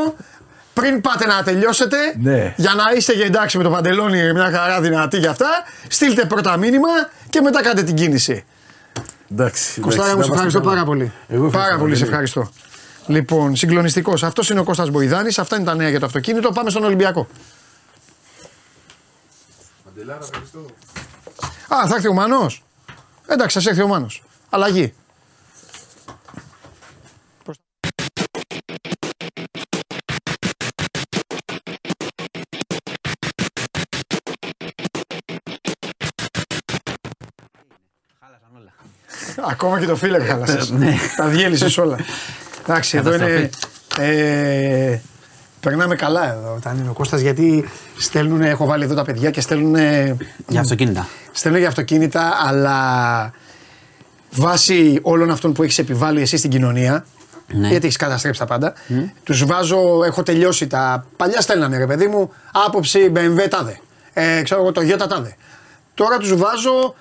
Πριν πάτε να τελειώσετε, Ναι. για να είστε και εντάξει με το παντελόνι, μια χαρά δυνατή και αυτά, στείλτε πρώτα μήνυμα και μετά κάντε την κίνηση. Εντάξει. Κωστάρα μου, εντάξει, σε να ευχαριστώ είμαστε πάρα καλά. πολύ. Εγώ πάρα πολύ, σε πολύ. ευχαριστώ. Λοιπόν, συγκλονιστικός. Αυτός είναι ο Κώστας Μποϊδάνης, αυτά είναι τα νέα για το αυτοκίνητο. Πάμε στον Ολυμπιακό. Α, θα έρθει ο Μανός. Εντάξει, θα έρθει ο Μάνος. Αλλαγή. [LAUGHS] Ακόμα και το φίλε χάλασες. Τα διέλυσες όλα. Εντάξει, εδώ είναι... Ε, περνάμε καλά εδώ όταν είναι ο Κώστας γιατί στέλνουν, έχω βάλει εδώ τα παιδιά και στέλνουν Για αυτοκίνητα. Στέλνω για αυτοκίνητα, αλλά βάσει όλων αυτών που έχεις επιβάλει εσύ στην κοινωνία, Ναι. γιατί έχεις καταστρέψει τα πάντα, τους βάζω, έχω τελειώσει τα. Παλιά στέλνανε ρε παιδί μου, άποψη BMW τάδε. Ε, ξέρω εγώ το Toyota τάδε. Τώρα τους βάζω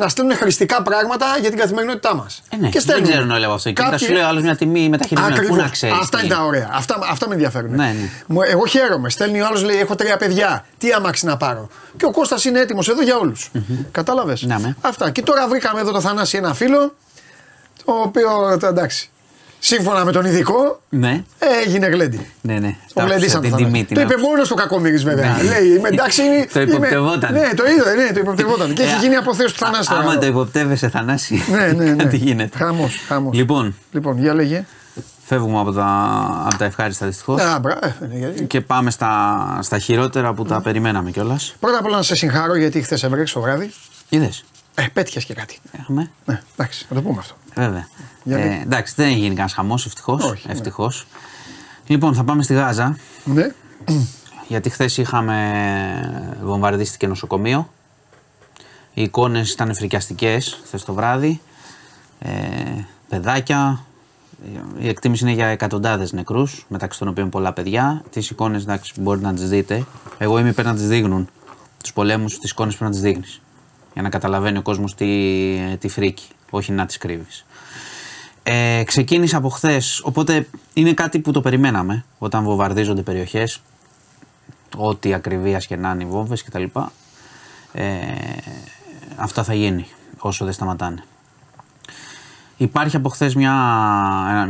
να στέλνουν χρηστικά πράγματα για την καθημερινότητά μας. Ε, ναι, δεν ξέρουν όλοι από αυτοκίνητα. Σου λέει άλλος μια τιμή μεταχειρισμένη. Πού Ακριβώς. να ξέρεις. Αυτά είναι τα ωραία. Αυτά, αυτά με ενδιαφέρουν. Ναι, ναι. Μου- Εγώ χαίρομαι. Στέλνει ο άλλος, λέει: Έχω τρία παιδιά. Τι αμάξι να πάρω. Και ο Κώστας είναι έτοιμος εδώ για όλους. Κατάλαβες. Ναι, ναι. Αυτά. Και τώρα βρήκαμε εδώ το Θανάση ένα φίλο. Το οποίο το εντάξει. Σύμφωνα με τον ειδικό, Ναι, έγινε γλέντι. ναι, ναι. Το Τα γλεντήσαν άκουσα το την Θανάση. τιμή την Το είπε άκουσα. μόνος στο κακομίρι βέβαια. Ναι. Λέει: Είμαι [LAUGHS] εντάξει. είμαι- Το είμαι- υποπτευόταν. Ναι, το είδε, ναι, το υποπτευόταν. Και έχει Ε, γίνει αποθέωση του Θανάση τώρα. Άμα εδώ. το υποπτεύεσαι, Θανάση. Ναι, ναι, [LAUGHS] ναι. Κάτι γίνεται. Χαμός, χαμός. Λοιπόν, Λοιπόν, για λέγε. φεύγουμε από τα, από τα ευχάριστα δυστυχώς. Α, μπρα, ε, ναι, γιατί- Και πάμε στα, στα χειρότερα που τα περιμέναμε κιόλας. Πρώτα απ' όλα να σε συγχαρώ γιατί χθες έβρεξε το βράδυ. Είδες. Ε, πέτυχες και κάτι. Έχουμε. Ναι, εντάξει, να το πούμε αυτό. Βέβαια. Για Ε, λέγε. εντάξει, δεν έχει γίνει κανένας χαμός, ευτυχώς. Όχι, ναι. Ευτυχώς. Λοιπόν, θα πάμε στη Γάζα. Ναι. Γιατί χθες είχαμε βομβαρδίστηκε νοσοκομείο. Οι εικόνες ήταν φρικιαστικές χθες το βράδυ. Ε, παιδάκια. Η εκτίμηση είναι για εκατοντάδες νεκρούς, μεταξύ των οποίων πολλά παιδιά. Τις εικόνες εντάξει μπορείτε να τις δείτε. Εγώ είμαι υπέρ να τις δείχνουν. Τους πολέμους, τις εικόνες πρέπει να τις δείχνεις. Για να καταλαβαίνει ο κόσμος τι, τι φρίκι, όχι να τις κρύβεις. Ε, ξεκίνησε από χθες, οπότε είναι κάτι που το περιμέναμε όταν βομβαρδίζονται περιοχές ό,τι ακριβίας και να είναι οι βόμβες κτλ. Ε, αυτά θα γίνει όσο δεν σταματάνε. Υπάρχει από χθες μια,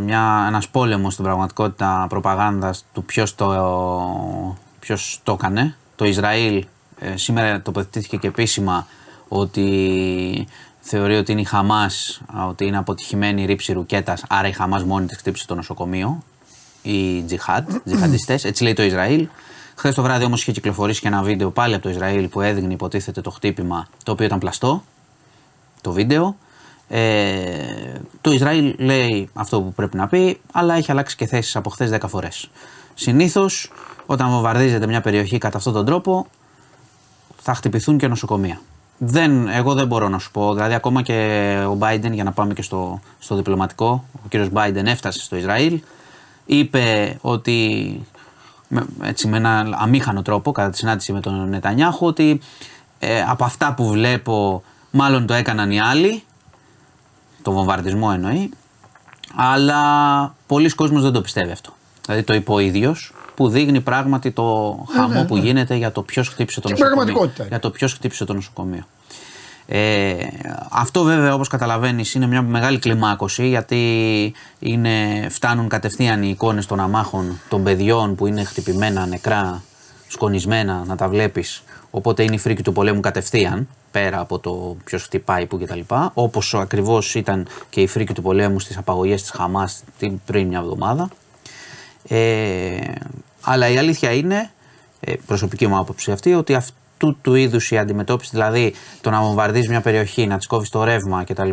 μια, ένας πόλεμος στην πραγματικότητα προπαγάνδας του ποιος το, ποιος το έκανε. Το Ισραήλ ε, σήμερα τοποθετήθηκε και επίσημα ότι θεωρεί ότι είναι η Χαμάς, α, ότι είναι αποτυχημένη η ρήψη ρουκέτας, άρα η Χαμάς μόνη της χτύπησε το νοσοκομείο. οι τζιχάτ, τζιχαντιστέ, έτσι λέει το Ισραήλ. Χθες το βράδυ όμως είχε κυκλοφορήσει και ένα βίντεο πάλι από το Ισραήλ που έδειχνε υποτίθεται το χτύπημα το οποίο ήταν πλαστό. Το βίντεο. Ε, το Ισραήλ λέει αυτό που πρέπει να πει, αλλά έχει αλλάξει και θέσεις από χθες 10 φορές. Συνήθως, όταν βομβαρδίζεται μια περιοχή κατά αυτόν τον τρόπο, θα χτυπηθούν και νοσοκομεία. Δεν, εγώ δεν μπορώ να σου πω. Δηλαδή, ακόμα και ο Biden, για να πάμε και στο, στο διπλωματικό, ο κύριος Biden έφτασε στο Ισραήλ, είπε ότι με, έτσι, με ένα αμήχανο τρόπο, κατά τη συνάντηση με τον Νετανιάχου, ότι ε, από αυτά που βλέπω, μάλλον το έκαναν οι άλλοι, το βομβαρδισμό εννοεί, αλλά πολλοί κόσμος δεν το πιστεύει αυτό. Δηλαδή το είπε ο ίδιος, που δείχνει πράγματι το χαμό ναι, που ναι. γίνεται για το ποιος χτύπησε το Την νοσοκομείο. πραγματικότητα είναι. Για το ποιος χτύπησε το νοσοκομείο. Ε, αυτό βέβαια όπως καταλαβαίνεις είναι μια μεγάλη κλιμάκωση γιατί είναι, φτάνουν κατευθείαν οι εικόνες των αμάχων των παιδιών που είναι χτυπημένα, νεκρά, σκονισμένα να τα βλέπεις οπότε είναι η φρίκη του πολέμου κατευθείαν πέρα από το ποιος χτυπάει που κτλ όπως ακριβώς ήταν και η φρίκη του πολέμου στις απαγωγές της Χαμάς την- πριν μια εβδομάδα ε, αλλά η αλήθεια είναι, ε, προσωπική μου άποψη αυτή, ότι αυτού του είδους η αντιμετώπιση, δηλαδή το να βομβαρδίζεις μια περιοχή, να της κόβεις το ρεύμα κτλ.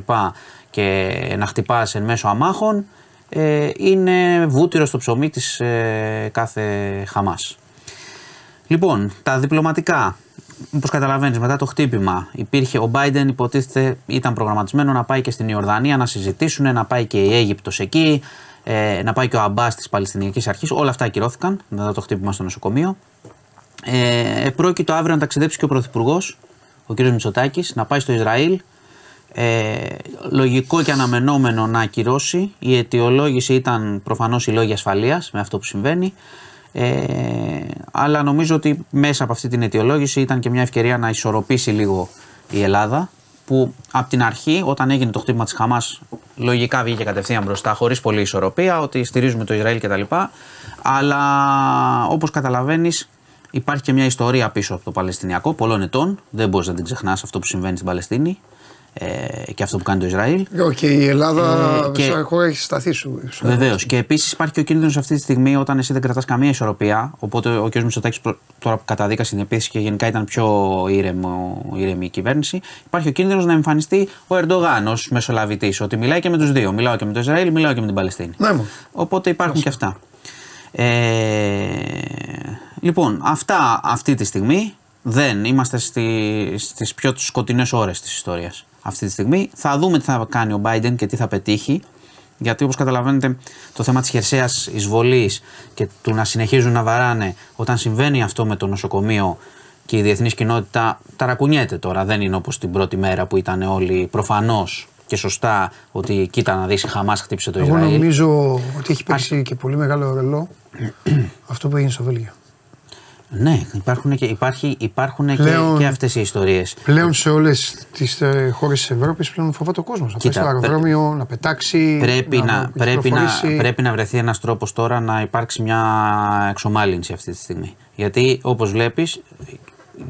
Και, να χτυπάς εν μέσω αμάχων, ε, είναι βούτυρο στο ψωμί της ε, κάθε Χαμάς. Λοιπόν, τα διπλωματικά. Όπως καταλαβαίνεις, μετά το χτύπημα, υπήρχε, ο Biden υποτίθεται ήταν προγραμματισμένο να πάει και στην Ιορδανία να συζητήσουν, να πάει και η Αίγυπτος εκεί, ε, να πάει και ο Αμπάς της Παλαιστινιακής Αρχής. Όλα αυτά ακυρώθηκαν μετά το χτύπημα στο νοσοκομείο. Ε, πρόκειτο αύριο να ταξιδέψει και ο Πρωθυπουργός, ο κ. Μητσοτάκης, να πάει στο Ισραήλ. Ε, λογικό και αναμενόμενο να ακυρώσει. Η αιτιολόγηση ήταν προφανώς οι λόγοι ασφαλείας με αυτό που συμβαίνει. Ε, αλλά νομίζω ότι μέσα από αυτή την αιτιολόγηση ήταν και μια ευκαιρία να ισορροπήσει λίγο η Ελλάδα που από την αρχή όταν έγινε το χτύπημα της Χαμάς λογικά βγήκε κατευθείαν μπροστά χωρίς πολλή ισορροπία ότι στηρίζουμε το Ισραήλ κτλ. Αλλά όπως καταλαβαίνεις υπάρχει και μια ιστορία πίσω από το Παλαιστινιακό πολλών ετών. Δεν μπορείς να την ξεχνάς αυτό που συμβαίνει στην Παλαιστίνη ε, και αυτό που κάνει το Ισραήλ. Και η Ελλάδα Ε, και- σαν χώρα έχει σταθεί σου. σου- Βεβαίως. Και επίσης υπάρχει και ο κίνδυνος αυτή τη στιγμή όταν εσύ δεν κρατάς καμία ισορροπία. Οπότε ο κ. Μητσοτάκης τώρα που καταδίκασε την επίθεση και γενικά ήταν πιο ήρεμο, ήρεμη η κυβέρνηση. Υπάρχει ο κίνδυνος να εμφανιστεί ο Ερντογάν ω μεσολαβητής. Ότι μιλάει και με τους δύο. Μιλάω και με το Ισραήλ, μιλάω και με την Παλαιστίνη. Ναι, μου. Οπότε υπάρχουν και αυτά. Ε, λοιπόν, αυτά αυτή τη στιγμή δεν είμαστε στη, στις πιο σκοτεινές ώρες της ιστορίας αυτή τη στιγμή. Θα δούμε τι θα κάνει ο Biden και τι θα πετύχει. Γιατί όπως καταλαβαίνετε το θέμα της χερσαίας εισβολής και του να συνεχίζουν να βαράνε όταν συμβαίνει αυτό με το νοσοκομείο και η διεθνής κοινότητα ταρακουνιέται τώρα. Δεν είναι όπως την πρώτη μέρα που ήταν όλοι προφανώς και σωστά ότι κοίτα να δεις η Χαμάς χτύπησε το Εγώ Ισραήλ. νομίζω ότι έχει παίξει και πολύ μεγάλο ρολό αυτό που έγινε στο Βέλγιο. Ναι, υπάρχουν και, υπάρχει, υπάρχουν και, Πλέον- και αυτές οι ιστορίες. Πλέον σε όλες τις χώρες της Ευρώπης πλέον φοβάται ο κόσμος. Να πάει Κοίτα, στο αεροδρόμιο, να πετάξει. Πρέπει να, πρέπει, να, κυκλοφορήσει. πρέπει να βρεθεί ένας τρόπος τώρα να υπάρξει μια εξομάλυνση αυτή τη στιγμή. Γιατί όπως βλέπεις,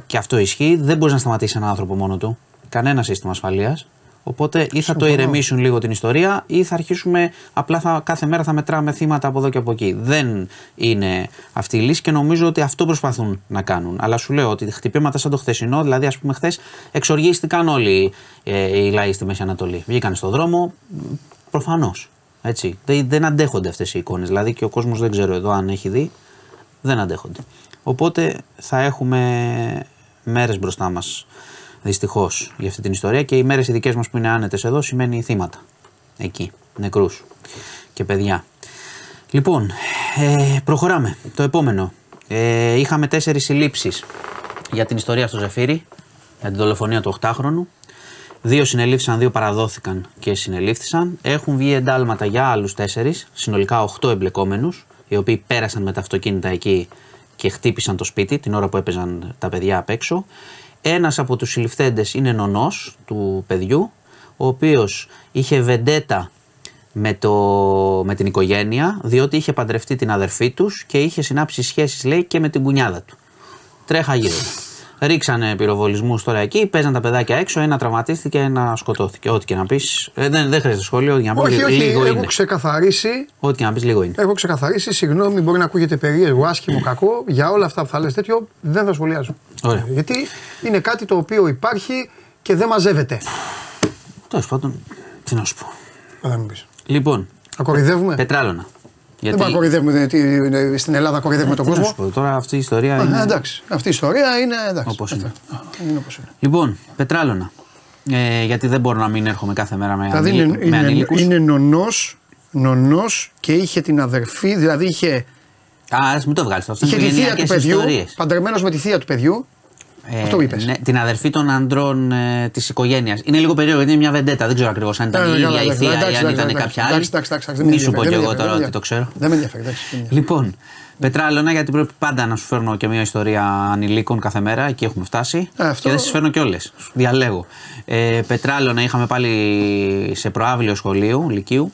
και αυτό ισχύει, δεν μπορείς να σταματήσεις έναν άνθρωπο μόνο του. Κανένα σύστημα ασφαλείας. Οπότε ή θα το ηρεμήσουν λίγο την ιστορία ή θα αρχίσουμε απλά θα, κάθε μέρα θα μετράμε θύματα από εδώ και από εκεί. Δεν είναι αυτή η λύση και νομίζω ότι αυτό προσπαθούν να κάνουν. Αλλά σου λέω ότι χτυπήματα σαν το χθεσινό, δηλαδή ας πούμε χθες εξοργίστηκαν όλοι ε, οι λαοί στη Μέση Ανατολή. Βγήκαν στον δρόμο, προφανώς. Έτσι. Δεν, δεν αντέχονται αυτές οι εικόνες. Δηλαδή και ο κόσμος δεν ξέρω εδώ αν έχει δει, δεν αντέχονται. Οπότε θα έχουμε μέρες μπροστά μας δυστυχώς για αυτή την ιστορία και οι μέρες οι δικές μας που είναι άνετες εδώ σημαίνει θύματα. Εκεί. Νεκρούς και παιδιά. Λοιπόν, ε, προχωράμε. Το επόμενο. Ε, είχαμε τέσσερις συλλήψεις για την ιστορία στο Ζεφύρι, για την δολοφονία του 8χρονου. Δύο συνελήφθησαν, δύο παραδόθηκαν και συνελήφθησαν. Έχουν βγει εντάλματα για άλλους τέσσερις, συνολικά 8 εμπλεκόμενους, οι οποίοι πέρασαν με τα αυτοκίνητα εκεί και χτύπησαν το σπίτι την ώρα που έπαιζαν τα παιδιά απ' έξω. Ένας από τους συλληφθέντες είναι νονός του παιδιού, ο οποίος είχε βεντέτα με, το, με την οικογένεια, διότι είχε παντρευτεί την αδερφή τους και είχε συνάψει σχέσεις, λέει, και με την κουνιάδα του. Τρέχα γύρω. Ρίξανε πυροβολισμούς τώρα εκεί, παίζαν τα παιδάκια έξω, ένα τραυματίστηκε, ένα σκοτώθηκε. Ό,τι και να πεις. δεν, δεν χρειάζεται σχόλιο για να πεις Όχι, όχι, λίγο έχω είναι. ξεκαθαρίσει. Ό,τι και να πεις λίγο είναι. Έχω ξεκαθαρίσει, συγγνώμη, μπορεί να ακούγεται περίεργο, άσχημο, κακό. Για όλα αυτά που θα λες τέτοιο, δεν θα σχολιάζω. Ωραία. Γιατί είναι κάτι το οποίο υπάρχει και δεν μαζεύεται. Τέλος πάντων, τι να σου πω. Δεν θα μου πεις. Λοιπόν, Ακορυδεύουμε. πετράλωνα. Δεν πάμε να κοροϊδεύουμε τι- τι- στην Ελλάδα, κοροϊδεύουμε τον τι να κόσμο. σου πω, τώρα αυτή η ιστορία Α, είναι. εντάξει. Αυτή η ιστορία είναι εντάξει. Όπως είναι. Αυτό. Α, είναι όπως είναι. Λοιπόν, πετράλωνα. Ε, γιατί δεν μπορώ να μην έρχομαι κάθε μέρα με, Δηλαδή ανήλ, είναι, με είναι, ανήλικους. είναι νονός, νονός και είχε την αδερφή, δηλαδή είχε, Α, ας μην το βγάλεις αυτό. είχε είναι τη θεία του οικογενειακές παιδιού, ιστορίες. παντρεμένος με τη θεία του παιδιού. Ε, Αυτό είπες. Ναι, την αδερφή των ανδρών ε, της οικογένειας. Είναι λίγο περίεργο γιατί είναι μια βεντέτα. Δεν ξέρω ακριβώς αν ήταν Ε, η καλά, ίδια η εντάξει, θεία ή εντάξει, αν εντάξει, ήταν εντάξει, κάποια άλλη. εντάξει, εντάξει, εντάξει, δεν με Μη σου πω ενδιαφέρει, κι δεν εγώ με τώρα ενδιαφέρει, ότι το ξέρω. Δεν με ενδιαφέρει. εντάξει, δεν με ενδιαφέρει. Λοιπόν, πετράλαινα γιατί πρέπει πάντα να σου φέρνω και μια ιστορία ανηλίκων κάθε μέρα. Εκεί έχουμε φτάσει. Ε, αυτό- Και δεν σα φέρνω κιόλε. Διαλέγω. Ε, πετράλαινα είχαμε πάλι σε προάβλιο σχολείου, λυκείου.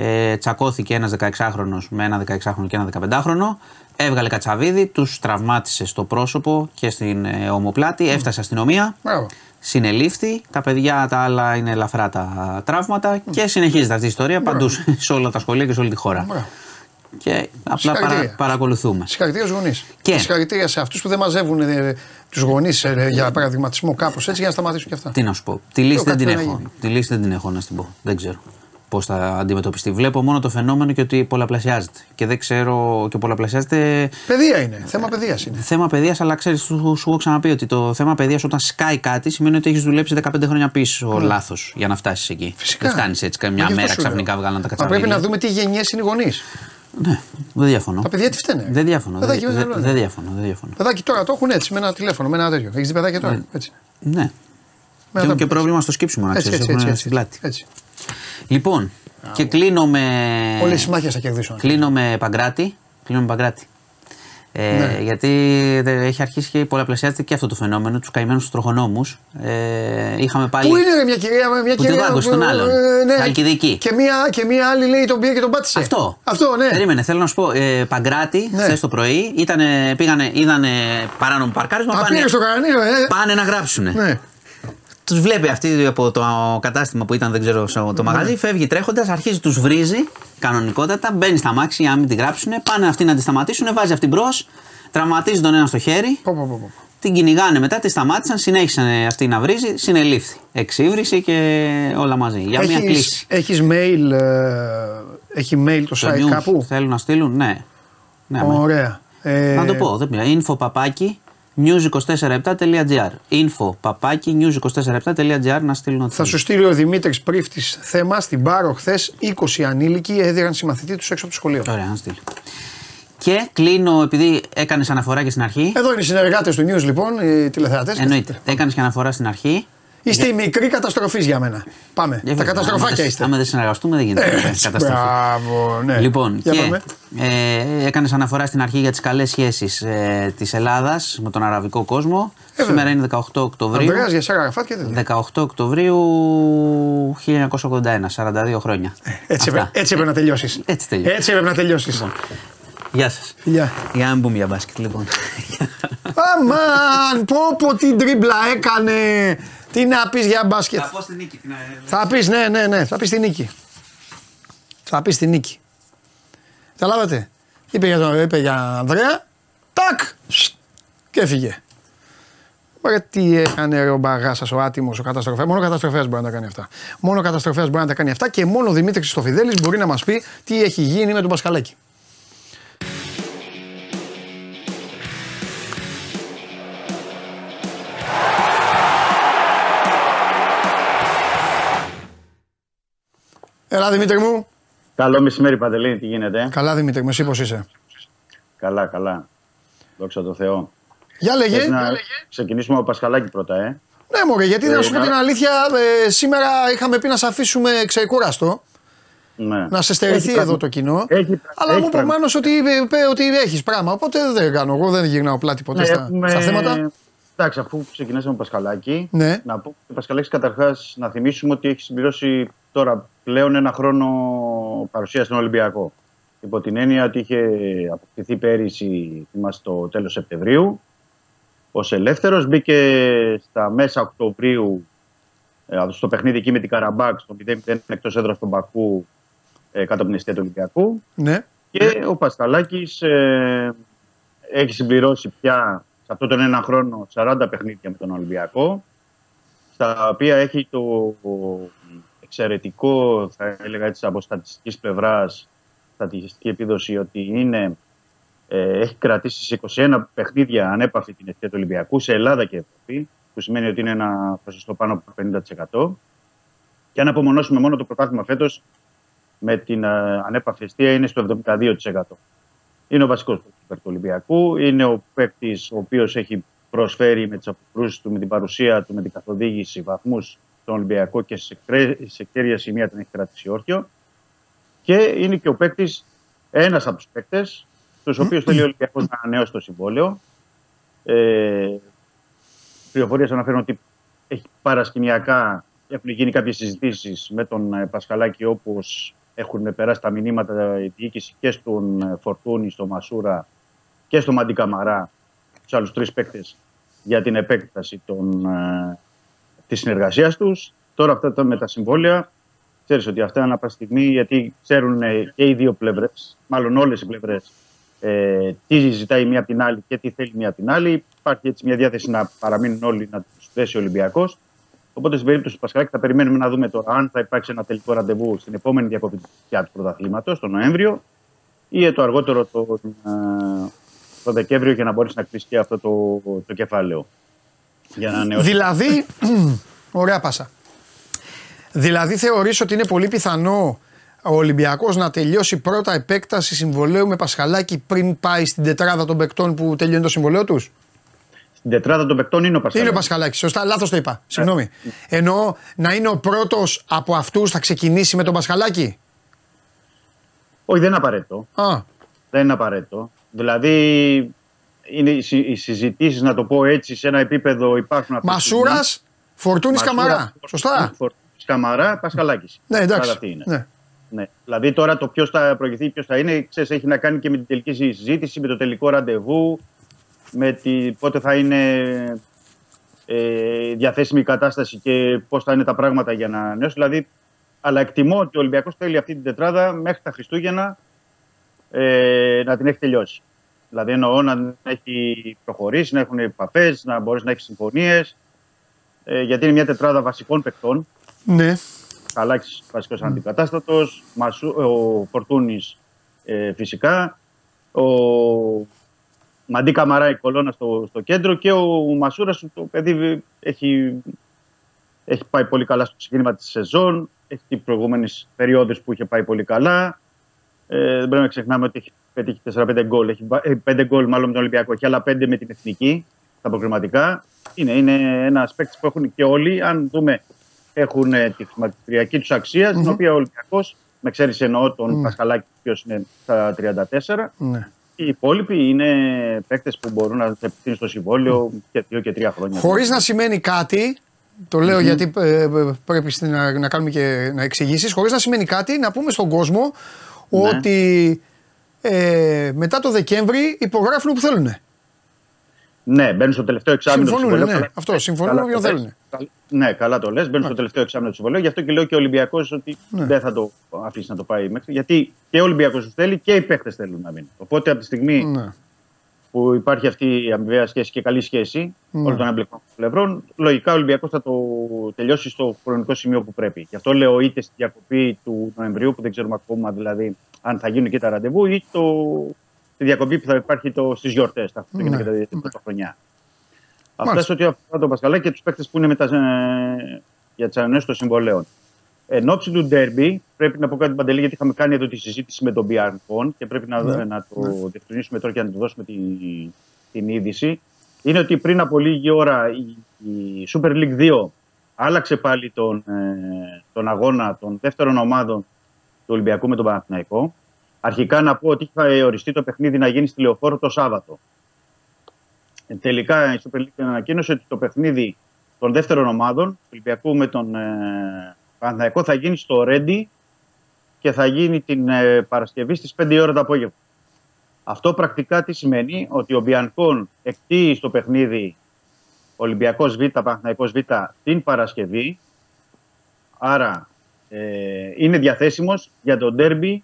Ε, τσακώθηκε ένας 16χρονο με ένα 16χρονο και ένα 15χρονο. Έβγαλε κατσαβίδι, τους τραυμάτισε στο πρόσωπο και στην ε, ομοπλάτη. Έφτασε αστυνομία. Μπράβο. Συνελήφθη. Τα παιδιά τα άλλα είναι ελαφρά τα τραύματα και συνεχίζεται αυτή η ιστορία παντού σε όλα τα σχολεία και σε όλη τη χώρα. Μπράβο. Και απλά παρα, Συγχαρητήρια. παρακολουθούμε. Συγχαρητήρια στους γονείς. Και- Συγχαρητήρια σε αυτούς που δεν μαζεύουν ε, τους γονείς για παραδειγματισμό κάπως έτσι για να σταματήσουν και αυτά. Τι να σου πω. Τη λύση δεν κάτι την πρέπει να έχω. γίνει. Τη λύση δεν την έχω να σου την πω. Δεν ξέρω πώς θα αντιμετωπιστεί. Βλέπω μόνο το φαινόμενο και ότι πολλαπλασιάζεται. Και δεν ξέρω και πολλαπλασιάζεται Παιδεία είναι. Θέμα παιδείας είναι. θέμα παιδείας, αλλά ξέρεις, σου, σου έχω ξαναπεί ότι το θέμα παιδείας όταν σκάει κάτι σημαίνει ότι έχεις δουλέψει 15 χρόνια πίσω λάθος για να φτάσεις εκεί. Ναι. Φυσικά. Δεν φτάνεις έτσι Μα καμιά γι' αυτό μέρα σου λέω. ξαφνικά βγάλαν τα Μα κατσαβίδια. πρέπει να δούμε τι γενιές είναι οι γονείς. Ναι, δεν διαφωνώ. Τα παιδιά τι φταίνε; Δεν διαφωνώ. Παιδάκι Δεν, μέσα δεν, στο δεν διαφωνώ. Δεν διαφωνώ. Παιδάκι τώρα το έχουν έτσι με ένα τηλέφωνο, με ένα τέτοιο. Έχεις δει παιδάκια τώρα. Έτσι. Ναι. Με Και έχουν ένα και πρόβλημα στο σκύψιμο να έτσι, ξέρεις. έτσι, έτσι, στην πλάτη. έτσι. Λοιπόν, και κλείνω με. Όλε οι συμμάχε θα κερδίσουν. Κλείνω με Παγκράτη. Κλείνω με Παγκράτη. Ε, Ναι. Γιατί δε- έχει αρχίσει και πολλαπλασιάζεται και αυτό το φαινόμενο, τους καημένους τροχονόμους. Ε, είχαμε πάλι. Πού είναι ρε, μια κυρία, μια Που κυρία. την δάγκωσε τον ε, άλλον. ναι. Χαλκιδική. Και μια, και μια άλλη λέει τον πήρε και τον πάτησε. Αυτό. Αυτό, ναι. Περίμενε, θέλω να σου πω. Ε, Παγκράτη, Ναι. χθες το πρωί, ήτανε, πήγανε, είδανε παράνομο παρκάρισμα. Α, Πάνε, πήγε στο κανανίο, ε. πάνε να γράψουνε. Ναι. Τους βλέπει αυτή από το κατάστημα που ήταν, δεν ξέρω, στο Ναι. το μαγαζί, φεύγει τρέχοντας, αρχίζει, τους βρίζει κανονικότατα, μπαίνει στα μάξι για να μην την γράψουν, πάνε αυτοί να τη σταματήσουν, βάζει αυτή μπρος, τραυματίζει τον ένα στο χέρι, Πω, πω, πω, πω. την κυνηγάνε μετά, τη σταμάτησαν, συνέχισαν αυτή να βρίζει, συνελήφθη. Εξύβριση και όλα μαζί. Για μια Έχεις, κλίση. έχεις mail, ε, έχει mail το Το site news κάπου; θέλουν να στείλουν, ναι. ναι με. Ωραία. Ε, Να το πω, δεν πειράζει. Info παπάκι news247.gr. Info παπάκι news247.gr να στείλουν ό,τι Θα θέλουν. σου στείλει ο Δημήτρης πρίφτης θέμα στην Πάρο χθες. 20 ανήλικοι έδιραν συμμαθητή τους έξω από το σχολείο. Ωραία, να στείλει. Και κλείνω, επειδή έκανες αναφορά και στην αρχή. Εδώ είναι οι συνεργάτες του News λοιπόν, οι τηλεθεατές. Εννοείται. Έκανες και αναφορά στην αρχή. Είστε η μικρή καταστροφής για μένα. Πάμε. Ε, Τα βέβαια, καταστροφάκια άμα δεν- είστε. Άμα δεν συνεργαστούμε, δεν γίνεται. Έτσι, καταστροφή. Μπράβο, ναι. Λοιπόν, Για και πάμε. ε, έκανες αναφορά στην αρχή για τις καλές σχέσεις ε, της Ελλάδας με τον αραβικό κόσμο. Ε, Σήμερα είναι 18 Οκτωβρίου. Ανδρέας για Σάρα Ραφάτ και τέτοια. 18 Οκτωβρίου 1981, 42 χρόνια. Έτσι, Αυτά. έπρεπε, έτσι έπρεπε να τελειώσεις. Έτσι τελειώνει. Έτσι έπρεπε να τελειώσεις. Γεια σας. Φιλιά. Για να μην πούμε για μπάσκετ, λοιπόν. Αμάν, πω πω τι τρίμπλα έκανε. Τι να πεις για μπάσκετ; πω στην νίκη. την- Θα πεις, ναι, ναι, ναι, θα πεις την νίκη. Θα πεις την νίκη. Καταλάβατε. Είπε για, τον, είπε για Ανδρέα, τάκ, σστ, και έφυγε. Ωραία, τι έκανε ρε, ο μπαγάσας, ο άτιμος, ο καταστροφέας. Μόνο ο καταστροφέας μπορεί να τα κάνει αυτά. Μόνο ο καταστροφέας μπορεί να τα κάνει αυτά και μόνο ο Δημήτρης Χριστοφιδέλης μπορεί να μας πει τι έχει γίνει με τον Πασχαλάκη. Έλα Δημήτρη μου. Καλό μεσημέρι, Παντελήνη, τι γίνεται; Καλά Δημήτρη μου, εσύ πώς είσαι; Καλά, καλά. Δόξα τω Θεώ. Για λέγε. Θες να ξεκινήσουμε από Πασχαλάκη πρώτα, ε; Ναι, μωρέ, γιατί να Ε, σου πω να- την αλήθεια, ε, σήμερα είχαμε πει να σε αφήσουμε ξεκούραστο, Ναι. να σε στερηθεί Έχει εδώ πράγμα. το κοινό. Έχει- αλλά έχει μου είπε ο πράγμα. Μάνος ότι, είπε ότι έχεις πράγμα. Οπότε δεν κάνω. Εγώ δεν γυρνάω πλάτη ποτέ Ναι, στα, έχουμε- στα θέματα. Εντάξει, αφού ξεκινήσαμε με Πασχαλάκη, Ναι. να πω ότι Πασχαλάκης καταρχάς να θυμίσουμε ότι έχει συμπληρώσει τώρα πλέον ένα χρόνο παρουσία στον Ολυμπιακό. Υπό την έννοια ότι είχε αποκτηθεί πέρυσι, θυμάστε, το τέλος Σεπτεμβρίου ως ελεύθερος. Μπήκε στα μέσα Οκτωβρίου ε, στο παιχνίδι εκεί με την Καραμπάκ, στο 0-0 εκτός έδρας στον Πακού, ε, κάτω από την αιστεία του Ολυμπιακού. Ναι. Και ο Πασκαλάκης ε, έχει συμπληρώσει πια σε αυτόν τον ένα χρόνο 40 παιχνίδια με τον Ολυμπιακό, στα οποία έχει το εξαιρετικό, θα έλεγα έτσι, από στατιστικής πλευράς, στατιστική επίδοση ότι είναι, ε, έχει κρατήσει σε 21 παιχνίδια ανέπαφη την αιστεία του Ολυμπιακού σε Ελλάδα και Ευρώπη, που σημαίνει ότι είναι ένα ποσοστό πάνω από 50%. Και αν απομονώσουμε μόνο το πρωτάθλημα φέτος, με την ε, ανέπαφη αιστεία είναι στο 72%. Είναι ο βασικός του Ολυμπιακού. Είναι ο παίκτης ο οποίος έχει προσφέρει με τις αποκρούσεις του, με την παρουσία του, με την καθοδήγηση βαθμούς στον Ολυμπιακό και σε, σε κέρια σημεία τον έχει κρατήσει όρθιο. Και είναι και ο παίκτης, ένας από τους παίκτες, του οποίους θέλει ο Ολυμπιακός να ανανεώσει το συμβόλαιο. Ε, Πληροφορίες αναφέρουν ότι έχει παρασκηνιακά έχουν γίνει κάποιες συζητήσεις με τον ε, Πασχαλάκη όπως έχουν περάσει τα μηνύματα η διοίκηση και στον ε, Φορτούνη, στον Μασούρα και στον Μαντικαμαρά, τους άλλους τρεις παίκτες, για την επέκταση των, ε, της συνεργασίας τους. Τώρα αυτά με τα συμβόλαια, ξέρεις ότι αυτά είναι από στιγμή, γιατί ξέρουν ε, και οι δύο πλευρές, μάλλον όλες οι πλευρές, ε, τι ζητάει μία από την άλλη και τι θέλει μία από την άλλη. Υπάρχει έτσι μια διάθεση να παραμείνουν όλοι να τους θέσει ο Ολυμπιακός. Οπότε στην περίπτωση του Πασχαλάκη θα περιμένουμε να δούμε τώρα αν θα υπάρξει ένα τελικό ραντεβού στην επόμενη διακοπή του πρωταθλήματος, τον Νοέμβριο, ή το αργότερο το, το Δεκέμβριο για να μπορέσει να κλείσει και αυτό το, το κεφάλαιο. Για να δηλαδή, [CLEARS THROAT] ωραία πάσα. Δηλαδή θεωρείς ότι είναι πολύ πιθανό ο Ολυμπιακός να τελειώσει πρώτα επέκταση συμβολέου με Πασχαλάκη πριν πάει στην τετράδα των παικτών που τελειώνει το συμβολέο τους; Στην τετράδα των παικτών είναι ο Πασχαλάκη. Είναι ο Πασχαλάκης. Σωστά, λάθος το είπα. Συγγνώμη. Ε. Εννοώ να είναι ο πρώτος από αυτούς θα ξεκινήσει με τον Πασχαλάκη; Όχι, δεν είναι απαραίτητο. Α. Δεν είναι απαραίτητο. Δηλαδή, είναι οι συζητήσεις, να το πω έτσι, σε ένα επίπεδο υπάρχουν. Μασούρας, Φορτούνης Καμαρά. Σωστά; Φορτούνης Καμαρά, Πασχαλάκης. Ναι, εντάξει. Είναι. Ναι. Ναι. Δηλαδή τώρα το ποιος θα προηγηθεί, ποιος θα είναι, ξέρεις, έχει να κάνει και με την τελική συζήτηση, με το τελικό ραντεβού, με τη, πότε θα είναι ε, διαθέσιμη η κατάσταση και πώς θα είναι τα πράγματα για να νιώσει. Δηλαδή, αλλά εκτιμώ ότι ο Ολυμπιακός θέλει αυτή την τετράδα μέχρι τα Χριστούγεννα ε, να την έχει τελειώσει. Δηλαδή, εννοώ να έχει προχωρήσει, να έχουν επαφές, να μπορέσει να έχεις συμφωνίες. Ε, γιατί είναι μια τετράδα βασικών παικτών. Ναι. Καλάκης βασικός mm. αντικατάστατο. Ο Φορτούνης ε, φυσικά. Ο Μαντί Καμαρά η κολόνα στο, στο κέντρο και ο Μασούρας το παιδί έχει, έχει πάει πολύ καλά στο ξεκίνημα της σεζόν. Έχει προηγούμενες περιόδους που είχε πάει πολύ καλά. Ε, δεν πρέπει να ξεχνάμε ότι έχει πετύχει 4-5 γκολ. Έχει 5 γκολ μάλλον με τον Ολυμπιακό και άλλα 5 με την εθνική στα προκριματικά. Είναι, είναι ένας παίκτης που έχουν και όλοι. Αν δούμε, έχουν τη χρηματιστηριακή τους αξία, mm-hmm. την οποία ο Ολυμπιακός, με ξέρει εννοώ τον mm. Πασχαλάκη, ο είναι στα 34. Ναι. Οι υπόλοιποι είναι παίκτες που μπορούν να επιτύχουν στο συμβόλαιο και δύο και τρία χρόνια. Χωρίς να σημαίνει κάτι, το λέω mm-hmm. γιατί ε, ε, πρέπει να, να κάνουμε και να εξηγήσεις, χωρίς να σημαίνει κάτι, να πούμε στον κόσμο ναι. ότι ε, μετά το Δεκέμβρη υπογράφουν που θέλουν. Ναι, μπαίνουν στο τελευταίο εξάμεινο του συμβολέου. Ναι, αυτό συμφωνούν όποιον θέλουν. Ναι, καλά το λες. Μπαίνουν στο τελευταίο εξάμεινο του συμβολέου. Γι' αυτό και λέω και ο Ολυμπιακός ότι ναι. δεν θα το αφήσει να το πάει μέχρι. Γιατί και ο Ολυμπιακός θέλει και οι παίχτε θέλουν να μείνουν. Οπότε από τη στιγμή ναι. Που υπάρχει αυτή η αμοιβαία σχέση και καλή σχέση ναι. όλων των εμπλεκόμενων πλευρών, λογικά ο Ολυμπιακός θα το τελειώσει στο χρονικό σημείο που πρέπει. Γι' αυτό λέω είτε στη διακοπή του Νοεμβρίου, που δεν ξέρουμε ακόμα δηλαδή αν θα γίνουν και τα ραντεβού, ή το τη διακοπή που θα υπάρχει στις γιορτές, τα Χριστούγεννα ναι. και τα Πρωτοχρονιά. Αυτά σε ό,τι αφορά τον Πασκαλάκη και τους παίκτες που είναι με τα, ε, για τις ανανεώσει των συμβολέων. Εν ώψη του Ντέρμπι, πρέπει να πω κάτι παντελή, γιατί είχαμε κάνει εδώ τη συζήτηση με τον Μπιαρνκόν και πρέπει να, ναι. να το ναι. διευκρινίσουμε τώρα και να του δώσουμε τη, την είδηση. Είναι ότι πριν από λίγη ώρα η, η Super League 2 άλλαξε πάλι τον, ε, τον αγώνα των δεύτερων ομάδων του Ολυμπιακού με τον Παναθηναϊκό. Αρχικά να πω ότι είχα οριστεί το παιχνίδι να γίνει στη Λεωφόρο το Σάββατο. Ε, τελικά η Super League ανακοίνωσε ότι το παιχνίδι των δεύτερων ομάδων, του Ολυμπιακού με τον ε, Παναθηναϊκό, θα γίνει στο Ρέντι και θα γίνει την ε, Παρασκευή στις 5 ώρα το απόγευμα. Αυτό πρακτικά τι σημαίνει, ότι ο Μπιανκόν εκτείει στο παιχνίδι Ολυμπιακός Β, Παναθηναϊκός Β την Παρασκευή, άρα ε, είναι διαθέσιμος για τον ντέρμπι,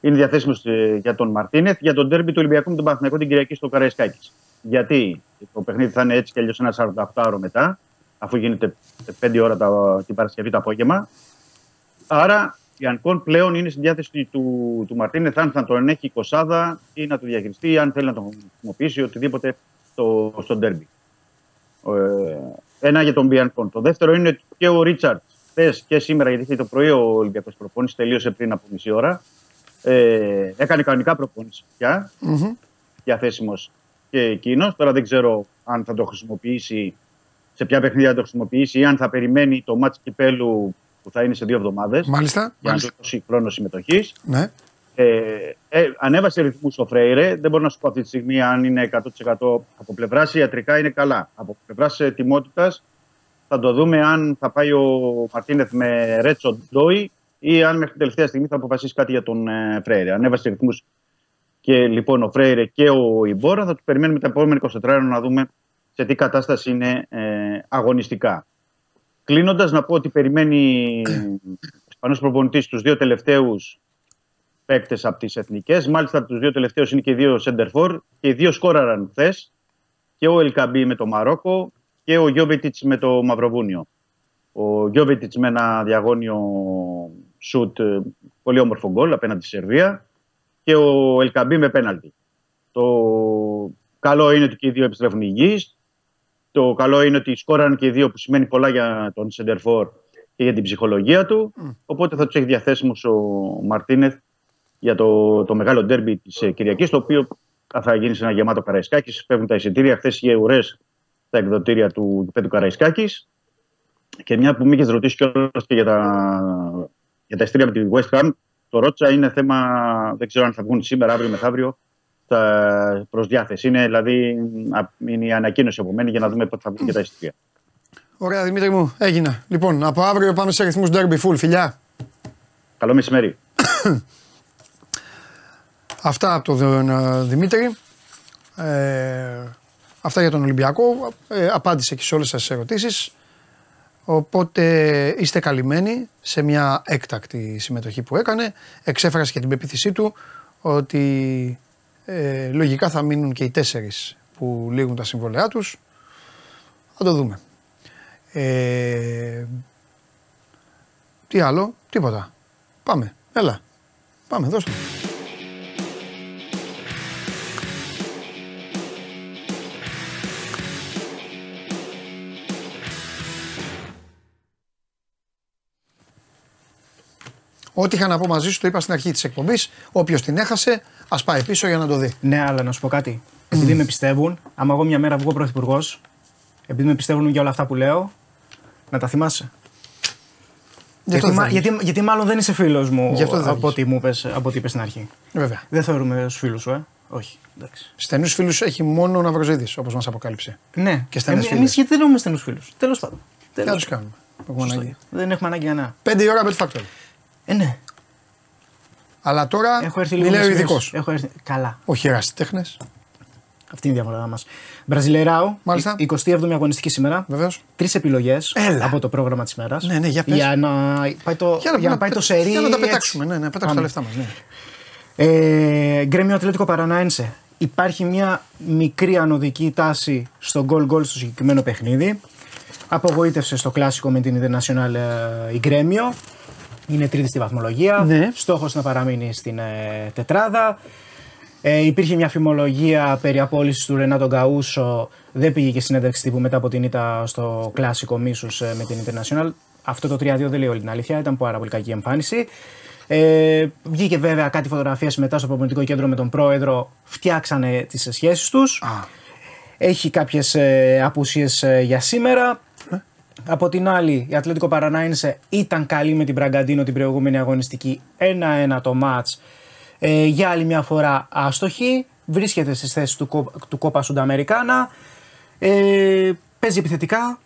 είναι διαθέσιμος ε, για τον Μαρτίνεθ, για τον ντέρμπι του Ολυμπιακού με τον Παναθηναϊκό την Κυριακή στο Καραϊσκάκης. Γιατί το παιχνίδι θα είναι έτσι και αλλιώς ένα 48 ώρο μετά, αφού γίνεται 5 ώρα τα, την Παρασκευή το απόγευμα. Άρα η Ανκόν πλέον είναι στη διάθεση του, του Μαρτίνεθ αν θα τον έχει κοσάδα ή να το διαχειριστεί ή αν θέλει να τον χρησιμοποιήσει οτιδήποτε στο, στο ντέρμπι. Ε, ένα για τον Μπιανκόν. Το δεύτερο είναι ότι και ο Ρίτσαρτ χθες και σήμερα, γιατί είχε το πρωί ο Ολυμπιακός προπόνηση, τελείωσε πριν από μισή ώρα. Ε, έκανε κανονικά προπόνηση πια. Μμμ. Διαθέσιμος και εκείνος. Τώρα δεν ξέρω αν θα το χρησιμοποιήσει, σε ποια παιχνίδια θα το χρησιμοποιήσει ή αν θα περιμένει το μάτς κυπέλου που θα είναι σε δύο εβδομάδες. Μάλιστα. Για να μάλιστα. του δώσει χρόνο συμμετοχής. Ναι. Ε, ε, ανέβασε ρυθμούς ο Φρέιρε. Δεν μπορώ να σου πω αυτή τη στιγμή αν είναι 100% από πλευράς ιατρικά είναι καλά. Από πλευράς ετοιμότητας θα το δούμε αν θα πάει ο Μαρτίνεθ με Ρέτσο Ντόι ή αν μέχρι την τελευταία στιγμή θα αποφασίσει κάτι για τον ε, Φρέιρε. Ανέβασε ρυθμούς και λοιπόν ο Φρέιρε και ο Ιμπόρα. Θα του περιμένουμε τα επόμενα 24 ώρα να δούμε σε τι κατάσταση είναι ε, αγωνιστικά. Κλείνοντας, να πω ότι περιμένει ο Ισπανός προπονητής τους δύο τελευταίους παίκτες από τις εθνικές. Μάλιστα, από τους δύο τελευταίους είναι και οι δύο σέντερφορ και οι δύο σκόραραν χθες. Και ο Ελκαμπή με το Μαρόκο και ο Γιώβετιτς με το Μαυροβούνιο. Ο Γιώβετιτς με ένα διαγώνιο σουτ, ε, πολύ όμορφο γκολ απέναντι στη Σερβία. Και ο Ελκαμπή με πέναλτι. Το καλό είναι ότι και οι δύο επιστρέφουν υγιείς. Το καλό είναι ότι σκόραν και οι δύο που σημαίνει πολλά για τον Σεντερφόρ και για την ψυχολογία του. Οπότε θα τους έχει διαθέσιμου ο Μαρτίνεθ για το, το μεγάλο ντέρμπι της Κυριακής, το οποίο θα γίνει σε ένα γεμάτο Καραϊσκάκης. Φεύγουν τα εισιτήρια. Χθες είχε ουρές στα εκδοτήρια του γηπέδου Καραϊσκάκης. Και μια που με είχες ρωτήσει κιόλας και για τα, για τα εισιτήρια με τη West Ham, το ρώτησα είναι θέμα, δεν ξέρω αν θα βγουν σήμερα, αύριο, μεθαύριο, προς διάθεση. Είναι δηλαδή α- είναι η ανακοίνωση από μένα για να δούμε πότε θα βγουν και τα εισιτήρια. Ωραία, Δημήτρη μου, έγινε. Λοιπόν, από αύριο πάμε σε ρυθμούς derby full, φιλιά. Καλό μεσημέρι. [COUGHS] Αυτά από τον ε, Δημήτρη. Ε, αυτά για τον Ολυμπιακό. Ε, απάντησε και σε όλες σας τις ερωτήσεις. Οπότε είστε καλυμμένοι σε μια έκτακτη συμμετοχή που έκανε. Εξέφρασε και την πεποίθησή του ότι ε, λογικά θα μείνουν και οι τέσσερις που λήγουν τα συμβολιά τους. Θα το δούμε. Ε, τι άλλο, τίποτα. Πάμε, έλα. Πάμε, δώστε. μου. Ό,τι είχα να πω μαζί σου το είπα στην αρχή της εκπομπής. Όποιος την έχασε, ας πάει πίσω για να το δει. Ναι, αλλά να σου πω κάτι. Επειδή με πιστεύουν, άμα εγώ μια μέρα βγω πρωθυπουργός, επειδή με πιστεύουν για όλα αυτά που λέω, να τα θυμάσαι. Γι' αυτό Γιατί, δεν μα- θα βγεις. γιατί, γιατί μάλλον δεν είσαι φίλος μου Γι' αυτό δεν θα από βγεις. ό,τι μου είπες, από ό,τι είπες στην αρχή. Βέβαια. Δεν θεωρούμε στου φίλους σου, ε. Όχι. Εντάξει. Στενούς φίλους έχει μόνο ο Ναυροζήτη, όπως μας αποκάλυψε. Ναι, Και στενές Εμεί φίλες. γιατί δεν έχουμε στενούς φίλους. Τέλος πάντων. Τι να Τέλος. τους κάνουμε. Έχουμε Σωστό. ανάγκη. Δεν έχουμε ανάγκη για να. Πέντε η ώρα Bet Factory. Ε, ναι. Αλλά τώρα Έχω έρθει λίγο. μιλάει ο μεσημέρι. ειδικός. Έχω έρθει. Καλά. Όχι ερασιτέχνες. Αυτή είναι η διαφορά μας. Μπραζιλεράου, Μάλιστα. 27η αγωνιστική σήμερα. Βεβαίως. Τρεις επιλογές Έλα. από το πρόγραμμα της μέρας. Ναι, ναι, για πες. Για να πάει το, για να πάει το σερί. Για να τα έτσι. πετάξουμε. Ναι, ναι, πετάξουμε τα Πάμε. λεφτά μας. Ναι. Ε, Γκρέμιο Ατλέτικο Παρανάινσε. Υπάρχει μια μικρή ανωδική τάση στο γκολ γκολ στο συγκεκριμένο παιχνίδι. Απογοήτευσε στο κλασικό με την International ε, η Γκρέμιο. Είναι τρίτη στη βαθμολογία. Ναι. Στόχος να παραμείνει στην ε, τετράδα. Ε, υπήρχε μια φημολογία περί απόλυσης του Ρενάτο Γκαούσο. Δεν πήγε και συνέντευξη τύπου μετά από την ήττα στο κλασικό μίσους με την International. Αυτό το 3-2 δεν λέει όλη την αλήθεια. Ήταν πάρα πολύ κακή εμφάνιση. Ε, βγήκε βέβαια κάτι φωτογραφίες μετά στο προπονητικό κέντρο με τον πρόεδρο. Φτιάξανε τις σχέσεις τους. Έχει κάποιες ε, απουσίες για σήμερα. Από την άλλη, η Ατλέτικο Παρανάινσε ήταν καλή με την Μπραγκαντίνο την προηγούμενη αγωνιστική 1-1 το μάτς. Ε, για άλλη μια φορά άστοχη. Βρίσκεται στις θέσεις του, Κο- του Κόπα Σουνταμερικάνα. Ε, παίζει επιθετικά.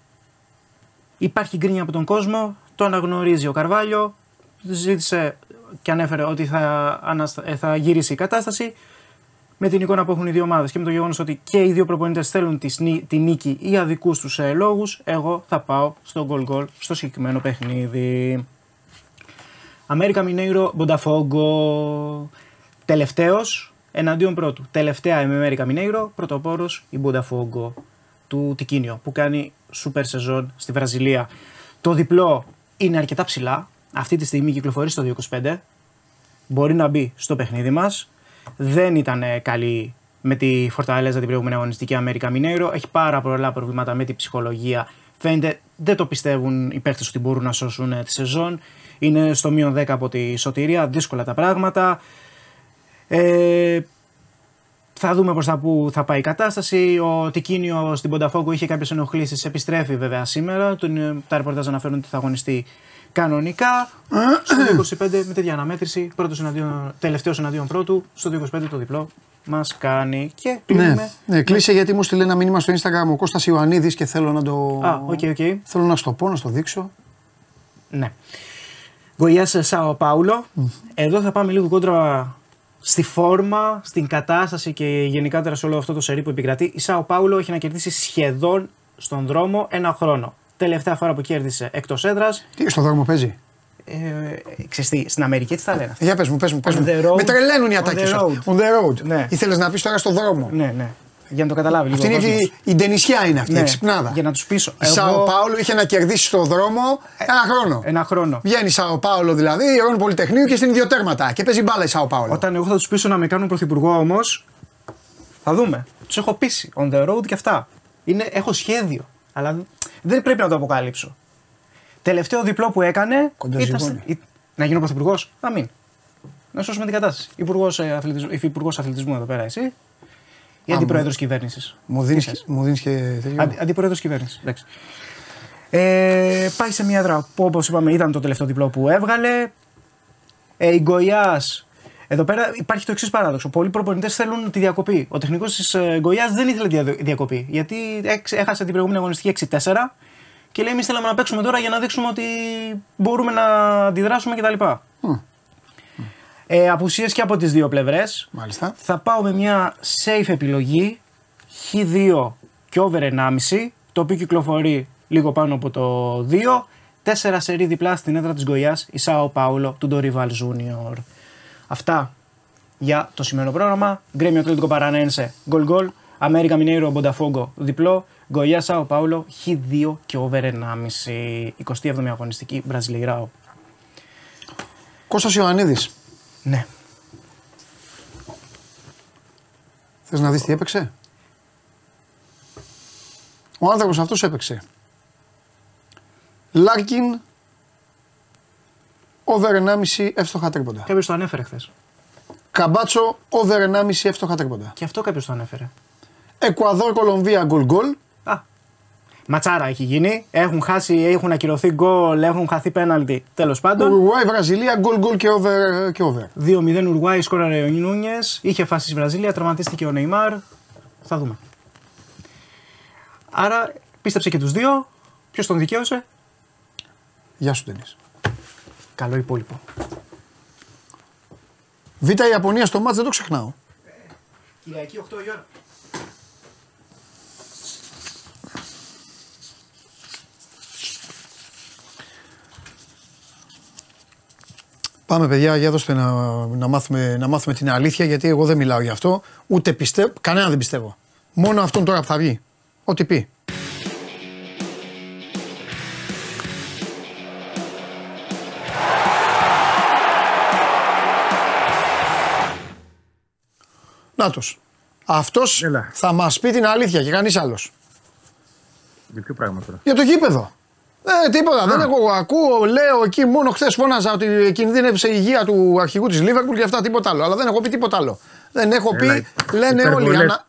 Υπάρχει γκρίνια από τον κόσμο. Το αναγνωρίζει ο Καρβάλιο. Ζήτησε και ανέφερε ότι θα, αναστα- ε, θα γυρίσει η κατάσταση. Με την εικόνα που έχουν οι δύο ομάδες και με το γεγονός ότι και οι δύο προπονητές θέλουν τη, σνι- τη νίκη για δικού τους ε, λόγους, εγώ θα πάω στο goal goal στο συγκεκριμένο παιχνίδι. Αμέρικα Μινέιρο Μπονταφόγκο. Τελευταίος εναντίον πρώτου. Τελευταία η Αμέρικα Μινέιρο, πρωτοπόρος η Μπονταφόγκο του Τικίνιο που κάνει σούπερ σεζόν στη Βραζιλία. Το διπλό είναι αρκετά ψηλά. Αυτή τη στιγμή κυκλοφορεί στο 225. Μπορεί να μπει στο παιχνίδι μας. Δεν ήταν ε, καλή με τη Φορταλέζα την προηγούμενη αγωνιστική Αμέρικα Μινέιρο. Έχει πάρα πολλά προβλήματα με την ψυχολογία. Φαίνεται δεν το πιστεύουν οι παίχτε ότι μπορούν να σώσουν ε, τη σεζόν. Είναι στο μείον 10 από τη σωτηρία. Δύσκολα τα πράγματα. Ε, θα δούμε προ τα πού θα πάει η κατάσταση. Ο Τικίνιο στην Πονταφόγκο είχε κάποιες ενοχλήσεις. Επιστρέφει βέβαια σήμερα. Τον, ε, τα ρεπορτάζ αναφέρουν ότι θα αγωνιστεί κανονικά. στο 25 με τέτοια αναμέτρηση. Πρώτος εναντίον, τελευταίος εναντίον πρώτου. Στο 25 το διπλό μας κάνει. Και κλείνουμε. Ναι, ναι, κλείσε γιατί μου 'στειλε ένα μήνυμα στο Instagram ο Κώστας Ιωαννίδης και θέλω να το. Α, οκ, οκ. Θέλω να σου το πω, να σου το δείξω. Ναι. Γκοϊάς Σάο Πάουλο. Εδώ θα πάμε λίγο κόντρα στη φόρμα, στην κατάσταση και γενικά σε όλο αυτό το σερί που επικρατεί. Η Σάο Πάουλο έχει να κερδίσει σχεδόν στον δρόμο ένα χρόνο. Τελευταία φορά που κέρδισε εκτός έδρας. Τι στον δρόμο παίζει; Ε, ξέρεις τι, στην Αμερική έτσι τα λένε. αυτά; Για πες μου, πες μου, πες On μου. the road. Με τρελαίνουν οι On ατάκες the σου. road. On the road. Ναι. Ήθελες να πεις τώρα στον δρόμο. Ναι, ναι. Για να το καταλάβει Αυτή λίγο. είναι ο η, κόσμος. η ντενισιά είναι αυτή, Ναι, η ξυπνάδα. Για να τους πείσω. Η Σάο Πάολο είχε να κερδίσει στον δρόμο ένα χρόνο. Ένα χρόνο. Βγαίνει η Σάο Πάολο δηλαδή, η Πολυτεχνείου και στην ιδιοτέρματα. Και παίζει μπάλα η Σάο Πάολο. Όταν εγώ θα τους πείσω να με κάνουν πρωθυπουργό όμως, θα δούμε. Τους έχω πείσει. On the road και αυτά. Είναι, έχω σχέδιο. Αλλά δεν πρέπει να το αποκαλύψω. Τελευταίο διπλό που έκανε. Κοντοζυγώνει. ήταν- ή- να γίνω πρωθυπουργός. Να μην. Να σώσουμε την κατάσταση. Υπουργός αθλητισμού, υφυπουργός αθλητισμού εδώ πέρα, εσύ. Ή Α, αντιπρόεδρος κυβέρνησης. Μου δίνεις, μου δίνεις και τέτοιο. Αντι, Αντιπρόεδρος κυβέρνησης. Ε, πάει σε μια έδρα που όπως είπαμε ήταν το τελευταίο διπλό που έβγαλε. Ε, η Γκοιά. Εδώ πέρα υπάρχει το εξής παράδοξο. Πολλοί προπονητές θέλουν τη διακοπή. Ο τεχνικός της Γκοιά δεν ήθελε τη δια- διακοπή. Γιατί έξ- έχασε την προηγούμενη αγωνιστική 6-4 και λέει: Εμείς θέλαμε να παίξουμε τώρα για να δείξουμε ότι μπορούμε να αντιδράσουμε κτλ. Ε, απουσίες και από τις δύο πλευρές. Μάλιστα. Θα πάω με μια safe επιλογή Χ2 και over 1,5 το οποίο κυκλοφορεί λίγο πάνω από το 2. 4 σερί διπλά στην έδρα της Γκοιάς η Σάο Πάουλο του Ντορίβαλ Junior. Αυτά για το σημερινό πρόγραμμα. Γκρέμιο Ατλέτικο Παρανένσε γκολ γκολ. Αμέρικα Μινέιρο Μπονταφόγκο διπλό. Γκοιά Σάο Πάουλο Χ2 και over 1,5. 27η αγωνιστική Μπραζιλιράο. Κώστας Ιωαννίδης. Ναι. Θες να δεις τι έπαιξε; Ο άνθρωπος αυτός έπαιξε. Λάρκιν, over 1,5 εύστοχα τρίποντα. Κάποιος το ανέφερε χθες. Καμπάτσο, over 1,5 εύστοχα τρίποντα. Και αυτό κάποιος το ανέφερε. Εκουαδόρ, Κολομβία, γκολ γκολ. Α. Ματσάρα έχει γίνει. Έχουν χάσει, έχουν ακυρωθεί γκολ, έχουν χαθεί πέναλτι. Τέλος πάντων. Ουρουγουάη, Βραζιλία, γκολ γκολ και over. Και over. 2-0 Ουρουγουάη, σκόραρε ο Νούνιες. Είχε φάσεις στη Βραζίλια, τραυματίστηκε ο Νεϊμάρ. Θα δούμε. Άρα πίστεψε και τους δύο. Ποιος τον δικαίωσε; Γεια σου, Ντένις. Καλό υπόλοιπο. Β' Ιαπωνία στο μάτς δεν το ξεχνάω. Κυριακή 8 η ώρα. Πάμε παιδιά, για δώστε να, να, μάθουμε, να μάθουμε την αλήθεια γιατί εγώ δεν μιλάω γι' αυτό. Ούτε πιστεύω, κανένα δεν πιστεύω. Μόνο αυτόν τώρα που θα βγει. Ό,τι πει. Νάτος. Αυτός Έλα. θα μας πει την αλήθεια και κανείς άλλος. Για ποιο πράγμα τώρα; Για το γήπεδο. Ε, τίποτα. Δεν έχω. Ακούω, λέω εκεί μόνο χθες φώναζα ότι κινδύνευσε η υγεία του αρχηγού της Λίβερπουλ και αυτά τίποτα άλλο. Αλλά δεν έχω πει τίποτα άλλο. Δεν έχω Έλα, πει. Λένε όλοι. υπερβολές. Ανα...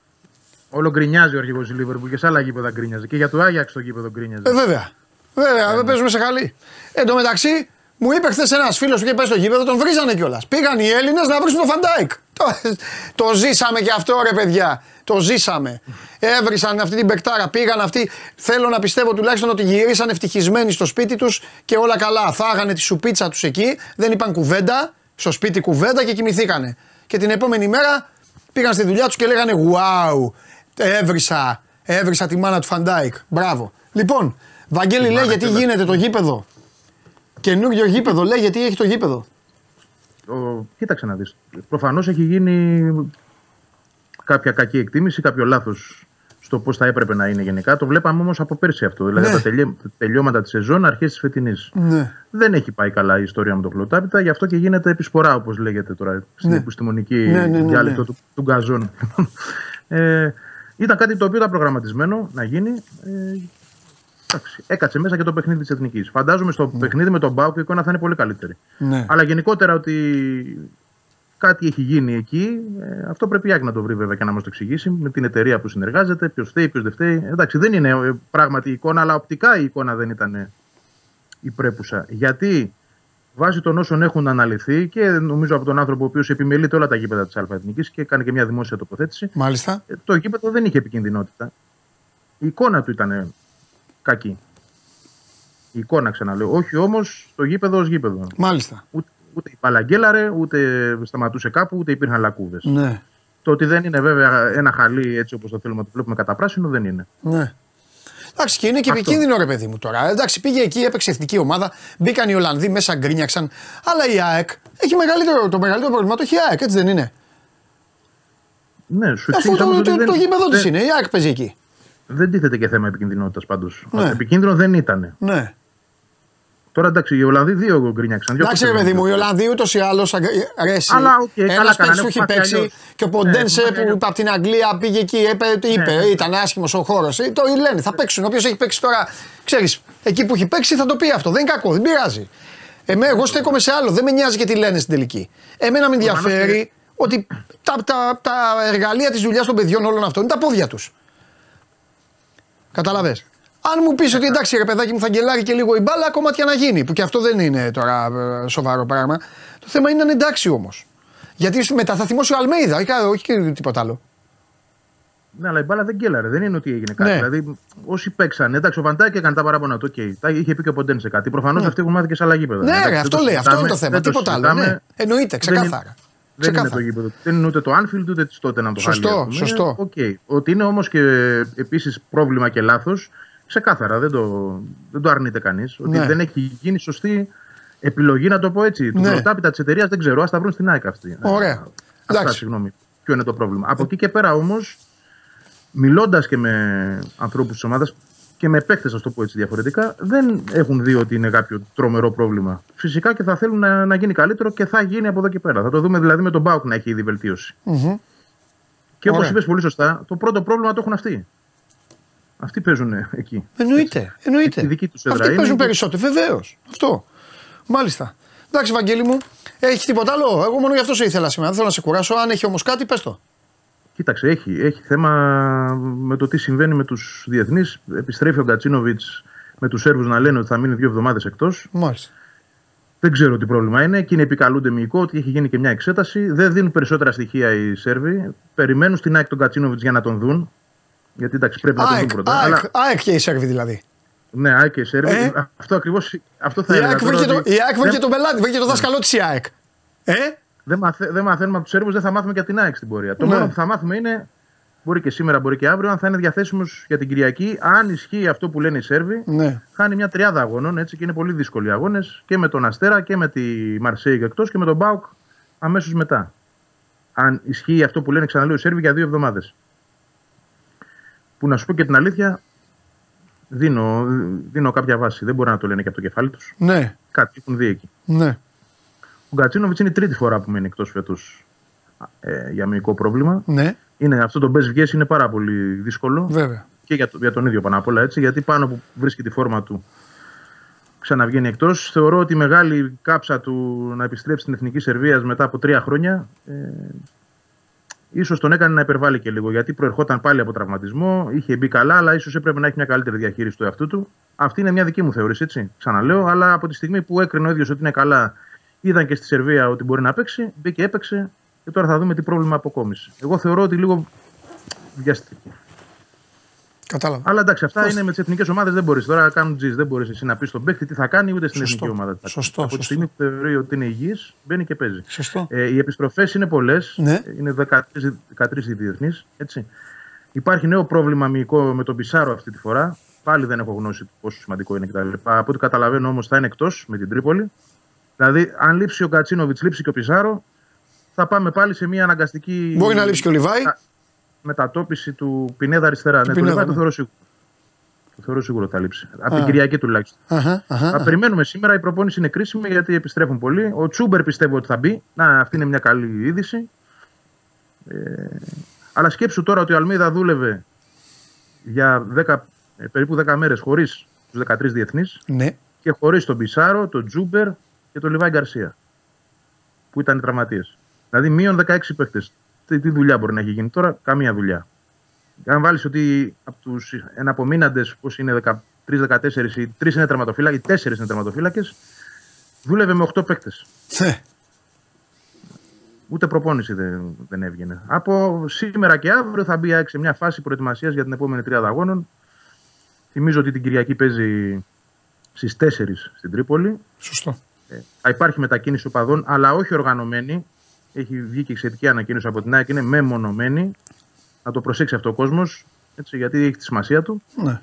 Όλο γκρινιάζει ο αρχηγός του Λίβερπουλ και σε άλλα γήπεδα γκρινιάζει. Και για το Άγιαξ το γήπεδο γκρινιάζει. Ε, βέβαια. Βέβαια, δεν παίζουμε σε χαλί. Εν τω μεταξύ, μου είπε χθες ένας φίλος που είχε πάει στο γήπεδο, τον βρίζανε κιόλας. Πήγαν οι Έλληνες να βρίσουν τον Φαν Ντάικ. Το, το ζήσαμε κι αυτό ρε παιδιά. Το ζήσαμε. Έβρισαν αυτή την πεκτάρα. Πήγαν αυτοί. Θέλω να πιστεύω τουλάχιστον ότι γυρίσαν ευτυχισμένοι στο σπίτι τους και όλα καλά. Φάγανε τη σουπίτσα τους εκεί. Δεν είπαν κουβέντα. Στο σπίτι κουβέντα και κοιμηθήκανε. Και την επόμενη μέρα πήγαν στη δουλειά τους και λέγανε Wow, έβρισα, έβρισα τη μάνα του Φαν Ντάικ. Μπράβο. Λοιπόν, Βαγγέλη λέει γιατί γίνεται το γήπεδο. Καινούριο γήπεδο, λέει γιατί έχει το γήπεδο. Ο, κοίταξε να δεις. Προφανώς έχει γίνει κάποια κακή εκτίμηση, κάποιο λάθος στο πώς θα έπρεπε να είναι γενικά. Το βλέπαμε όμως από πέρσι αυτό. Δηλαδή Ναι. τα τελειώ- τελειώματα της σεζόν, αρχές της φετινής. Ναι. Δεν έχει πάει καλά η ιστορία με το χλοοτάπητα, γι' αυτό και γίνεται επισπορά, όπως λέγεται τώρα στην Ναι. επιστημονική Ναι, ναι, ναι, διάλεκτο ναι. του, του γκαζόν. [LAUGHS] ε, ήταν κάτι το οποίο ήταν προγραμματισμένο να γίνει. Ε, εντάξει, έκατσε μέσα και το παιχνίδι της Εθνικής. Φαντάζομαι στο παιχνίδι με τον Μπάουκ η εικόνα θα είναι πολύ καλύτερη. Ναι. Αλλά γενικότερα ότι κάτι έχει γίνει εκεί, ε, αυτό πρέπει η Άκη να το βρει βέβαια και να μας το εξηγήσει με την εταιρεία που συνεργάζεται, ποιος φταίει, ποιος δεν φταίει. Εντάξει, δεν είναι ε, πράγματι η εικόνα, αλλά οπτικά η εικόνα δεν ήταν η πρέπουσα. Γιατί βάσει των όσων έχουν αναλυθεί και νομίζω από τον άνθρωπο ο οποίος επιμελείται όλα τα γήπεδα της ΑΕΤ και κάνει και μια δημόσια τοποθέτηση, Μάλιστα. ε, το γήπεδο δεν είχε επικινδυνότητα. Η εικόνα του ήταν κακή. Η εικόνα ξαναλέω. Όχι όμως το γήπεδο ως γήπεδο. Μάλιστα. Ούτε, ούτε η παλαγκέλαρε, ούτε σταματούσε κάπου, ούτε υπήρχαν λακκούδες. Ναι. Το ότι δεν είναι βέβαια ένα χαλί έτσι όπως το θέλουμε να το βλέπουμε κατά πράσινο δεν είναι. Ναι. Εντάξει, και είναι και επικίνδυνο ρε παιδί μου τώρα. Εντάξει, πήγε εκεί, έπαιξε εθνική ομάδα, μπήκαν οι Ολλανδοί μέσα, γκρίνιαξαν. Αλλά η ΑΕΚ έχει μεγαλύτερο, το μεγαλύτερο πρόβλημα. Το έχει η ΑΕΚ, έτσι δεν είναι. Ναι, σου Αφού εξήγησα το, όμως το, ότι το, δεν- γήπεδο της δεν- είναι, η ΑΕΚ παίζει εκεί. Δεν τίθεται και θέμα επικινδυνότητα πάντως. Ναι. Επικίνδυνο δεν ήταν. Ναι. Τώρα εντάξει, οι Ολλανδοί δύο γκρίνιαξαν. δύο Εντάξει, ρε κόκκινες παιδί μου, οι γκρίνιαξαν. Ολλανδοί ούτως ή άλλως αρέσει. Αλλά, οκ, καλά Ένα παίκτης κάνανε, που έχει μάθει παίξει αλλιώς. και ο Ναι, Ποντένσε μάθει που αλλιώς. από την Αγγλία πήγε εκεί, είπε, είπε ναι. ήταν άσχημος ο χώρος. Το λένε, θα παίξουν. Όποιος έχει παίξει τώρα, ξέρεις, εκεί που έχει παίξει θα το πει αυτό. Δεν είναι κακό, δεν πειράζει. Εμέ, εγώ στέκομαι σε άλλο, δεν με νοιάζει και τι λένε στην τελική. Εμένα με ενδιαφέρει ότι τα, τα, τα εργαλεία της δουλειάς των παιδιών όλων αυτών είναι τα πόδια τους. Καταλαβέ. Αν μου πεις ότι εντάξει ρε παιδάκι μου θα γκελάρει και λίγο η μπάλα, κομμάτια να γίνει. Που και αυτό δεν είναι τώρα ε, σοβαρό πράγμα. Το θέμα είναι να είναι εντάξει όμως. Γιατί μετά θα θυμώσει ο Αλμέιδα, όχι, κα- όχι και τίποτα άλλο. Ναι, αλλά η μπάλα δεν γκέλαρε. Δεν είναι ότι έγινε κάτι. Ναι. Δηλαδή, όσοι παίξαν, εντάξει, ο Βαντάκη έκανε τα παράπονα του. Okay. Τα είχε πει και ο Ποντέν σε κάτι. Προφανώς αυτοί έχουν μάθει και σε άλλα γήπεδα. Ναι, Εντάξει, ρε, δεν αυτό το λέει, αυτό είναι το συζητάμε, θέμα. δεν το Τίποτα άλλο. συζητάμε. Ναι. Εννοείται, Δεν είναι- ξεκάθαρα. Δεν είναι Ξεκάθαρα. το γήπεδο. Δεν είναι ούτε το Anfield ούτε της τότε να το Σωστό, χάλει, ας πούμε. σωστό. Οκ. Ότι είναι όμως και επίσης πρόβλημα και λάθος, ξεκάθαρα δεν το, δεν το αρνείται κανείς. Ότι Ναι. δεν έχει γίνει σωστή επιλογή, να το πω έτσι. Του Ναι. πρωτάπητα της εταιρείας δεν ξέρω, ας τα βρουν στην ΑΕΚ αυτή. Ωραία. Αυτά, Εντάξει. συγγνώμη. Ποιο είναι το πρόβλημα. Από εκεί και πέρα όμως, μιλώντας και με ανθρώπους της ομάδας και με παίχτε, α το πω έτσι διαφορετικά, δεν έχουν δει ότι είναι κάποιο τρομερό πρόβλημα. Φυσικά και θα θέλουν να, να γίνει καλύτερο και θα γίνει από εδώ και πέρα. Θα το δούμε δηλαδή με τον Μπάουκ να έχει ήδη βελτίωση. Μμμ. Και όπως Ωραία. είπες πολύ σωστά, το πρώτο πρόβλημα το έχουν αυτοί. Αυτοί παίζουν εκεί. Εννοείται. εννοείται. Η δική τους έδρα Αυτοί είναι παίζουν και- περισσότερο, βεβαίως. Αυτό. Μάλιστα. Εντάξει, Βαγγέλη μου, έχει τίποτα άλλο; Εγώ μόνο γι' αυτό σε ήθελα σήμερα. Δεν θέλω να σε κουράσω. Αν έχει όμως κάτι, πες το. Κοίταξε, έχει, έχει θέμα με το τι συμβαίνει με τους διεθνείς. Επιστρέφει ο Γκατσίνοβιτς με τους Σέρβους να λένε ότι θα μείνει δύο εβδομάδες εκτός. Μάλιστα. Δεν ξέρω τι πρόβλημα είναι. Εκείνοι επικαλούνται μυϊκό ότι έχει γίνει και μια εξέταση. Δεν δίνουν περισσότερα στοιχεία οι Σέρβοι. Περιμένουν στην ΑΕΚ τον Κατσίνοβιτ για να τον δουν. Γιατί εντάξει, πρέπει να τον δουν ΑΕΚ, πρώτα. ΑΕΚ, Αλλά, ΑΕΚ και οι Σέρβοι δηλαδή. ναι, ΑΕΚ και οι Σέρβοι. Ε; Αυτό ακριβώ αυτό θα Η έλεγα. ΑΕΚ τώρα βρήκε το, ότι η ΑΕΚ βρήκε δεν- τον πελάτη, βρήκε το δάσκαλό της η ΑΕΚ. Ε, Δεν, μαθε, δεν μαθαίνουμε από τους Σέρβους, δεν θα μάθουμε και από την ΑΕΚ στην πορεία. Το Ναι. μόνο που θα μάθουμε είναι, μπορεί και σήμερα, μπορεί και αύριο, αν θα είναι διαθέσιμος για την Κυριακή. Αν ισχύει αυτό που λένε οι Σέρβοι, ναι. χάνει μια τριάδα αγώνων έτσι, και είναι πολύ δύσκολοι αγώνες και με τον Αστέρα και με τη Μαρσέη εκτός και με τον Μπάουκ αμέσως μετά. Αν ισχύει αυτό που λένε, ξαναλέω, οι Σέρβοι για δύο εβδομάδες. Που να σου πω και την αλήθεια, δίνω, δίνω κάποια βάση. Δεν μπορεί να το λένε και από το κεφάλι τους. Ναι, Κάτι έχουν δει εκεί. ναι. Ο Γκατσίνοβιτ είναι η τρίτη φορά που μένει εκτός φέτος ε, για μυϊκό πρόβλημα. Ναι, Είναι, αυτό το μπες βγες είναι πάρα πολύ δύσκολο βέβαια. και για, το- για τον ίδιο πάνω απ' όλα έτσι, γιατί πάνω που βρίσκει τη φόρμα του ξαναβγαίνει εκτός. Θεωρώ ότι η μεγάλη κάψα του να επιστρέψει στην εθνική Σερβία μετά από τρία χρόνια ε, ίσως τον έκανε να υπερβάλλει και λίγο. Γιατί προερχόταν πάλι από τραυματισμό, είχε μπει καλά, αλλά ίσως έπρεπε να έχει μια καλύτερη διαχείριση του εαυτού του. Αυτή είναι μια δική μου θεώρηση, έτσι. Ξαναλέω, αλλά από τη στιγμή που έκρινε ο ίδιος ότι είναι καλά, είδαν και στη Σερβία ότι μπορεί να παίξει, μπήκε, έπαιξε και τώρα θα δούμε τι πρόβλημα αποκόμισε. Εγώ θεωρώ ότι λίγο βιαστική. Κατάλαβα. Αλλά εντάξει, αυτά Πώς; είναι με τις εθνικές ομάδες. Δεν μπορείς τώρα να κάνουν τζιζ. Δεν μπορείς εσύ να πεις στον παίκτη τι θα κάνει ούτε στην Σωστό. εθνική ομάδα. τι θα κάνει. Σωστό, Από τη σωστό. στιγμή που θεωρεί ότι είναι υγιής, μπαίνει και παίζει. Σωστό. Ε, οι επιστροφές είναι πολλές. Ναι. Είναι 13, 13 οι διεθνείς. Υπάρχει νέο πρόβλημα μυϊκό με τον Πισάρο αυτή τη φορά. Πάλι δεν έχω γνώση του πόσο σημαντικό είναι κτλ. Από ό,τι καταλαβαίνω όμως θα είναι εκτός με την Τρίπολη. Δηλαδή, αν λείψει ο Κατσίνοβιτς, λείψει και ο Πισάρο, θα πάμε πάλι σε μια αναγκαστική. Μπορεί να λείψει και ο Λιβάη. Α, Μετατόπιση του Πινέδα αριστερά. Ναι, το Πινέδα, Λιβάη ναι. το θεωρώ σίγουρο. Το θεωρώ σίγουρο ότι θα λείψει. Από Α. την Κυριακή τουλάχιστον. Αχα, αχα, Θα αχα. περιμένουμε σήμερα. Η προπόνηση είναι κρίσιμη γιατί επιστρέφουν πολλοί. Ο Τσούμπερ πιστεύω ότι θα μπει. Να, αυτή είναι μια καλή είδηση. Ε, αλλά σκέψου τώρα ότι ο Αλμίδα δούλευε για 10, ε, περίπου 10 μέρες χωρίς τους 13 διεθνείς Ναι. και χωρίς τον Πισάρο, τον Τζούμπερ και τον Λιβάη Γκαρσία. Που ήταν οι τραυματίες. Δηλαδή μείον 16 παίχτες. Τι, τι δουλειά μπορεί να έχει γίνει τώρα, καμία δουλειά. Αν βάλεις ότι από τους εναπομείναντες, πώς είναι 13-14, οι 3 είναι τερματοφύλακες, οι 4 είναι τερματοφύλακες, δούλευε με 8 παίχτες. Ναι. Ούτε προπόνηση δεν, δεν έβγαινε. Από σήμερα και αύριο θα μπει σε μια φάση προετοιμασίας για την επόμενη τριάδα αγώνων. Θυμίζω ότι την Κυριακή παίζει στις 4 στην Τρίπολη. Σωστό. Ε, θα υπάρχει μετακίνηση οπαδών, αλλά όχι οργανωμένη. Έχει βγει και σχετική ανακοίνωση από την ΑΕΚ, είναι μεμονωμένη. Να το προσέξει αυτό ο κόσμος, γιατί έχει τη σημασία του. Ναι.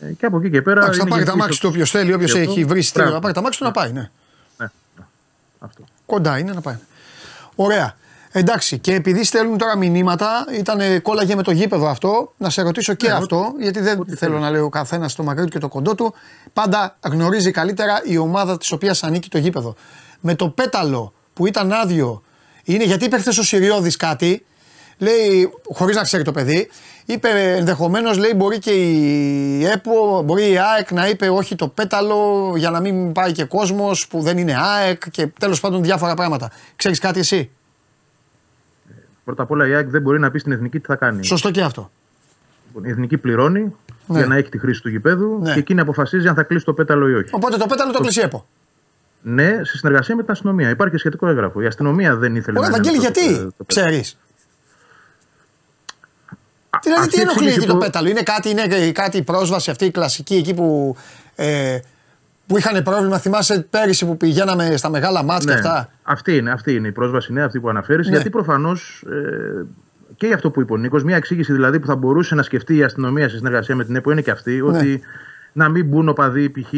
Ε, και από εκεί και πέρα. Εντάξει, θα είναι πάρει τα γενική μάξι του στο- όποιος θέλει, όποιος Γι' αυτό, έχει βρει στήριο. μπράβο. Να πάρει τα μάξι του να πάει. Ναι. Ναι, ναι. Αυτό. Κοντά είναι να πάει. Ωραία. Εντάξει, και επειδή στέλνουν τώρα μηνύματα, ήταν κόλλαγε με το γήπεδο αυτό, να σε ρωτήσω και Ναι, αυτό, γιατί δεν θέλω να λέω ο καθένας το μακρύ του και το κοντό του. Πάντα γνωρίζει καλύτερα η ομάδα της οποίας ανήκει το γήπεδο. Με το πέταλο που ήταν άδειο, είναι γιατί είπε χθες ο Σιριώδη κάτι, λέει, χωρίς να ξέρει το παιδί, είπε ενδεχομένως λέει μπορεί και η ΕΠΟ, μπορεί η ΑΕΚ να είπε όχι το πέταλο για να μην πάει και κόσμος που δεν είναι ΑΕΚ και τέλος πάντων διάφορα πράγματα. Ξέρεις κάτι εσύ; Πρώτα απ' όλα η ΑΕΚ δεν μπορεί να πει στην εθνική τι θα κάνει. Σωστό και αυτό. Λοιπόν, Η εθνική πληρώνει Ναι. για να έχει τη χρήση του γηπέδου Ναι. και εκείνη αποφασίζει αν θα κλείσει το πέταλο ή όχι. Οπότε το πέταλο το κλείσει η ΕΠΟ. Ναι, σε συνεργασία με την αστυνομία. Υπάρχει και σχετικό έγγραφο. Η αστυνομία δεν ήθελε Ωραία, να. Βαγγέλη, είναι αυτό το- γιατί το- το πέταλο. ξέρει. Δηλαδή, αυτή τι η ενοχλεί εξήγηση εκεί το που- πέταλο, είναι κάτι, είναι κάτι η πρόσβαση αυτή η κλασική εκεί που, ε, που είχαν πρόβλημα. Θυμάσαι πέρυσι που πηγαίναμε στα μεγάλα μάτς Ναι, και αυτά; αυτή, είναι, αυτή είναι η πρόσβαση, είναι αυτή που αναφέρεις. Ναι. Γιατί προφανώς ε, και για αυτό που είπε ο Νίκος, μια εξήγηση δηλαδή που θα μπορούσε να σκεφτεί η αστυνομία σε συνεργασία με την ΕΠΟ είναι και αυτή. Ναι. Ότι να μην μπουν οπαδοί π.χ.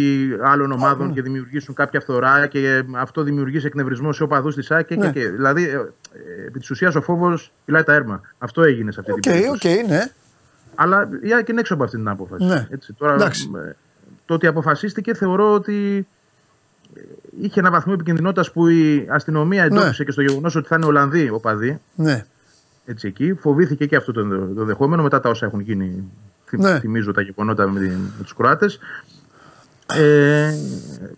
άλλων ομάδων και δημιουργήσουν κάποια φθορά και ε, αυτό δημιουργήσει εκνευρισμό σε οπαδούς της ΑΕΚ. Και, Ναι. και, και. Δηλαδή, ε, ε, επί της ουσίας ο φόβος φυλάει τα έρμα. Αυτό έγινε σε αυτή Οκ, την περίπτωση. οκ, ναι. Αλλά η ΑΕΚ είναι έξω από αυτή την απόφαση. Ναι. Έτσι, τώρα, Εντάξει. Ε, το ότι αποφασίστηκε θεωρώ ότι ε, είχε ένα βαθμό επικινδυνότητας που η αστυνομία εντόπισε και στο γεγονός ότι θα είναι Ολλανδοί οπαδοί. ναι. Έτσι, εκεί. Φοβήθηκε και αυτό το, ενδε- το δεχόμενο μετά τα όσα έχουν γίνει. Θυ- Ναι. Θυμίζω τα γεγονότα με, την- με τους Κροάτες. Ε,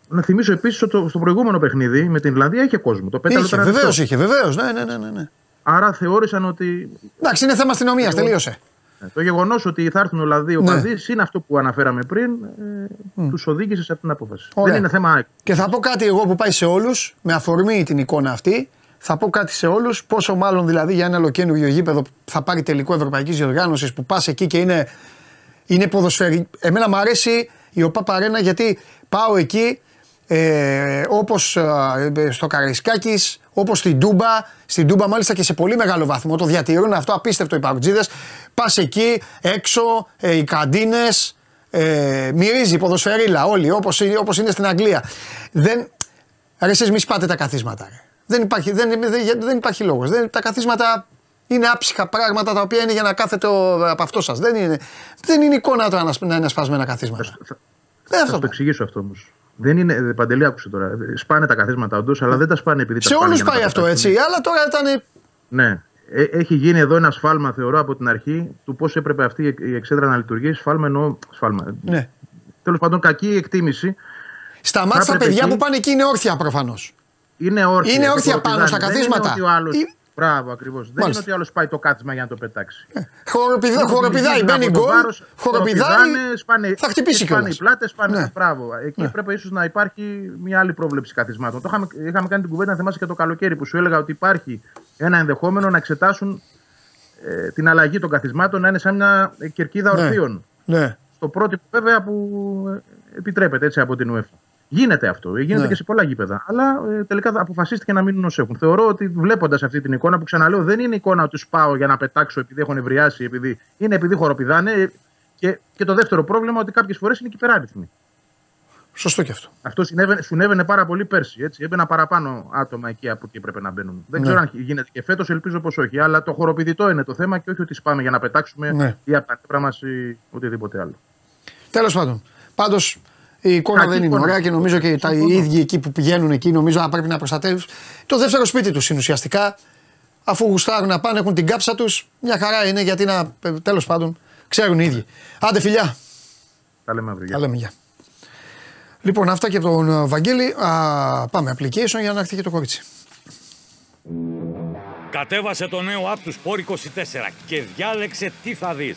να θυμίσω επίσης ότι στο προηγούμενο παιχνίδι με την Ιρλανδία είχε κόσμο. Το πέταλο Είχε, ήταν βεβαίως ανοιχτό. είχε, βεβαίως. Ναι, ναι, ναι, ναι, ναι. Άρα θεώρησαν ότι Εντάξει, είναι θέμα αστυνομίας, Εγώ- τελείωσε. Ε, Το γεγονός ότι θα έρθουν Ολλανδοί Ναι. οπαδοί είναι αυτό που αναφέραμε πριν, ε, τους οδήγησες σε αυτή την απόφαση. Ωραία. Δεν είναι θέμα ΑΕΚ. Και θα πω κάτι εγώ που πάει σε όλους, με αφορμή την εικόνα αυτή. Θα πω κάτι σε όλους, πόσο μάλλον δηλαδή για ένα ολοκένουργιο γήπεδο που θα πάρει τελικό ευρωπαϊκής διοργάνωσης που πας εκεί και είναι, είναι ποδοσφαιρι... Εμένα μου αρέσει η ΟΠΑ Παρένα γιατί πάω εκεί ε, όπως ε, στο Καραϊσκάκης, όπως στην Τούμπα, στην Τούμπα μάλιστα και σε πολύ μεγάλο βαθμό, το διατηρούν αυτό απίστευτο οι παγκοτζίδες, πας εκεί έξω, ε, οι καντίνες, ε, μυρίζει η ποδοσφαιρίλα όλοι όπως, είναι- όπως είναι στην Αγγλία. Δεν, ρε εσείς μη σπάτε τα καθίσματα. Ρε. Δεν υπάρχει, δεν, δεν, δεν υπάρχει λόγος. Δεν, τα καθίσματα είναι άψυχα πράγματα τα οποία είναι για να κάθεται ο, από αυτό σας. Δεν είναι, δεν είναι εικόνα τώρα να, σπ- να είναι σπασμένα καθίσματα. Δεν Θα αυτό. το εξηγήσω αυτό όμως. Δεν είναι, ε, Παντελή, άκουσε τώρα. Ε, Σπάνε τα καθίσματα όντως, αλλά δεν τα σπάνε επειδή τα Σε σπάνε όλους για να πάει τα αυτό πετάξουν. έτσι. Αλλά τώρα ήταν. Ναι. Ε, έχει γίνει εδώ ένα σφάλμα, θεωρώ, από την αρχή του πώς έπρεπε αυτή η- η εξέδρα να λειτουργεί. Σφάλμα εννοώ. Σφάλμα. Ναι. Τέλος πάντων, κακή εκτίμηση. Στα μάτια τα έπρεπε παιδιά εκεί- που πάνε εκεί είναι όρθια προφανώς. Είναι όρθια. Είναι και όρθια χοροπηδάνε. πάνω στα Δεν καθίσματα. Είναι ότι ο άλλος... Ή- Μπράβο, ακριβώς. Δεν είναι Μάλιστα. ότι ο άλλος πάει το κάθισμα για να το πετάξει. Χοροπηδά, Είναι ότι χοροπηδάει, λυγίζουν μπαίνει από το γκολ. βάρος, Χοροπηδάει. χοροπηδάνε, σπάνε, Θα χτυπήσει σπάνε κιόλας. οι πλάτες, σπάνε. Ναι. Μπράβο. Εκεί έπρεπε ίσως να υπάρχει μια άλλη πρόβλεψη καθισμάτων. Το είχαμε, είχαμε κάνει την κουβέντα, να θυμάσαι και το καλοκαίρι που σου έλεγα ότι υπάρχει ένα ενδεχόμενο να εξετάσουν ε, την αλλαγή των καθισμάτων να είναι σαν μια ε, κερκίδα Ναι. ορθίων. Ναι. Στο πρότυπο βέβαια που ε, επιτρέπεται έτσι από την UEFA. Γίνεται αυτό. Γίνεται Ναι. και σε πολλά γήπεδα. Αλλά ε, τελικά αποφασίστηκε να μείνουν ω έχουν. Θεωρώ ότι βλέποντας αυτή την εικόνα που ξαναλέω, δεν είναι εικόνα ότι τους πάω για να πετάξω επειδή έχω νευριάσει, επειδή είναι επειδή χοροπηδάνε. ε, Και, και το δεύτερο πρόβλημα ότι κάποιες φορές είναι και υπεράριθμοι. Σωστό και αυτό. Αυτό συνέβαινε, συνέβαινε πάρα πολύ πέρσι. Έτσι. Έμπαιναν παραπάνω άτομα εκεί από εκεί έπρεπε να μπαίνουν. Δεν Ναι. ξέρω αν γίνεται και φέτος, ελπίζω πως όχι. Αλλά το χοροπηδητό είναι το θέμα και όχι ότι σπάμε για να πετάξουμε Ναι. ή από τα νεύρα μας ή οτιδήποτε άλλο. Τέλος πάντων. Πάντως η εικόνα Κακή δεν είναι εικόνα. ωραία και νομίζω και τα, οι ίδιοι εκεί που πηγαίνουν εκεί νομίζω να πρέπει να προστατεύουν. Το δεύτερο σπίτι τους είναι ουσιαστικά. Αφού γουστάρουν να πάνε, έχουν την κάψα τους, μια χαρά είναι γιατί να. Τέλος πάντων, ξέρουν οι ίδιοι. Άντε φιλιά. Τα λέμε αύριο. Τα λέμε γεια. Λοιπόν, αυτά και από τον ε, Βαγγέλη. Α, πάμε application για να έρθει και το κορίτσι. Κατέβασε το νέο app του Sport 24 και διάλεξε τι θα δεις.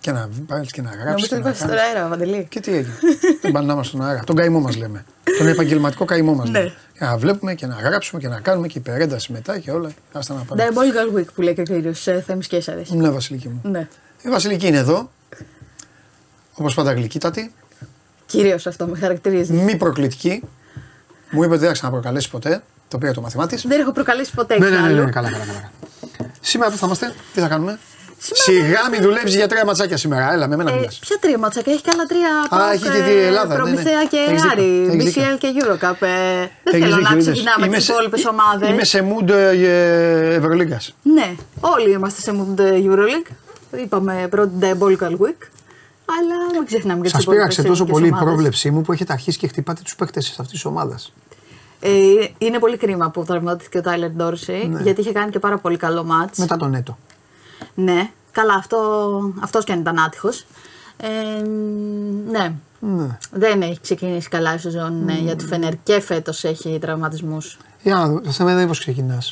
Και να βάλεις και να γράψεις. Νομίζω και ότι να είπα στον κάνεις. αέρα, Βαντελή. Και τι έγινε. Δεν πάνε να είμαστε στον αέρα. Τον καημό μας λέμε. Τον επαγγελματικό καημό μας Ναι. λέμε. Για να βλέπουμε και να γράψουμε και να κάνουμε και υπερένταση μετά και όλα. Άστα να πάμε. Diabolical Week που λέει και ο κύριος Θέμης Κέσσαρη. Ναι, Βασιλική μου. Ναι. Η Βασιλική είναι εδώ. Όπως πάντα γλυκύτατη. Κυρίως αυτό με χαρακτηρίζει. Μη προκλητική. Μου είπε ότι δεν θα ξαναπροκαλέσει ποτέ. Το πήρα το μαθημά της. Δεν έχω προκαλέσει ποτέ Ναι, ναι, ναι, εξάλλου. ναι, καλά, καλά, καλά. Σήμερα που θα είμαστε, τι θα κάνουμε; Σιγά μην δουλέψεις για τρία ματσάκια σήμερα. Έλα, με μένα Ε, μιλάς. ποια τρία ματσάκια, έχει και άλλα τρία Α, έχει και τη Ελλάδα, ναι, ναι. Προμηθέα και Έχεις δίκιο, Άρη, έχεις δίκιο. BCL και Eurocup. Ε, δεν Έχεις θέλω δίκιο, να είδες. ξεκινάμε Είμαι τις σε- υπόλοιπες ε, ομάδες. Είμαι σε mood ε, Ευρωλίγκας. Ναι, όλοι είμαστε σε Mood Euroleague. Είπαμε πρώτη Diabolical Week. Αλλά μην ξεχνάμε και τις Σας πείραξε τόσο πολύ η πρόβλεψή μου που έχετε αρχίσει και χτυπάτε τους παίκτες αυτής της ομάδας. Ε, είναι πολύ κρίμα που τραυματίστηκε ο Τάιλερ Ντόρσεϊ, Ναι. γιατί είχε κάνει και πάρα πολύ καλό μάτς. Μετά τον Έτο. Ναι, καλά, αυτό, αυτός και αν ήταν άτυχος. Ε, ναι. Ναι. Δεν έχει ξεκινήσει καλά η σεζόν ναι, για τη Φενέρ και φέτος έχει τραυματισμούς. Για να δω, το θέμα δεν είναι πώ ξεκινά.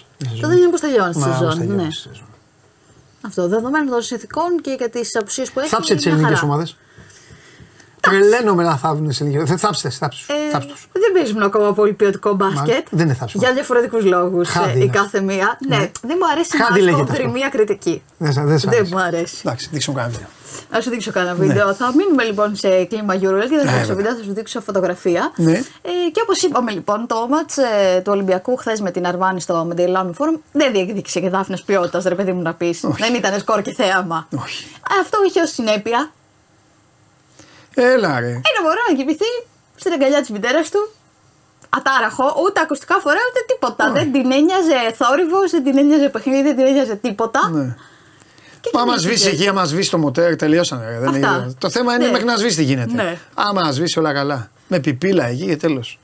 Το δεν είναι πώ τελειώνει τη σεζόν. Ναι. Ναι. Αυτό δεδομένου των συνθηκών και για τις απουσίες που έχει. Θάψε τις μια ελληνικές χαρά. ομάδες. Τρελαίνομαι να θαύουν τι ελληνικέ. Δεν θάψτε, θάψτε. Ε, θάψτε τους. δεν παίζουμε ακόμα πολύ ποιοτικό μπάσκετ. δεν είναι θάψιμο. Για διαφορετικούς λόγους Χάδι η είναι. κάθε μία. Ναι, Ναι. δεν μου αρέσει Χάδι να λέγεται σκόφτρει αυτό. μία κριτική. Δεν, σα- δεν, σ' Δεν αρέσει. μου αρέσει. Εντάξει, δείξω κανένα βίντεο. Να σου δείξω κανένα βίντεο. Θα μείνουμε λοιπόν σε κλίμα Euroleague και δεν θα Ναι, δείξω βέβαια. βίντεο, θα σου δείξω φωτογραφία. Ναι. Ε, και όπως είπαμε λοιπόν, το μάτς ε, του Ολυμπιακού χθες με την Αρβάνη στο Μεντελάνου Φόρουμ δεν διεκδίκησε και δάφνες ποιότητας, ρε παιδί μου να πεις. Δεν ήταν σκορ και θέαμα. Όχι. Αυτό είχε ως συνέπεια Έλα ρε. ένα μωρό να κοιμηθεί στην αγκαλιά της μητέρας του. Ατάραχο, ούτε ακουστικά φορέα ούτε τίποτα. Δεν την ένοιαζε θόρυβος, δεν την ένοιαζε παιχνίδι, δεν την ένοιαζε τίποτα. Ναι. Και Μα άμα κοιμήθηκε. σβήσει εκεί, άμα σβήσει το μοτέρ, τελειώσανε. ρε. Δεν Αυτά. είναι- Το θέμα είναι Ναι. μέχρι να σβήσει τι γίνεται. Ναι. Άμα σβήσει όλα καλά. Με πιπίλα εκεί και τέλος.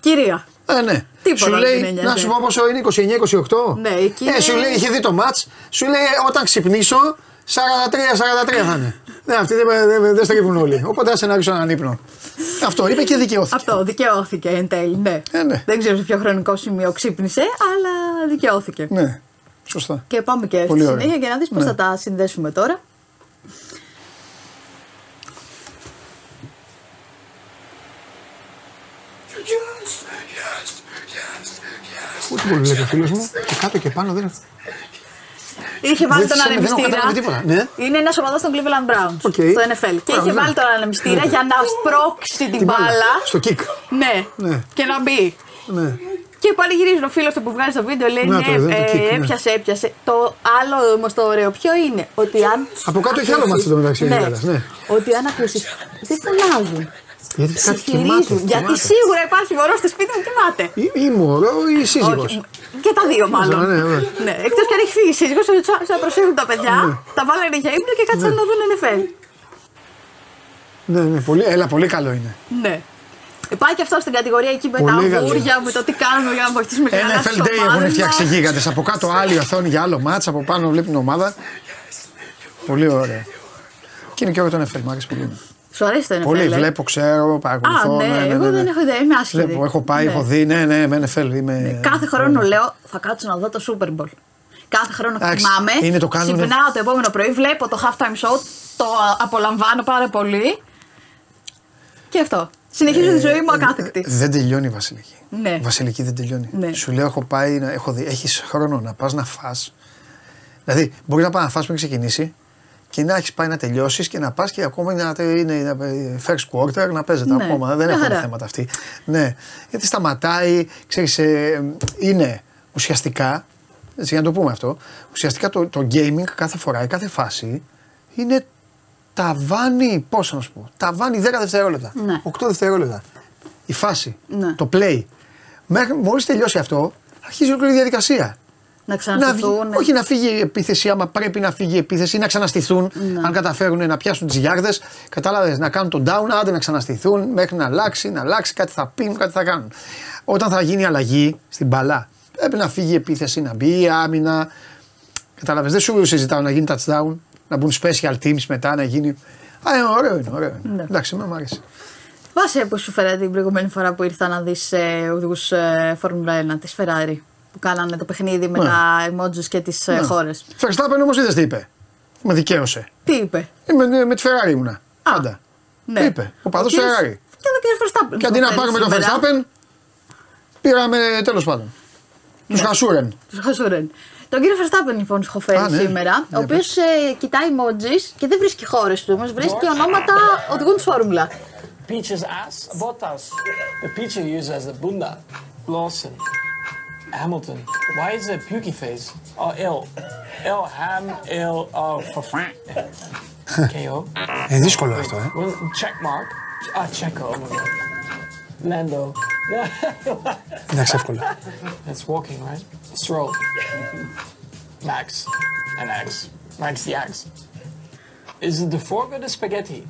Κυρία. Ε, ναι. Τίποτα σου δεν λέει, την ένοιαζε. να σου πω πόσο είναι 29-28. Ναι, εκεί ε, σου είναι- λέει, είχε δει το match. Σου λέει, όταν ξυπνήσω, 43-43 θα είναι. Ναι, αυτοί δεν, δεν, δεν στρίβουν όλοι. Οπότε άσε να ρίξω έναν ύπνο. Αυτό είπε και δικαιώθηκε. Αυτό δικαιώθηκε εν τέλει, ναι. Ε, ναι. Δεν ξέρω σε ποιο χρονικό σημείο ξύπνησε, αλλά δικαιώθηκε. Ναι, σωστά. Και πάμε και Πολύ στη ωραία. συνέχεια για να δεις πώς Ναι. θα τα συνδέσουμε τώρα. Πού την πολύ λέει ο φίλος μου, και κάτω και πάνω δεν. Είχε βάλει τον Βοήθησε με, δεν έχω ανεμιστήρα. καταλάβει τίποτα. Ναι. Είναι ένας ομαδό των Cleveland Browns Οκ. στο NFL. Και Μπράβο, είχε ναι. βάλει τον ανεμιστήρα Ναι. για να σπρώξει την, Την μπάλα. μπάλα. Στο kick. Ναι. Ναι. Και να μπει. Ναι. Και πανηγυρίζει ο φίλος του που βγάζει το βίντεο, λέει Να ναι, το, εδώ είναι το ε, kick, ναι. έπιασε, έπιασε. Το άλλο όμως το ωραίο ποιο είναι, ότι αν. Από κάτω έχει άλλο ακούσεις- μάτι εντωμεταξύ, ο Ναι, Γίγαντας, ναι. ότι αν ακούσεις. Δεν φωνάζουν. Γιατί κάτι κοιμάται. Ψιθυρίζουν. Γιατί κοιμάται. σίγουρα υπάρχει μωρός στο σπίτι μου κοιμάται. Ή, ή μωρό ή σύζυγος. Όχι, Και τα δύο μάλλον. Ναι, ναι. ναι. Εκτός και αν έχει φύγει η σύζυγος, θα προσέχουν τα παιδιά, Ναι. τα βάλανε για ύπνο και κάτσαν να δουν NFL. Ναι, ναι, πολύ, έλα, πολύ καλό είναι. Ναι. Ε, Πάει και αυτό στην κατηγορία εκεί με Πολύ τα καλό. αγούρια, με το τι κάνουμε για να βοηθήσουμε και να NFL αλλάξουμε Day τις έχουν ομάδες φτιάξει μας. γίγαντες. Από κάτω άλλη οθόνη για άλλο μάτς, από πάνω βλέπει την ομάδα. Πολύ ωραία. Και είναι και ωραίο το NFL, μου αρέσει πολύ. Σου αρέσει το NFL. Πολύ ε; βλέπω, ξέρω, παρακολουθώ. Α, ναι, εγώ δεν έχω ιδέα. Είμαι άσχητη. Βλέπω, έχω πάει, Ναι. έχω δει. Ναι, ναι, με NFL. Είμαι... Κάθε χρόνο λέω θα κάτσω να δω το Super Bowl. Κάθε χρόνο Εντάξει, θυμάμαι. είναι το κάνουνε. Ξυπνάω το επόμενο πρωί, βλέπω το halftime show, το απολαμβάνω πάρα πολύ. Και αυτό. Συνεχίζω τη ζωή μου ακάθεκτη. Δεν τελειώνει η Βασιλική. Ναι. Η Βασιλική δεν τελειώνει. Ναι. Σου λέω, έχω πάει, να- έχω δει, έχεις χρόνο να πας να φας. Δηλαδή, μπορείς να πάει να φας πριν ξεκινήσει και να έχεις πάει να τελειώσεις και να πας και ακόμα να είναι να- first quarter να παίζεται Ναι, ακόμα. Δεν μια έχουν χαρά. θέματα αυτοί. Ναι, γιατί σταματάει, ξέρεις, ε, είναι ουσιαστικά, έτσι, για να το πούμε αυτό, ουσιαστικά το, το gaming κάθε φορά, η κάθε φάση είναι ταβάνι, πώς να σου πω, ταβάνι 10 δευτερόλεπτα, Ναι. 8 δευτερόλεπτα. Η φάση, Ναι. το play. Μέχρι, μόλις τελειώσει αυτό, αρχίζει όλη η διαδικασία. Να Να ξαναστηθούν. βγει- όχι να φύγει η επίθεση, άμα πρέπει να φύγει η επίθεση ή να ξαναστηθούν. Ναι. Αν καταφέρουν να πιάσουν τις γιάρδες, κατάλαβες να κάνουν τον down, άντε να ξαναστηθούν μέχρι να αλλάξει, να αλλάξει, κάτι θα πίνουν, κάτι θα κάνουν. Όταν θα γίνει αλλαγή στην μπαλά, πρέπει να φύγει η επίθεση, να μπει η άμυνα. Κατάλαβες, δεν σου συζητάω να γίνει touchdown, να μπουν special teams μετά, να γίνει. Α, ε, ωραίο είναι, ωραίο είναι. Ναι. Εντάξει, εμένα μου αρέσει. Βάσε που σου φέρα την προηγούμενη φορά που ήρθα να δεις ε, οδηγούς ε, Φόρμουλα 1 της Ferrari. Που κάνανε το παιχνίδι με Ναι. τα emojis και τις Ναι. ε, χώρες. Verstappen όμως είδες τι είπε; Με δικαίωσε. Τι είπε; Ε, Με, με τη Ferrari ήμουνα. Πάντα. Ναι. Είπε; Ο παδός κύριος- Ferrari. Και ο κύριο Verstappen. Και αντί να πάρουμε τον Verstappen, πήραμε τέλος πάντων. Τους Χασούρεν. Τους Χασούρεν. Τον κύριο Verstappen λοιπόν σου έχω φέρει Α, ναι. σήμερα, Ναι, ο οποίος κοιτάει emojis και δεν βρίσκει χώρες του, όμως βρίσκει ονόματα οδηγών τη Φόρμουλα. Peach's ass, Bottas. The peach you use as the Bunda. Lawson. Hamilton. Why is it pukey face? Oh, ill. Ill, ham, ill, oh, for KO. Ε, δύσκολο αυτό, ε. Well, check mark. Ah, Checo. Oh my god. Lando. Εντάξει, εύκολα. That's walking, right? Stroll. Max. And X. Max the X. Is it the fork or the spaghetti?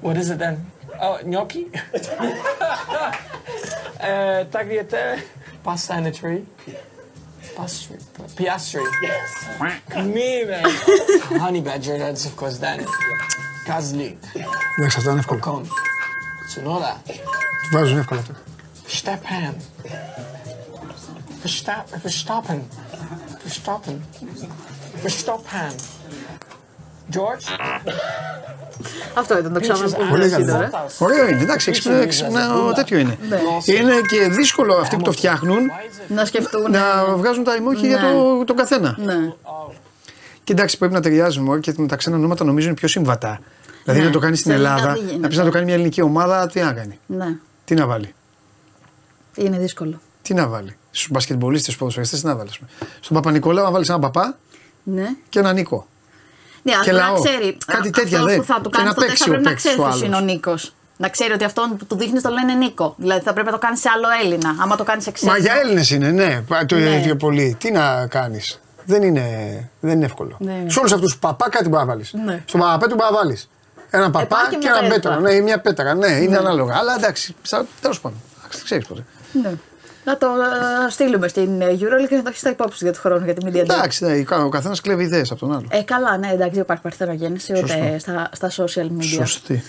What is it then? O, gnocchi? [LAUGHS] e, tagliatelle? Pasta in a tree? Pastry. Piastri. Yes. Me, man. Honey badger, that's of course Danny. Kazli. Jak szatany w kolor. Kokon. Tsunoda. Ważny w kolorach. Stepan. Verstappen. Verstappen. Verstappen. Verstappen. Verstappen. George; Αυτό ήταν το ξάμενο που Πολύ βγήκε καλό. τώρα. Ωραίο είναι, εντάξει, έξυπνο, έξυπνο τέτοιο είναι. Ναι. Είναι και δύσκολο αυτοί που το φτιάχνουν Να σκεφτούν. να βγάζουν τα emoji για Ναι. το, τον καθένα. Ναι. Και εντάξει, πρέπει να ταιριάζουν μόνο και με τα ξένα ονόματα νομίζω είναι πιο συμβατά. Δηλαδή Ναι. να το κάνει στην Σε ελληνικά Ελλάδα, δεν γίνεται. να πεις να το κάνει μια ελληνική ομάδα, τι να κάνει; Ναι. Τι να βάλει; Είναι δύσκολο. Τι να βάλει; Στους μπασκετμπολίστες, στους ποδοσφαιριστές, τι να βάλει. ας πούμε; Στον Παπα-Νικόλα να βάλεις έναν παπά Ναι. και έναν Νίκο. Ναι, Και αυτό να λαό. ξέρει. Κάτι α- τέτοια, αυτός δε. που θα του Και κάνεις να το τεστ παίξει θα ο πρέπει να παίκτης ξέρεις ο ποιο είναι ο άλλος. Νίκος. Να ξέρει ότι αυτόν που του δείχνεις το λένε Νίκο. Δηλαδή θα πρέπει να το κάνεις σε άλλο Έλληνα. Άμα το κάνεις σε ξένο. Μα για Έλληνες είναι, ναι, πα- το Ναι. ίδιο πολύ. Τι να κάνεις. Δεν είναι, δεν είναι εύκολο. Ναι, ναι. Σε όλους αυτούς του παπά κάτι μπορεί να βάλεις. Ναι. Στον παπαπέ του μπορεί να βάλεις. Έναν παπά υπάρχει και, και μια έναν πέτρα. πέτρο. Ναι, ή μια πέτρα. Ναι, είναι Ναι. ανάλογα. Αλλά εντάξει, τέλος πάντων. ξέρεις ποτέ. Ναι. Να το ε, στείλουμε στην ε, EuroLeague και να το έχεις στα υπόψη για του χρόνου για τη Media Day. Εντάξει, ναι, ο καθένας κλέβει ιδέες από τον άλλο. Ε, καλά, ναι, εντάξει, δεν υπάρχει παρθενογέννηση ούτε Σωστό. στα, στα social media. Σωστή.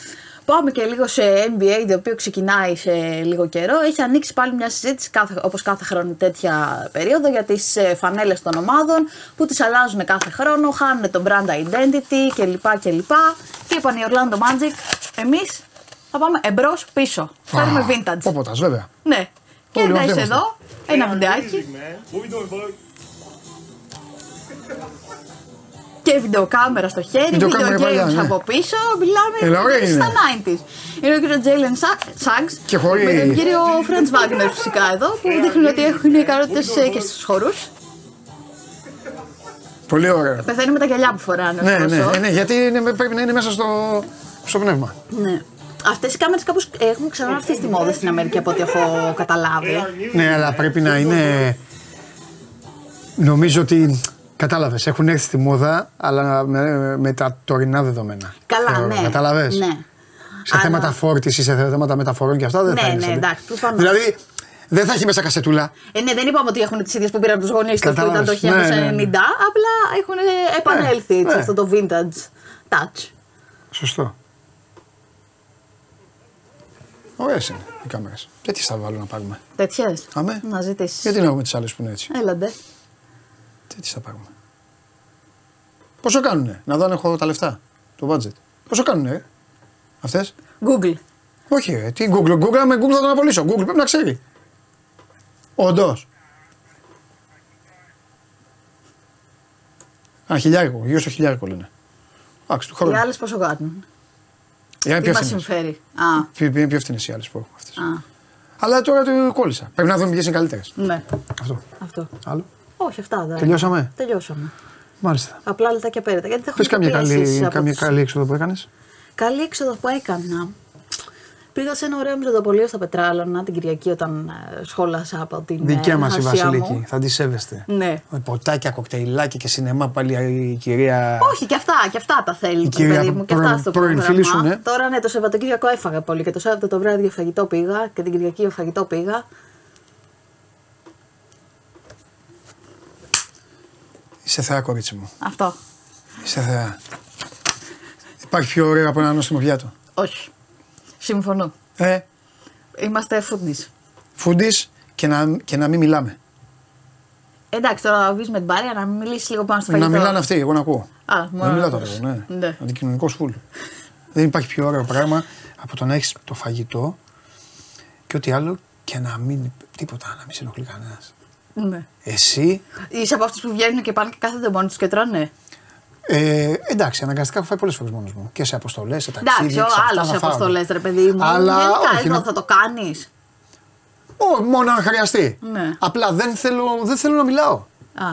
Πάμε και λίγο σε NBA, το οποίο ξεκινάει σε λίγο καιρό. Έχει ανοίξει πάλι μια συζήτηση, κάθε, όπως κάθε χρόνο τέτοια περίοδο, για τις ε, φανέλες των ομάδων που τις αλλάζουν κάθε χρόνο, χάνουν το brand identity κλπ. κλπ. Και είπαν οι Orlando Magic, εμείς θα πάμε εμπρός πίσω. Φέρουμε vintage. Πόποτας, βέβαια. Ναι. Και Όλοι να μας είσαι είμαστε. εδώ, ένα βιντεάκι. Και βιντεοκάμερα στο χέρι, video Βιντεοκάμερα games παλιά, ναι. από πίσω. Μιλάμε Έλα, ωραία είναι. στα 90s. Είναι ο κύριος Τζέιλεν Σάγκς Και χωρί- με τον κύριο Φραντς Βάγνερ φυσικά εδώ που δείχνουν ότι έχουν ικανότητε και στους χορούς. Πολύ ωραίο. Πεθαίνει με τα γυαλιά που φοράνε. Ναι, ναι, ωστόσο. ναι, ναι, γιατί είναι, πρέπει να είναι μέσα στο, στο πνεύμα. ναι. Αυτέ οι κάμερε κάπω έχουν ξανάρθει στη μόδα στην Αμερική από ό,τι έχω καταλάβει. Ναι, αλλά πρέπει να είναι. Νομίζω ότι κατάλαβε. Έχουν έρθει στη μόδα, αλλά με, με τα τωρινά δεδομένα. Καλά, Θεωρώ, ναι. Κατάλαβες. Ναι. Σε θέματα φόρτιση, σε θέματα μεταφορών και αυτά δεν Ναι, θα είναι. ναι, σαν- εντάξει, προφανώς. Δηλαδή δεν θα έχει μέσα κασετούλα. Ε, ναι, δεν είπαμε ότι έχουν τι ίδιε που πήραν από του γονεί του που ήταν το Κατάλαβες. 1990. Ναι, ναι, ναι. Απλά έχουν επανέλθει έτσι, ναι. αυτό το vintage touch. Σωστό. Ωραίες είναι οι κάμερες. Τέτοιε θα βάλω να πάρουμε; Τέτοιες; Αμέ. Να ζητήσεις. Γιατί να έχουμε τις άλλες που είναι έτσι; Έλαντε. Τέτοιε θα πάρουμε; Πόσο κάνουνε, να δω αν έχω τα λεφτά, το budget. Πόσο κάνουνε, ε, αυτές; Google. Όχι, ε, τι Google. Google με Google θα τον απολύσω. Google πρέπει να ξέρει. Όντως. Ένα χιλιάρικο, γύρω στο χιλιάρικο λένε. Εντάξει, του Οι χρόνου. άλλες πόσο κάνουν; Για να Τι πιο μας φθηνές. συμφέρει. Α, Πιο, πιο, πιο φθηνές οι άλλες που έχω αυτές. α, Αλλά τώρα το κόλλησα. Πρέπει να δούμε ποιες είναι καλύτερες. ναι. Αυτό. Αυτό. Άλλο. Όχι, αυτά δεν. Τελειώσαμε; Τελειώσαμε. Μάλιστα. Απλά λεπτά και πέρατα. Γιατί δεν Πες έχουμε καμία, πιέσεις καλή, από καμία τους- καλή έξοδο που έκανες. Καλή έξοδο που έκανα. Πήγα σε ένα ωραίο μυζωτοπολείο στα Πετράλωνα την Κυριακή όταν ε, σχόλασα από την Δικιά ε, μας η Χασία Βασιλική. μου. Θα τη σέβεστε. Ναι. Με ποτάκια, κοκτέιλάκια και σινεμά πάλι η κυρία. Όχι, και αυτά, και αυτά τα θέλει. Η το κυρία παιδί μου, και προ- αυτά στο πρώην πρόγραμμα. φίλη σου, ναι. Τώρα ναι, το Σαββατοκύριακο έφαγα πολύ και το Σάββατο το βράδυ για φαγητό πήγα και την Κυριακή για φαγητό πήγα. Είσαι θεά, κορίτσι μου. Αυτό. Είσαι θεά. Υπάρχει πιο ωραίο από ένα νόστιμο πιάτο; Όχι. Συμφωνώ. Ε, Είμαστε foodies. φούντι και να, και να μην μιλάμε. Εντάξει, τώρα να βγει με την παρέα να μιλήσει λίγο πάνω στο Να φαγητό. μιλάνε αυτοί, εγώ να ακούω. Α, Δεν μόνο μιλάω να τώρα, ακούς. εγώ, ναι. Ναι. Αντικοινωνικό φουλ. Δεν υπάρχει πιο ωραίο πράγμα από το να έχεις το φαγητό και ό,τι άλλο και να μην. τίποτα, να μην σε ενοχλεί κανένας. Ναι. Εσύ, Είσαι από αυτούς που βγαίνουν και πάνε και κάθονται μόνοι τους και τρώνε. Ε, εντάξει, αναγκαστικά έχω φάει πολλές φορές μόνος μου. Και σε αποστολές, σε ταξίδι. Εντάξει, ο σε αυτά άλλος θα σε φάω. αποστολές, ρε παιδί μου. Αλλά Γενικά όχι, εδώ να- θα το κάνεις. Ω, μόνο αν χρειαστεί. Ναι. Απλά δεν θέλω, δεν θέλω να μιλάω. Α,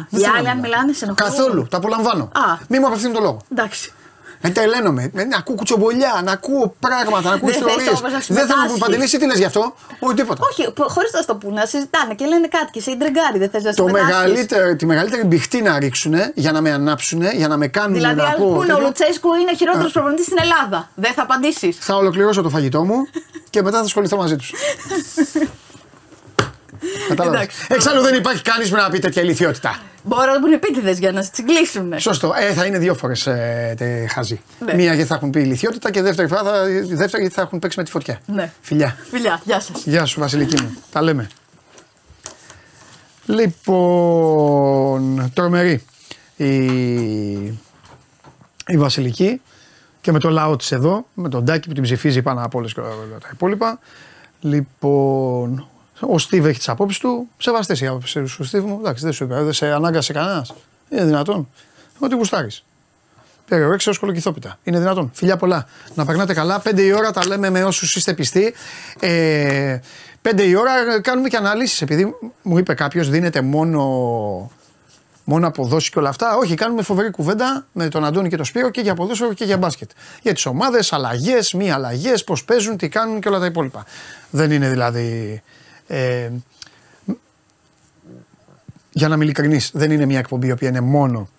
Δεν οι θέλω άλλοι να αν μιλάω. μιλάνε σε ενοχλούν. Καθόλου, τα απολαμβάνω. Α. Μη μου απευθύνει το λόγο. Εντάξει. Ε, τρελαίνομαι. Ε, Να ακούω κουτσομπολιά, να ακούω πράγματα, να ακούω Δεν θες ιστορίες. όμως να Δεν θέλω να συμμετάσχεις. μου παντελήσει, τι λες γι' αυτό; Όχι τίποτα. Όχι, χωρίς να στο πούνε, να συζητάνε και λένε κάτι και σε ιντρεγκάρει, δεν θες να Το συμμετάσχεις. μεγαλύτερο, τη μεγαλύτερη μπιχτή να ρίξουν για να με ανάψουν, για να με κάνουν Δηλαδή, να άλλοι πω. που είναι ο τέτοιο. Λουτσέσκου είναι ο χειρότερο προπονητής στην Ελλάδα. Δεν θα απαντήσεις. Θα ολοκληρώσω το φαγητό μου και μετά θα ασχοληθώ μαζί τους. [LAUGHS] Κατάλαβες. Εντάξει. Εξάλλου δεν υπάρχει κανείς που να πει τέτοια ηλικιότητα. Μπορώ να μπουν επίτηδες για να σε τσιγκλίσουν. Σωστό. Ε, θα είναι δύο φορές ε, χαζή. Ναι. Μία γιατί θα έχουν πει ηλικιότητα και δεύτερη φορά θα, δεύτερη γιατί θα έχουν παίξει με τη φωτιά. Ναι. Φιλιά. Φιλιά, γεια σας. Γεια σου Βασιλική μου. Τα λέμε. Λοιπόν, τρομερή η, η Βασιλική και με το λαό της εδώ, με τον Τάκη που την ψηφίζει πάνω από όλες και όλα τα υπόλοιπα. Λοιπόν, ο Στίβ έχει τις απόψεις του, σεβαστές οι απόψεις του Στίβ μου, εντάξει δεν σου είπα, δεν σε ανάγκασε κανένας, είναι δυνατόν, ό,τι γουστάρεις. Περιορέξεω κολοκυθόπιτα. Είναι δυνατόν. Φιλιά πολλά. Να περνάτε καλά. 5 η ώρα τα λέμε με όσους είστε πιστοί. Ε, 5 η ώρα κάνουμε και αναλύσεις. Επειδή μου είπε κάποιος, δίνεται μόνο, μόνο αποδόσεις και όλα αυτά. Όχι, κάνουμε φοβερή κουβέντα με τον Αντώνη και τον Σπύρο και για ποδόσφαιρο και για μπάσκετ. Για τις ομάδες, αλλαγές, μη αλλαγές, πώς παίζουν, τι κάνουν και όλα τα υπόλοιπα. Δεν είναι δηλαδή. Ε, για να είμαι ειλικρινής, δεν είναι μια εκπομπή η οποία είναι μόνο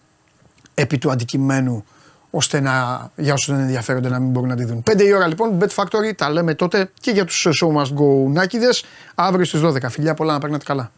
επί του αντικειμένου ώστε να, για όσους δεν ενδιαφέρονται να μην μπορούν να τη δουν. 5 η ώρα λοιπόν, Bet Factory, τα λέμε τότε και για τους Show Must Go Νάκηδες, αύριο στις 12. Φιλιά πολλά να περνάτε καλά.